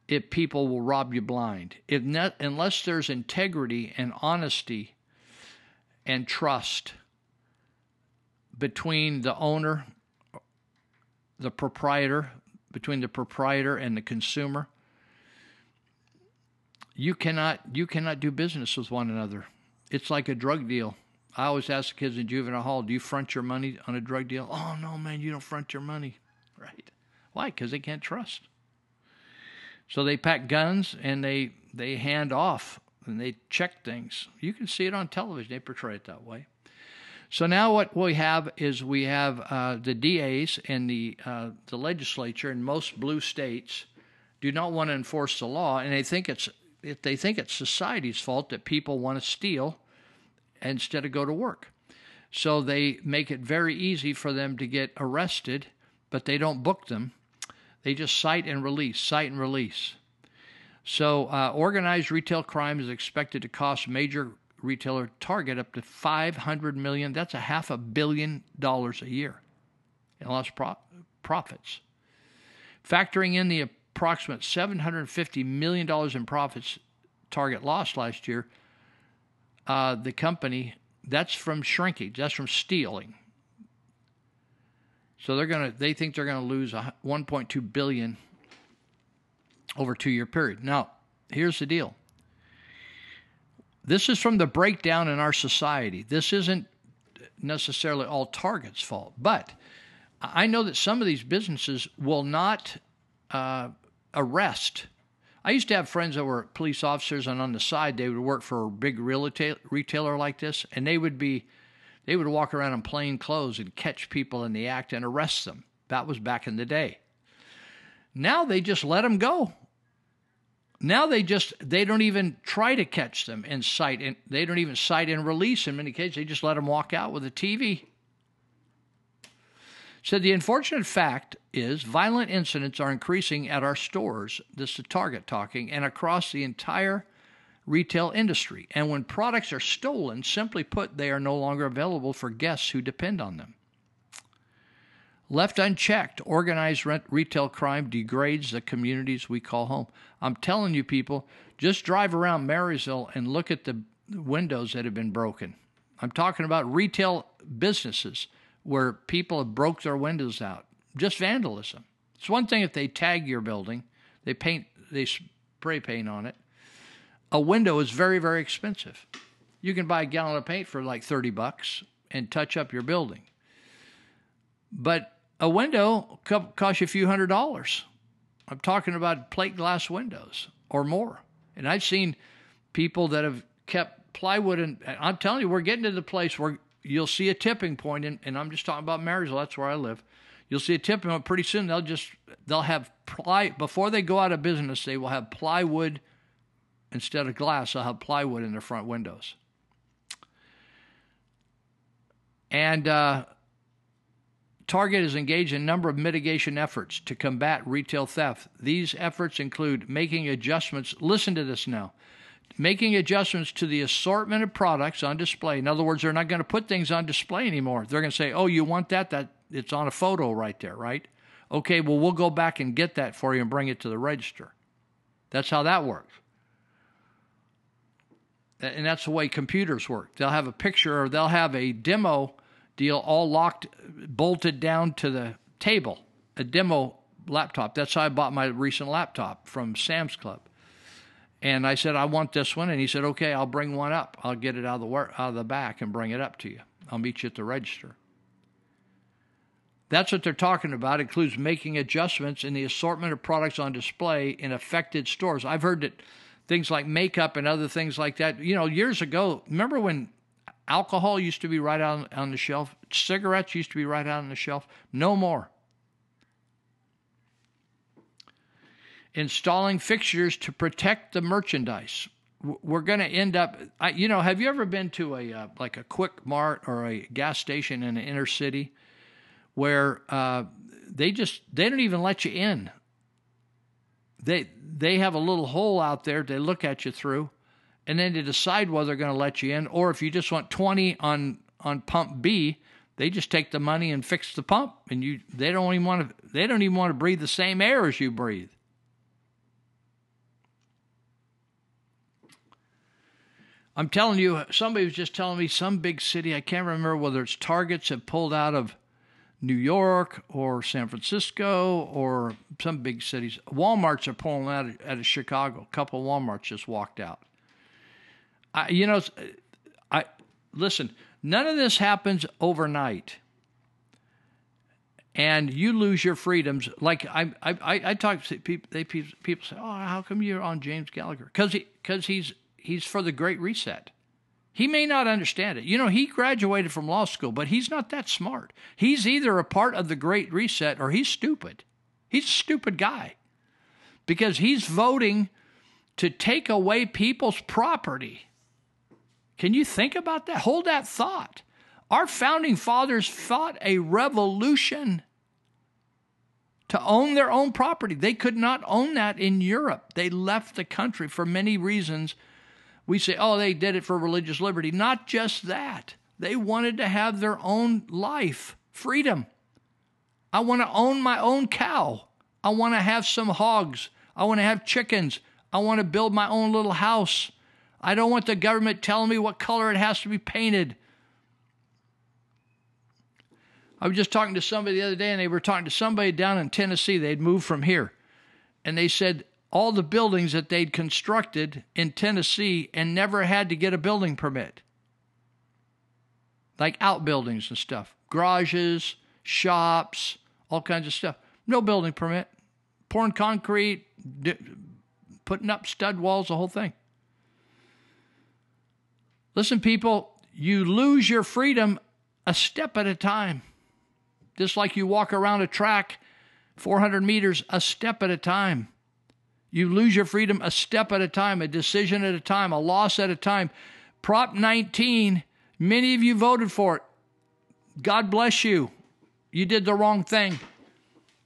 if people will rob you blind. If not, unless there's integrity and honesty and trust between the owner, the proprietor, between the proprietor and the consumer, you cannot you cannot do business with one another. It's like a drug deal. I always ask the kids in juvenile hall, "Do you front your money on a drug deal?" "Oh no, man, you don't front your money." Right? Why? Because they can't trust. So they pack guns and they they hand off and they check things. You can see it on television. They portray it that way. So now what we have is we have uh, the DAs and the uh, the legislature in most blue states do not want to enforce the law, and they think it's they think it's society's fault that people want to steal instead of go to work. So they make it very easy for them to get arrested, but they don't book them they just cite and release, cite and release. So, uh, organized retail crime is expected to cost major retailer Target up to 500 million. That's a half a billion dollars a year in lost pro- profits. Factoring in the approximate 750 million dollars in profits Target lost last year, uh, the company that's from shrinkage, that's from stealing. So they're gonna, they think they're gonna lose a 1.2 billion over a two-year period. Now, here's the deal. This is from the breakdown in our society. This isn't necessarily all Target's fault, but I know that some of these businesses will not uh, arrest. I used to have friends that were police officers, and on the side they would work for a big real retail, retailer like this, and they would be, they would walk around in plain clothes and catch people in the act and arrest them. That was back in the day. Now they just let them go. Now they just they don't even try to catch them in sight, and they don't even cite and release in many cases. They just let them walk out with a TV. Said the unfortunate fact is violent incidents are increasing at our stores. This is Target talking, and across the entire retail industry. And when products are stolen, simply put, they are no longer available for guests who depend on them. Left unchecked, organized retail crime degrades the communities we call home. I'm telling you, people, just drive around Marysville and look at the windows that have been broken. I'm talking about retail businesses where people have broke their windows out. Just vandalism. It's one thing if they tag your building, they paint, they spray paint on it. A window is very, very expensive. You can buy a gallon of paint for like 30 bucks and touch up your building. But a window costs you a few hundred dollars. I'm talking about plate glass windows or more. And I've seen people that have kept plywood, and I'm telling you, we're getting to the place where you'll see a tipping point, and, and I'm just talking about Marysville. That's where I live. You'll see a tipping point pretty soon. They'll just they'll have ply before they go out of business. They will have plywood instead of glass. They'll have plywood in their front windows. And uh, Target is engaged in a number of mitigation efforts to combat retail theft. These efforts include making adjustments. Listen to this now. Making adjustments to the assortment of products on display. In other words, they're not going to put things on display anymore. They're going to say, "Oh, you want that? That it's on a photo right there, right? Okay, well, we'll go back and get that for you and bring it to the register." That's how that works. And that's the way computers work. They'll have a picture or they'll have a demo deal all locked, bolted down to the table, a demo laptop. That's how I bought my recent laptop from Sam's Club. And I said, I want this one. And he said, okay, I'll bring one up. I'll get it out of the, out of the back and bring it up to you. I'll meet you at the register. That's what they're talking about. It includes making adjustments in the assortment of products on display in affected stores. I've heard that things like makeup and other things like that. You know, years ago, remember when Alcohol used to be right on, on the shelf. Cigarettes used to be right on the shelf. No more. Installing fixtures to protect the merchandise. We're going to end up. I, you know, have you ever been to a uh, like a quick mart or a gas station in an inner city where uh, they just they don't even let you in. They they have a little hole out there they look at you through and then to decide whether they're going to let you in, or if you just want 20 on on pump B, they just take the money and fix the pump, and you they don't even want to they don't even want to breathe the same air as you breathe. I'm telling you, somebody was just telling me some big city, I can't remember whether it's Targets have pulled out of New York or San Francisco or some big cities. Walmarts are pulling out of, out of Chicago. A couple of Walmarts just walked out. I, you know, I listen. None of this happens overnight, and you lose your freedoms. Like I, I, I talk to people. They people say, "Oh, how come you're on James Gallagher?" Because he, because he's he's for the Great Reset. He may not understand it. You know, he graduated from law school, but he's not that smart. He's either a part of the Great Reset or he's stupid. He's a stupid guy because he's voting to take away people's property can you think about that? Hold that thought. Our founding fathers fought a revolution to own their own property. They could not own that in Europe. They left the country for many reasons We say, oh, they did it for religious liberty. Not just that. They wanted to have their own life, freedom. I want to own my own cow. I want to have some hogs. I want to have chickens. I want to build my own little house. I don't want the government telling me what color it has to be painted. I was just talking to somebody the other day, and they were talking to somebody down in Tennessee. They'd moved from here. And they said all the buildings that they'd constructed in Tennessee and never had to get a building permit, like outbuildings and stuff, garages, shops, all kinds of stuff. No building permit. Pouring concrete, putting up stud walls, the whole thing. Listen, people, you lose your freedom a step at a time. Just like you walk around a track 400 meters a step at a time. You lose your freedom a step at a time, a decision at a time, a loss at a time. Prop 19, many of you voted for it. God bless you. You did the wrong thing.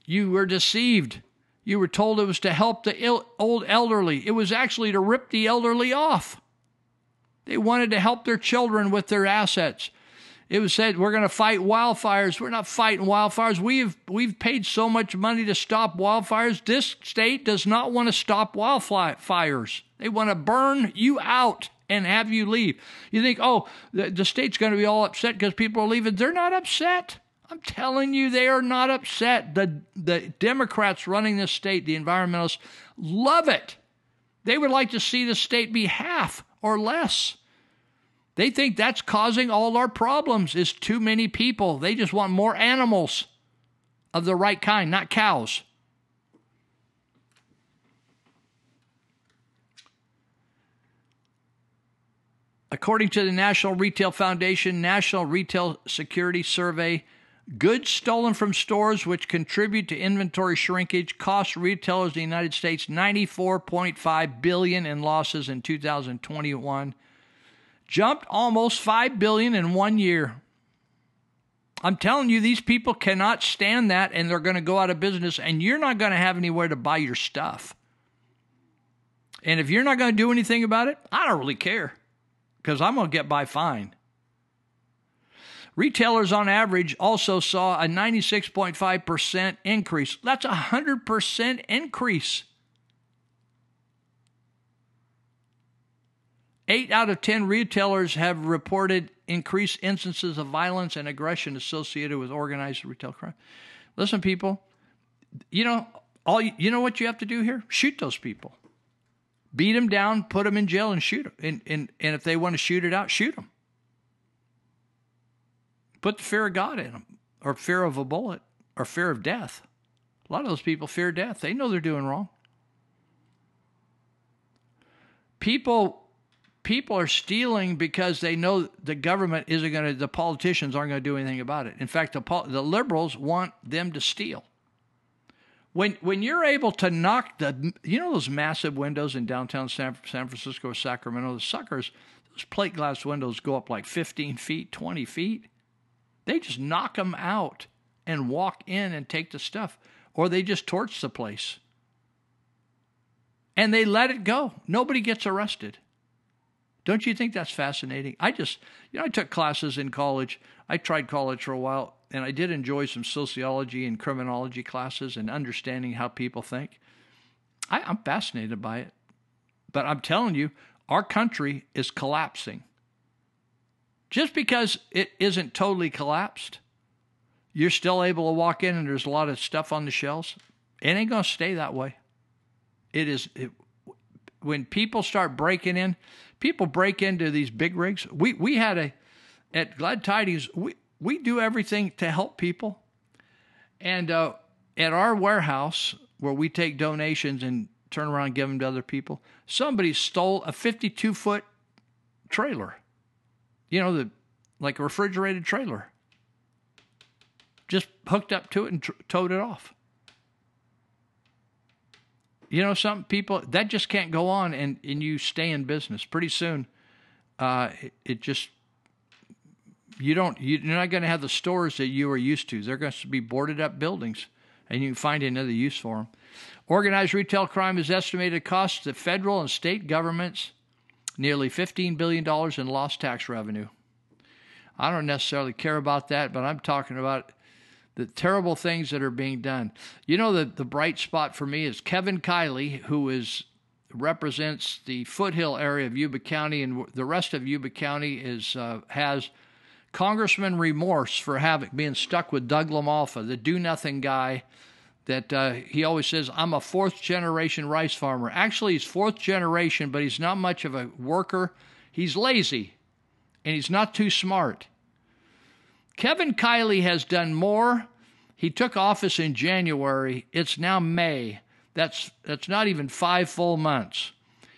You were deceived. You were told it was to help the Ill, old elderly. It was actually to rip the elderly off. They wanted to help their children with their assets. It was said we're going to fight wildfires. We're not fighting wildfires. We've we've paid so much money to stop wildfires. This state does not want to stop wildfires. They want to burn you out and have you leave. You think, oh, the, the state's going to be all upset because people are leaving. They're not upset. I'm telling you, they are not upset. The the Democrats running this state, the environmentalists, love it. They would like to see the state be half or less. They think that's causing all our problems is too many people. They just want more animals of the right kind, not cows. According to the National Retail Foundation National Retail Security Survey, goods stolen from stores which contribute to inventory shrinkage cost retailers in the United States 94.5 billion in losses in 2021 jumped almost 5 billion in one year. I'm telling you these people cannot stand that and they're going to go out of business and you're not going to have anywhere to buy your stuff. And if you're not going to do anything about it, I don't really care because I'm going to get by fine. Retailers on average also saw a 96.5% increase. That's a 100% increase. Eight out of 10 retailers have reported increased instances of violence and aggression associated with organized retail crime. Listen, people, you know, all you, know what you have to do here? Shoot those people. Beat them down, put them in jail, and shoot them. And, and, and if they want to shoot it out, shoot them. Put the fear of God in them, or fear of a bullet, or fear of death. A lot of those people fear death. They know they're doing wrong. People people are stealing because they know the government isn't going to, the politicians aren't going to do anything about it. In fact, the, the liberals want them to steal. When, when you're able to knock the, you know, those massive windows in downtown San, San Francisco or Sacramento, the suckers, those plate glass windows go up like 15 feet, 20 feet. They just knock them out and walk in and take the stuff, or they just torch the place. And they let it go. Nobody gets arrested. Don't you think that's fascinating? I just, you know, I took classes in college. I tried college for a while, and I did enjoy some sociology and criminology classes and understanding how people think. I, I'm fascinated by it. But I'm telling you, our country is collapsing. Just because it isn't totally collapsed, you're still able to walk in and there's a lot of stuff on the shelves. It ain't going to stay that way. It is, it, when people start breaking in, people break into these big rigs. We we had a at Glad Tidings. We we do everything to help people, and uh, at our warehouse where we take donations and turn around and give them to other people, somebody stole a 52 foot trailer. You know the like a refrigerated trailer. Just hooked up to it and tr- towed it off. You know, some people that just can't go on, and and you stay in business pretty soon. Uh, it, it just you don't you're not going to have the stores that you are used to. They're going to be boarded up buildings, and you can find another use for them. Organized retail crime is estimated to cost the federal and state governments nearly $15 billion in lost tax revenue. I don't necessarily care about that, but I'm talking about the terrible things that are being done. You know, the, the bright spot for me is Kevin Kiley, who is represents the foothill area of Yuba County, and the rest of Yuba County is uh, has congressman remorse for having being stuck with Doug LaMalfa, the do nothing guy. That uh, he always says, I'm a fourth generation rice farmer. Actually, he's fourth generation, but he's not much of a worker. He's lazy and he's not too smart. Kevin Kiley has done more. He took office in January. It's now May. That's that's not even five full months.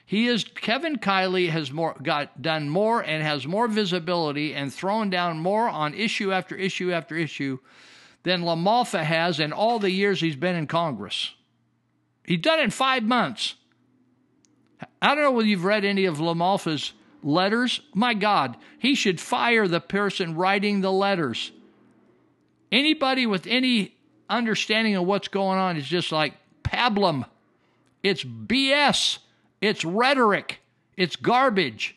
He is Kevin Kiley has more got done more and has more visibility and thrown down more on issue after issue after issue than LaMalfa has in all the years he's been in Congress. He's done it in five months. I don't know whether you've read any of LaMalfa's letters. My God, he should fire the person writing the letters. Anybody with any understanding of what's going on is just like pablum. It's BS. It's rhetoric. It's garbage.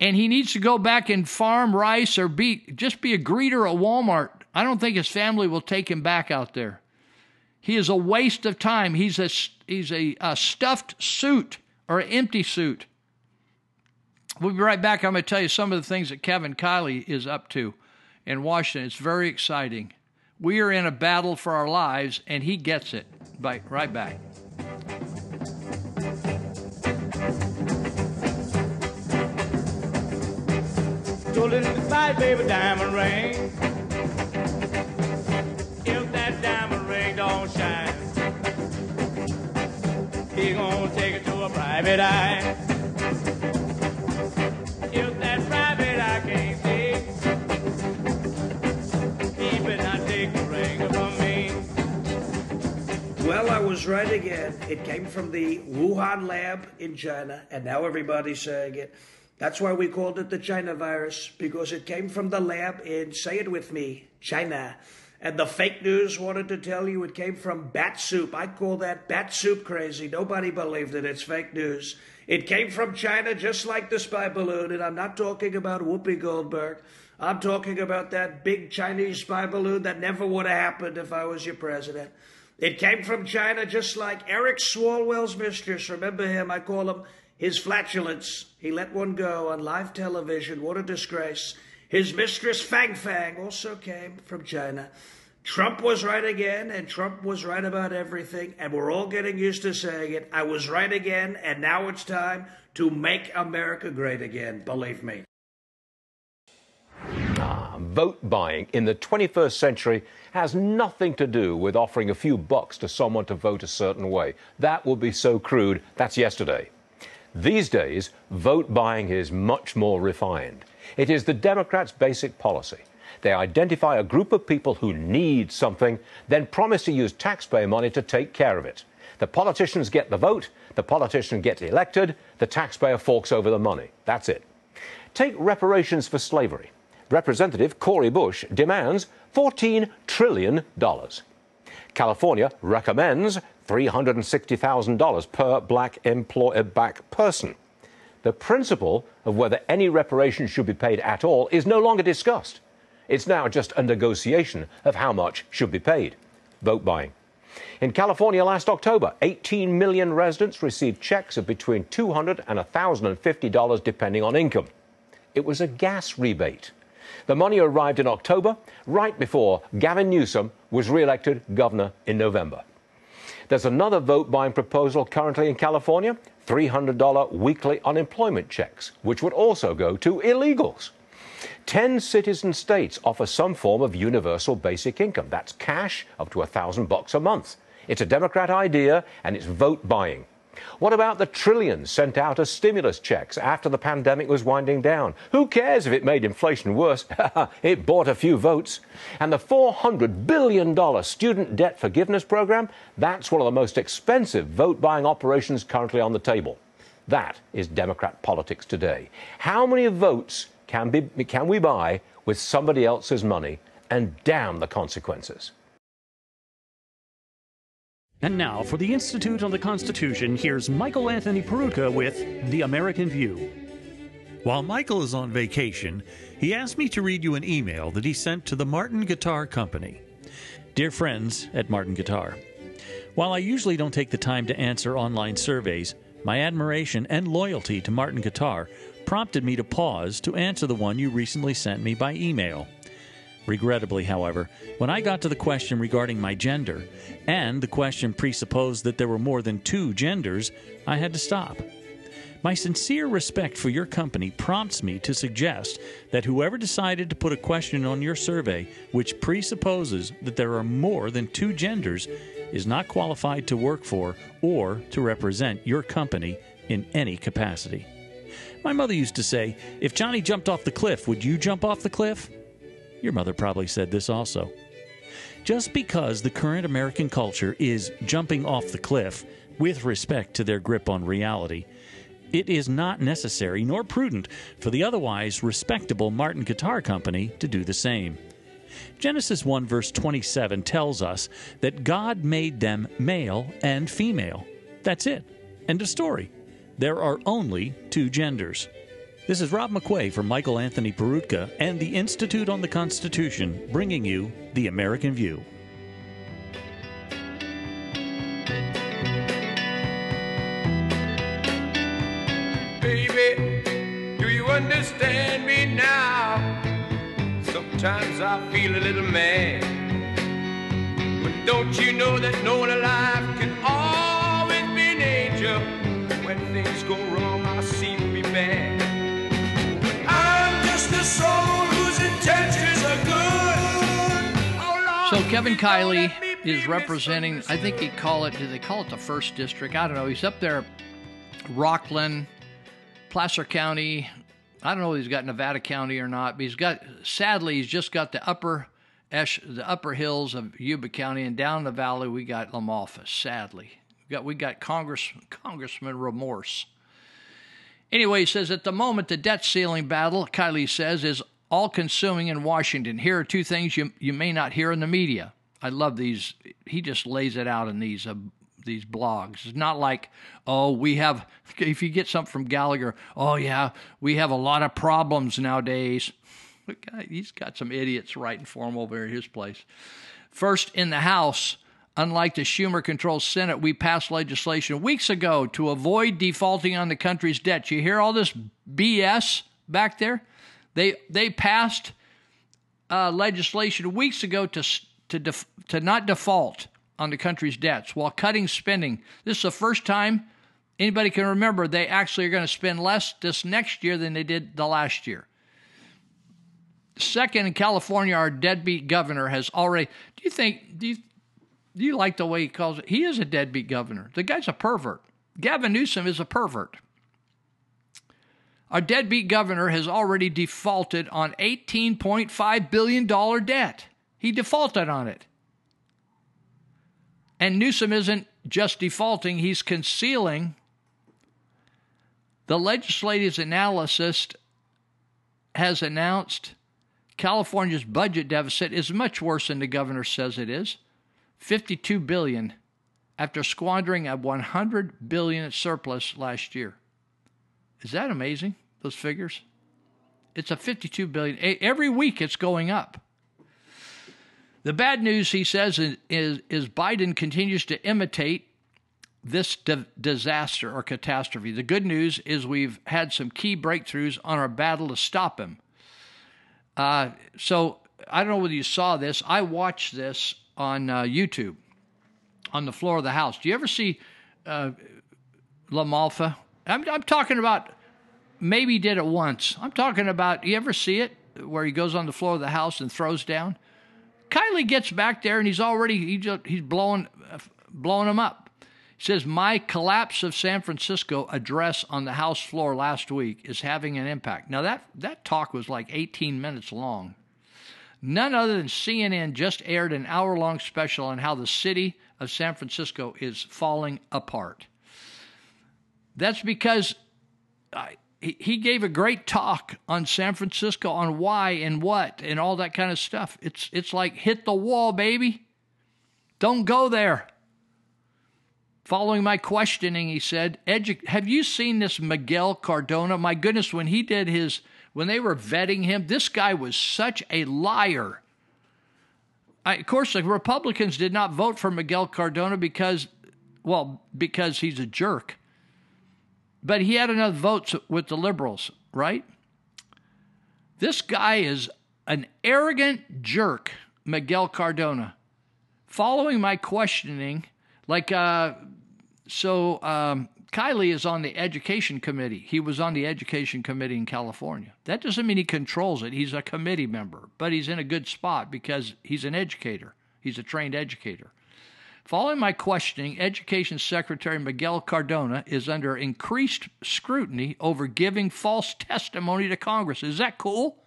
And he needs to go back and farm rice or be just be a greeter at Walmart. I don't think his family will take him back out there. He is a waste of time. He's a he's a, a stuffed suit or an empty suit. We'll be right back. I'm going to tell you some of the things that Kevin Kiley is up to in Washington. It's very exciting. We are in a battle for our lives, and he gets it. Bye. Right back. Baby, diamond ring. If that diamond ring don't shine, he gonna take it to a private eye. Well, I was right again. It came from the Wuhan lab in China, and now everybody's saying it. That's why we called it the China virus, because it came from the lab in, say it with me, China. And the fake news wanted to tell you it came from bat soup. I call that bat soup crazy. Nobody believed it. It's fake news. It came from China just like the spy balloon, and I'm not talking about Whoopi Goldberg. I'm talking about that big Chinese spy balloon that never would have happened if I was your president. It came from China just like Eric Swalwell's mistress. Remember him? I call him his flatulence. He let one go on live television. What a disgrace. His mistress, Fang Fang, also came from China. Trump was right again, and Trump was right about everything, and we're all getting used to saying it. I was right again, and now it's time to make America great again. Believe me. Ah, vote buying in the 21st century has nothing to do with offering a few bucks to someone to vote a certain way. That would be so crude. That's yesterday. These days, vote buying is much more refined. It is the Democrats' basic policy. They identify a group of people who need something, then promise to use taxpayer money to take care of it. The politicians get the vote, the politician gets elected, the taxpayer forks over the money. That's it. Take reparations for slavery. Representative Cori Bush demands $14 trillion. California recommends $360,000 per black employer back person. The principle of whether any reparations should be paid at all is no longer discussed. It's now just a negotiation of how much should be paid. Vote buying. In California last October, 18 million residents received checks of between 200 and $1,050 depending on income. It was a gas rebate. The money arrived in October, right before Gavin Newsom was re elected governor in November. There's another vote buying proposal currently in California $300 weekly unemployment checks, which would also go to illegals. Ten citizen states offer some form of universal basic income. That's cash up to a thousand bucks a month. It's a Democrat idea and it's vote buying. What about the trillions sent out as stimulus checks after the pandemic was winding down? Who cares if it made inflation worse? it bought a few votes. And the $400 billion student debt forgiveness program? That's one of the most expensive vote buying operations currently on the table. That is Democrat politics today. How many votes can, be, can we buy with somebody else's money? And damn the consequences. And now, for the Institute on the Constitution, here's Michael Anthony Peroutka with The American View. While Michael is on vacation, he asked me to read you an email that he sent to the Martin Guitar Company. Dear friends at Martin Guitar, while I usually don't take the time to answer online surveys, my admiration and loyalty to Martin Guitar prompted me to pause to answer the one you recently sent me by email. Regrettably, however, when I got to the question regarding my gender, and the question presupposed that there were more than two genders, I had to stop. My sincere respect for your company prompts me to suggest that whoever decided to put a question on your survey which presupposes that there are more than two genders is not qualified to work for or to represent your company in any capacity. My mother used to say, If Johnny jumped off the cliff, would you jump off the cliff? Your mother probably said this also. Just because the current American culture is jumping off the cliff with respect to their grip on reality, it is not necessary nor prudent for the otherwise respectable Martin Guitar Company to do the same. Genesis 1 verse 27 tells us that God made them male and female. That's it. End of story. There are only two genders. This is Rob McQuay for Michael Anthony Peroutka and the Institute on the Constitution, bringing you The American View. Baby, do you understand me now? Sometimes I feel a little mad. But don't you know that no one alive can always be an angel? When things go wrong, I seem to be bad. I'm just a soul whose intentions are good. Oh, so Kevin Kiley is representing. I think they call it. Do they call it the first district? I don't know. He's up there, Rocklin, Placer County. I don't know if he's got Nevada County or not, but he's got. Sadly, he's just got the upper, the upper hills of Yuba County, and down the valley we got LaMalfa. Sadly, we got we got Congress Congressman Remorse. Anyway, he says at the moment the debt ceiling battle, Kiley says, is all consuming in Washington. Here are two things you you may not hear in the media. I love these. He just lays it out in these uh, these blogs. It's not like, oh, we have. If you get something from Gallagher, oh yeah, we have a lot of problems nowadays. Look, he's got some idiots writing for him over at his place. First, in the House, unlike the Schumer controlled Senate, we passed legislation weeks ago to avoid defaulting on the country's debt. You hear all this BS back there? They they passed uh, legislation weeks ago to to def- to not default on the country's debts while cutting spending. This is the first time anybody can remember they actually are going to spend less this next year than they did the last year. Second, in California, our deadbeat governor has already. Do you think? Do you, you like the way he calls it? He is a deadbeat governor. The guy's a pervert. Gavin Newsom is a pervert. Our deadbeat governor has already defaulted on $18.5 billion debt. He defaulted on it. And Newsom isn't just defaulting, he's concealing. The legislative analyst has announced California's budget deficit is much worse than the governor says it is. 52 billion after squandering a 100 billion surplus last year. Is that amazing? Those figures? It's a 52 billion. Every week it's going up. The bad news, he says, is, is, Biden continues to imitate this di- disaster or catastrophe. The good news is we've had some key breakthroughs on our battle to stop him. Uh, so I don't know whether you saw this. I watched this on uh, YouTube on the floor of the House. Do you ever see uh, LaMalfa? I'm, I'm talking about maybe did it once. I'm talking about, you ever see it where he goes on the floor of the House and throws down? Kiley gets back there and he's already he just, he's blowing blowing him up. He says my collapse of San Francisco address on the House floor last week is having an impact. Now that that talk was like 18 minutes long. None other than CNN just aired an hour-long special on how the city of San Francisco is falling apart. That's because uh, I, he gave a great talk on San Francisco on why and what and all that kind of stuff. It's it's like hit the wall, baby. Don't go there. Following my questioning, he said, Have you seen this Miguel Cardona? My goodness, when he did his, when they were vetting him, this guy was such a liar. I, of course, the Republicans did not vote for Miguel Cardona because, well, because he's a jerk. But he had enough votes with the liberals, right? This guy is an arrogant jerk, Miguel Cardona. Following my questioning, like, uh, so um, Kiley is on the education committee. He was on the education committee in California. That doesn't mean he controls it. He's a committee member, but he's in a good spot because he's an educator. He's a trained educator. Following my questioning, Education Secretary Miguel Cardona is under increased scrutiny over giving false testimony to Congress. Is that cool?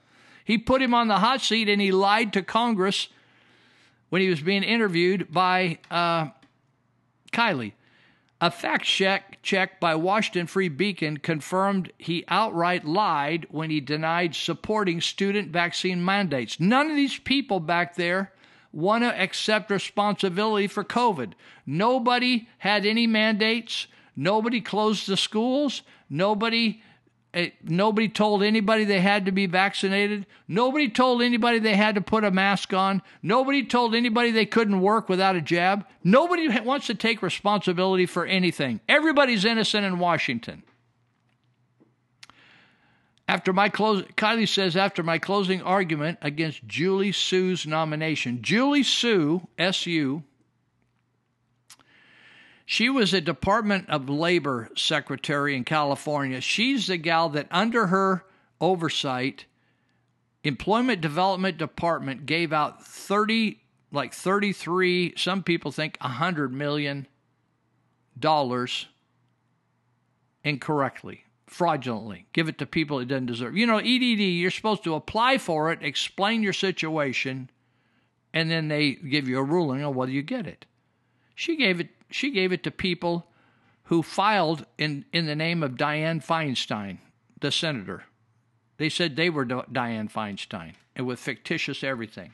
He put him on the hot seat and he lied to Congress when he was being interviewed by uh, Kiley. A fact check check by Washington Free Beacon confirmed he outright lied when he denied supporting student vaccine mandates. None of these people back there want to accept responsibility for COVID. Nobody had any mandates. Nobody closed the schools. Nobody eh, nobody told anybody they had to be vaccinated. Nobody told anybody they had to put a mask on. Nobody told anybody they couldn't work without a jab. Nobody wants to take responsibility for anything. Everybody's innocent in Washington. After my close, Kiley says after my closing argument against Julie Su's nomination, Julie Su, S.U., she was a Department of Labor secretary in California. She's the gal that, under her oversight, Employment Development Department gave out 30, like 33, some people think 100 million dollars incorrectly, fraudulently. Give it to people it doesn't deserve. You know, EDD, you're supposed to apply for it, explain your situation, and then they give you a ruling on whether you get it. She gave it she gave it to people who filed in, in the name of Dianne Feinstein, the senator. They said they were Dianne Feinstein and with fictitious everything.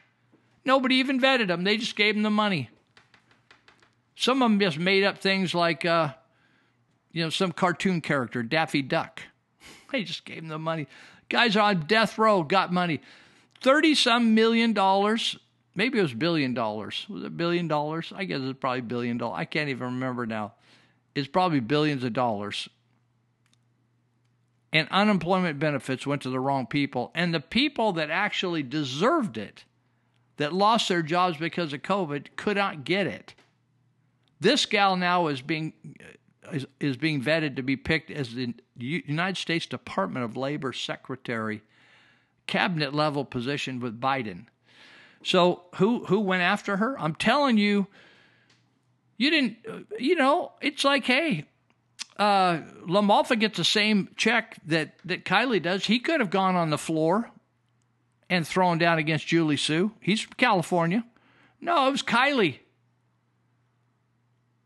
Nobody even vetted them. They just gave them the money. Some of them just made up things like, uh, you know, some cartoon character, Daffy Duck. They just gave them the money. Guys are on death row, got money. 30 some million dollars Maybe it was billion dollars. Was it billion dollars? I guess it's probably billion dollars. I can't even remember now. It's probably billions of dollars. And unemployment benefits went to the wrong people. And the people that actually deserved it, that lost their jobs because of COVID, could not get it. This gal now is being is, is being vetted to be picked as the United States Department of Labor secretary, cabinet level position with Biden. So who who went after her? I'm telling you, you didn't. You know, it's like, hey, uh, LaMalfa gets the same check that that Kiley does. He could have gone on the floor and thrown down against Julie Su. He's from California. No, it was Kiley.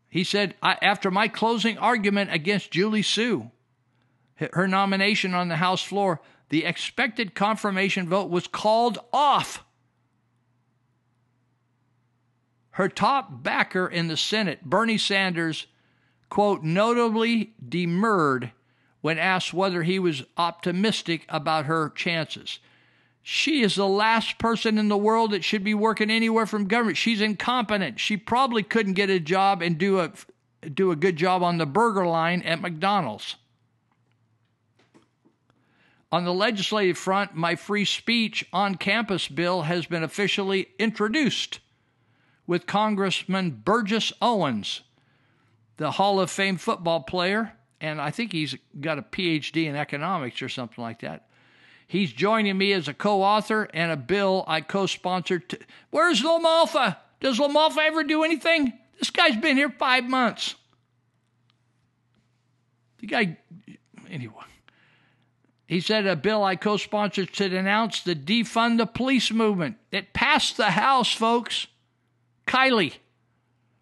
He said, after my closing argument against Julie Su, her nomination on the House floor, the expected confirmation vote was called off. Her top backer in the Senate, Bernie Sanders, quote, notably demurred when asked whether he was optimistic about her chances. She is the last person in the world that should be working anywhere from government. She's incompetent. She probably couldn't get a job and do a do a good job on the burger line at McDonald's. On the legislative front, my free speech on campus bill has been officially introduced with Congressman Burgess Owens, the Hall of Fame football player, and I think he's got a PhD in economics or something like that. He's joining me as a co author and a bill I co sponsored. To... Where's LaMalfa? Does LaMalfa ever do anything? This guy's been here five months. The guy, anyway. He said a bill I co sponsored should announce the defund the police movement. It passed the House, folks. Kiley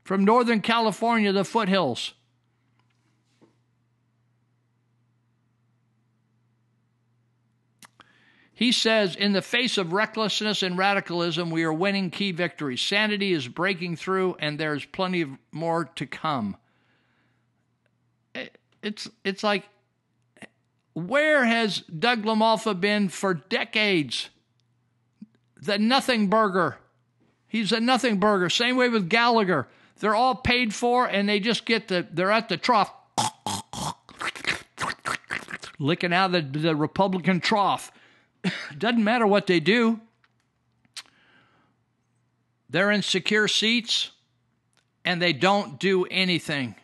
from Northern California, the foothills. He says, in the face of recklessness and radicalism, we are winning key victories. Sanity is breaking through, and there's plenty more to come. it's it's like where has Doug LaMalfa been for decades? The nothing burger. He's a nothing burger. Same way with Gallagher. They're all paid for and they just get the they're at the trough licking out the, the Republican trough. Doesn't matter what they do. They're in secure seats and they don't do anything.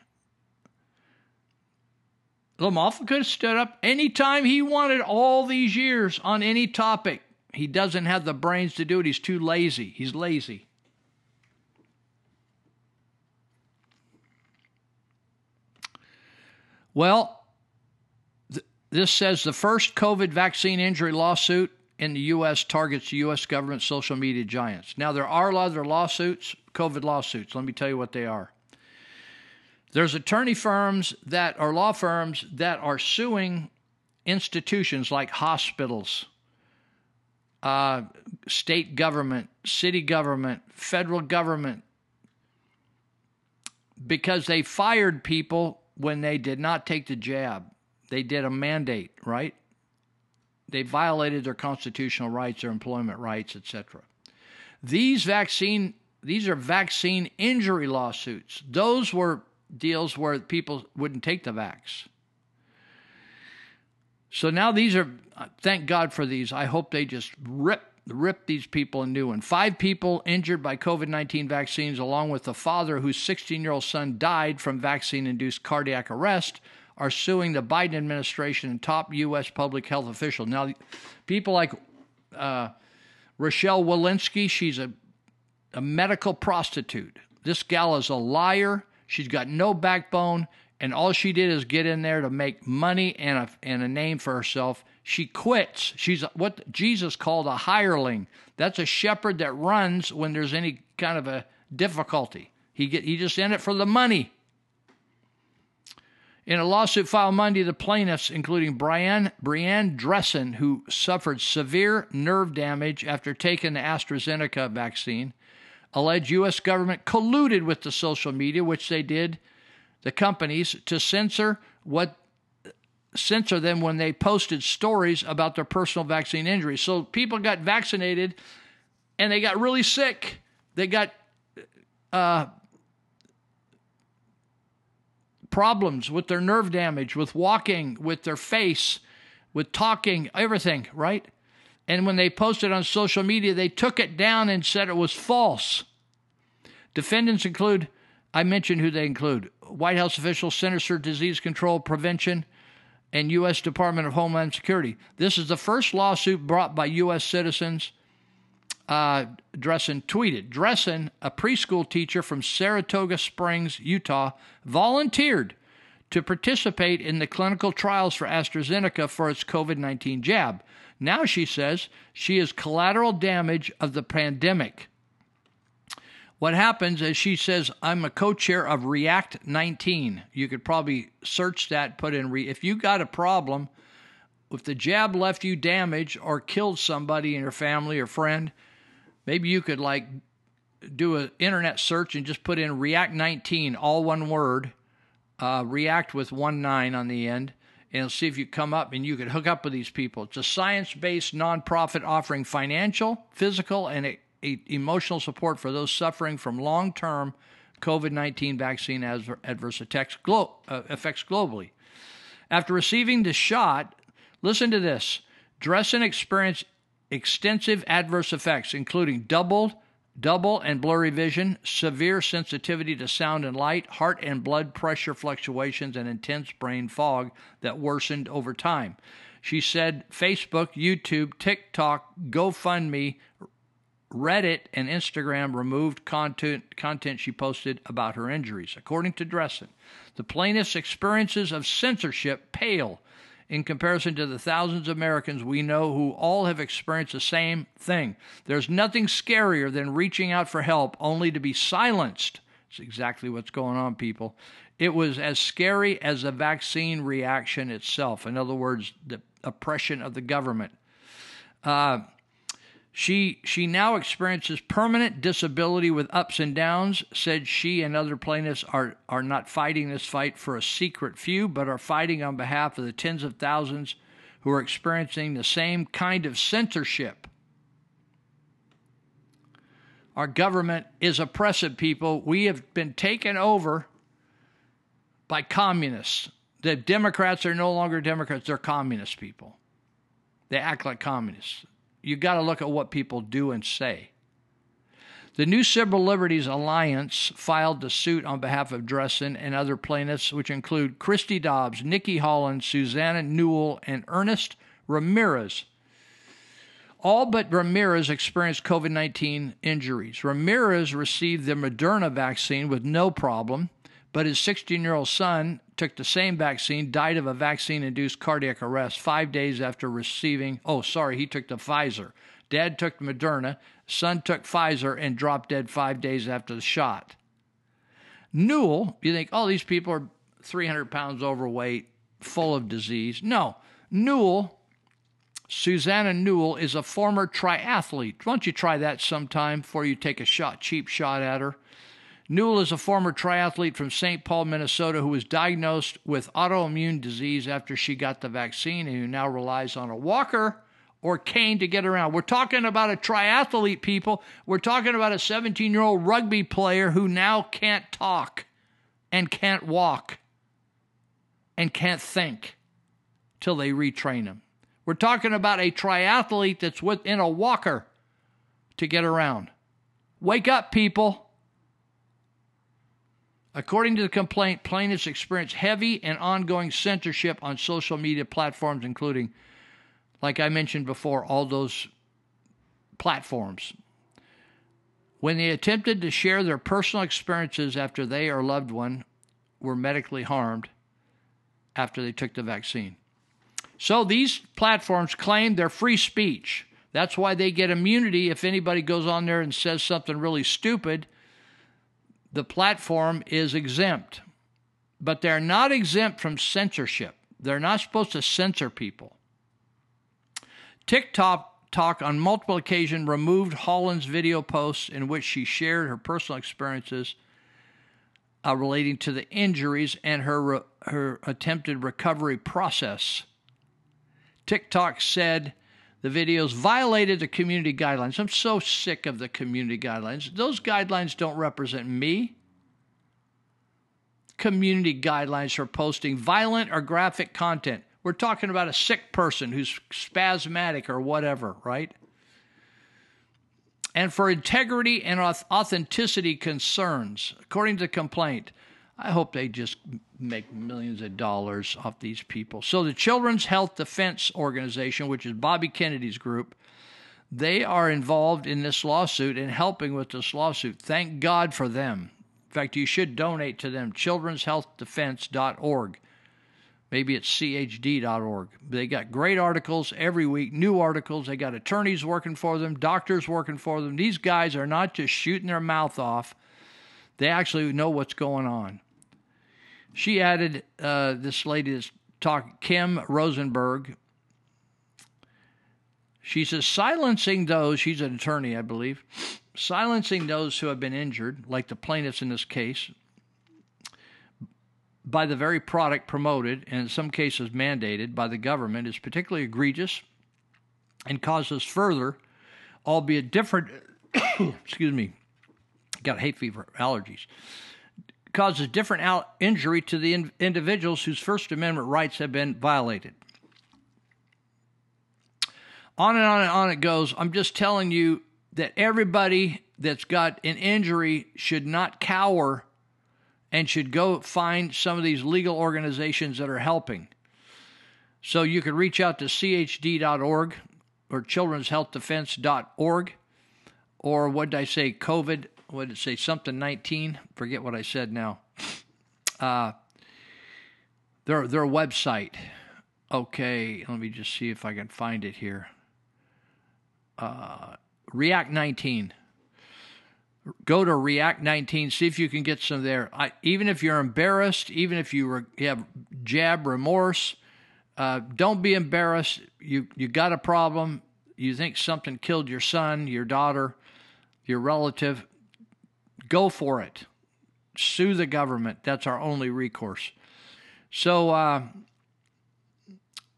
LaMalfa could have stood up anytime he wanted all these years on any topic. He doesn't have the brains to do it. He's too lazy. He's lazy. Well, th- this says the first COVID vaccine injury lawsuit in the U.S. targets U.S. government social media giants. Now, there are other lawsuits, COVID lawsuits. Let me tell you what they are. There's attorney firms that are law firms that are suing institutions like hospitals, uh, state government, city government, federal government, because they fired people when they did not take the jab. They did a mandate, right? They violated their constitutional rights, their employment rights, etc. These vaccine these are vaccine injury lawsuits. Those were deals where people wouldn't take the vax. So now these are thank God for these. I hope they just rip rip these people a new one. Five people injured by COVID 19 vaccines, along with the father whose 16 year old son died from vaccine induced cardiac arrest, are suing the Biden administration and top U.S. public health officials. Now, people like uh, Rochelle Walensky, she's a, a medical prostitute. This gal is a liar. She's got no backbone, and all she did is get in there to make money and a, and a name for herself. She quits. She's what Jesus called a hireling. That's a shepherd that runs when there's any kind of a difficulty. He get he just in it for the money. In a lawsuit filed Monday, the plaintiffs, including Brian Brianne Dressen, who suffered severe nerve damage after taking the AstraZeneca vaccine, allege U.S. government colluded with the social media, which they did, the companies, to censor what censor them when they posted stories about their personal vaccine injuries. So people got vaccinated and they got really sick. They got uh, problems with their nerve damage, with walking, with their face, with talking, everything, right? And when they posted on social media, they took it down and said it was false. Defendants include, I mentioned who they include White House officials, Centers for Disease Control Prevention, and U.S. Department of Homeland Security. This is the first lawsuit brought by U.S. citizens. Uh, Dressen tweeted Dressen, a preschool teacher from Saratoga Springs, Utah, volunteered to participate in the clinical trials for AstraZeneca for its COVID 19 jab. Now she says she is collateral damage of the pandemic. What happens is she says, I'm a co chair of React 19. You could probably search that, put in, re- if you got a problem, if the jab left you damaged or killed somebody in your family or friend, maybe you could like do an internet search and just put in React 19, all one word, uh, React with one nine on the end, and see if you come up and you could hook up with these people. It's a science based nonprofit offering financial, physical, and a emotional support for those suffering from long term COVID 19 vaccine adverse effects, glo- uh, effects globally. After receiving the shot, listen to this Dressen experienced extensive adverse effects, including doubled, double and blurry vision, severe sensitivity to sound and light, heart and blood pressure fluctuations, and intense brain fog that worsened over time. She said Facebook, YouTube, TikTok, GoFundMe, Reddit, and Instagram removed content, content she posted about her injuries. According to Dressen, the plaintiff's experiences of censorship pale in comparison to the thousands of Americans we know who all have experienced the same thing. There's nothing scarier than reaching out for help only to be silenced. It's exactly what's going on, people. It was as scary as the vaccine reaction itself. In other words, the oppression of the government. Uh, She she now experiences permanent disability with ups and downs. Said she and other plaintiffs are are not fighting this fight for a secret few, but are fighting on behalf of the tens of thousands who are experiencing the same kind of censorship. Our government is oppressive people. We have been taken over by communists. The Democrats are no longer Democrats, they're communist people. They act like communists. You got to look at what people do and say. The New Civil Liberties Alliance filed the suit on behalf of Dressen and other plaintiffs, which include Kristi Dobbs, Nikki Holland, Suzanna Newell, and Ernest Ramirez. All but Ramirez experienced COVID 19 injuries. Ramirez received the Moderna vaccine with no problem, but his 16 year old son took the same vaccine, died of a vaccine induced cardiac arrest five days after receiving. Oh, sorry, he took the Pfizer. Dad took Moderna, son took Pfizer, and dropped dead five days after the shot. Newell, you think, oh, these people are 300 pounds overweight, full of disease. No, Newell, Suzanna Newell, is a former triathlete. Why don't you try that sometime before you take a shot, cheap shot at her? Newell is a former triathlete from St. Paul, Minnesota, who was diagnosed with autoimmune disease after she got the vaccine and who now relies on a walker or cane to get around. We're talking about a triathlete, people. We're talking about a 17 year old rugby player who now can't talk and can't walk and can't think till they retrain him. We're talking about a triathlete that's within a walker to get around. Wake up, people. According to the complaint, plaintiffs experienced heavy and ongoing censorship on social media platforms, including, like I mentioned before, all those platforms. When they attempted to share their personal experiences after they or loved one were medically harmed after they took the vaccine. So these platforms claim they're free speech. That's why they get immunity if anybody goes on there and says something really stupid the platform is exempt, but they're not exempt from censorship. They're not supposed to censor people. TikTok talk on multiple occasions removed Holland's video posts in which she shared her personal experiences uh, relating to the injuries and her re- her attempted recovery process. TikTok said the videos violated the community guidelines. I'm so sick of the community guidelines. Those guidelines don't represent me. Community guidelines for posting violent or graphic content. We're talking about a sick person who's spasmatic or whatever, right? And for integrity and authenticity concerns, according to the complaint, I hope they just make millions of dollars off these people. So the Children's Health Defense Organization, which is Bobby Kennedy's group, they are involved in this lawsuit and helping with this lawsuit. Thank God for them. In fact, you should donate to them. children'shealthdefense.org. Maybe it's chd.org. They got great articles every week, new articles. They got attorneys working for them, doctors working for them. These guys are not just shooting their mouth off, they actually know what's going on. She added, uh, this lady is talk, Kim Rosenberg. She says, silencing those, she's an attorney, I believe, silencing those who have been injured, like the plaintiffs in this case, by the very product promoted and in some cases mandated by the government is particularly egregious and causes further, albeit different, excuse me, got hay fever allergies, causes different out- injury to the in- individuals whose First Amendment rights have been violated. On and on and on it goes. I'm just telling you that everybody that's got an injury should not cower and should go find some of these legal organizations that are helping. So you can reach out to chd.org or children'shealthdefense.org or what did I say, COVID what did it say? Something 19. Forget what I said now. Uh, their their website. Okay, let me just see if I can find it here. Uh, React 19. Go to React 19. See if you can get some there. I, even if you're embarrassed, even if you, re, you have jab remorse, uh, don't be embarrassed. You you got a problem. you think something killed your son, your daughter, your relative, go for it. Sue the government. That's our only recourse. So, uh,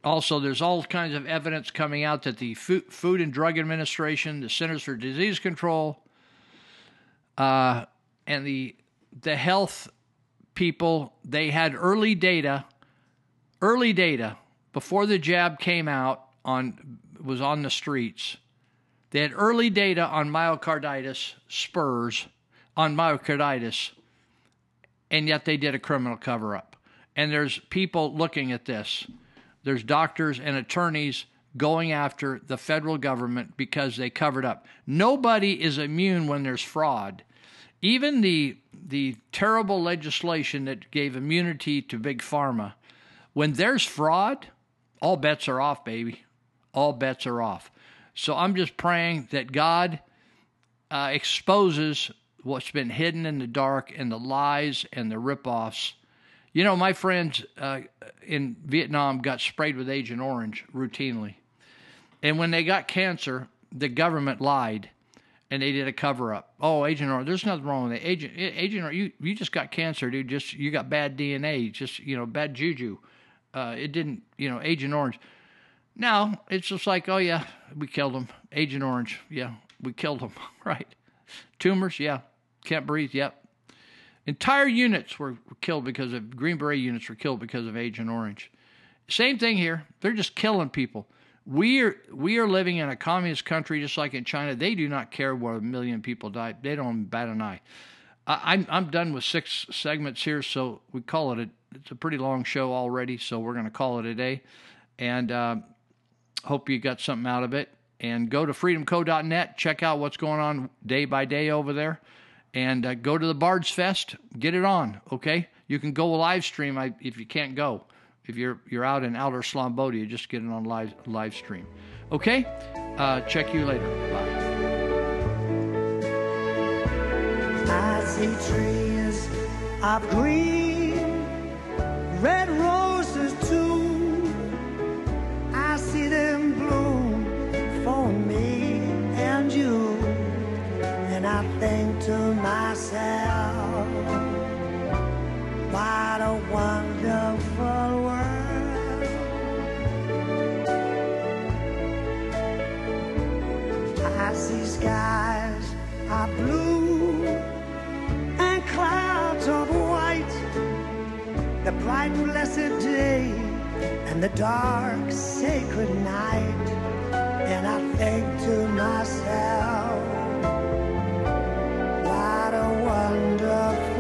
also, there's all kinds of evidence coming out that the Food and Drug Administration, the Centers for Disease Control, uh, and the the health people, they had early data, early data before the jab came out on was on the streets. They had early data on myocarditis, spurs, on myocarditis, and yet they did a criminal cover up. And there's people looking at this. There's doctors and attorneys going after the federal government because they covered up. Nobody is immune when there's fraud. Even the the terrible legislation that gave immunity to big pharma, when there's fraud, all bets are off, baby. All bets are off. So I'm just praying that God uh, exposes what's been hidden in the dark and the lies and the ripoffs. You know, my friends uh, in Vietnam got sprayed with Agent Orange routinely. And when they got cancer, the government lied and they did a cover up. Oh, Agent Orange, there's nothing wrong with it. Agent Agent Orange, you you just got cancer, dude. Just you got bad DNA, just you know, bad juju. Uh, it didn't, you know, Agent Orange. Now it's just like, oh yeah, we killed him. Agent Orange, yeah, we killed him. right. Tumors, yeah. Can't breathe, yep. Entire units were killed because of Green Beret units were killed because of Agent Orange. Same thing here. They're just killing people. We are we are living in a communist country, just like in China. They do not care where a million people die. They don't bat an eye. I, I'm I'm done with six segments here, so we call it a. It's a pretty long show already, so we're going to call it a day. And uh, hope you got something out of it. And go to freedomco.net. Check out what's going on day by day over there. And uh, go to the Bards Fest. Get it on, okay? You can go live stream if you can't go if you're you're out in outer Slombodia, just get it on live live stream. Okay, uh, check you later. Bye. I see trees of green, red roses too. I see them bloom for me and you, and I think What a wonderful world. I see skies are blue and clouds of white. The bright blessed day and the dark sacred night. And I think to myself, what a wonderful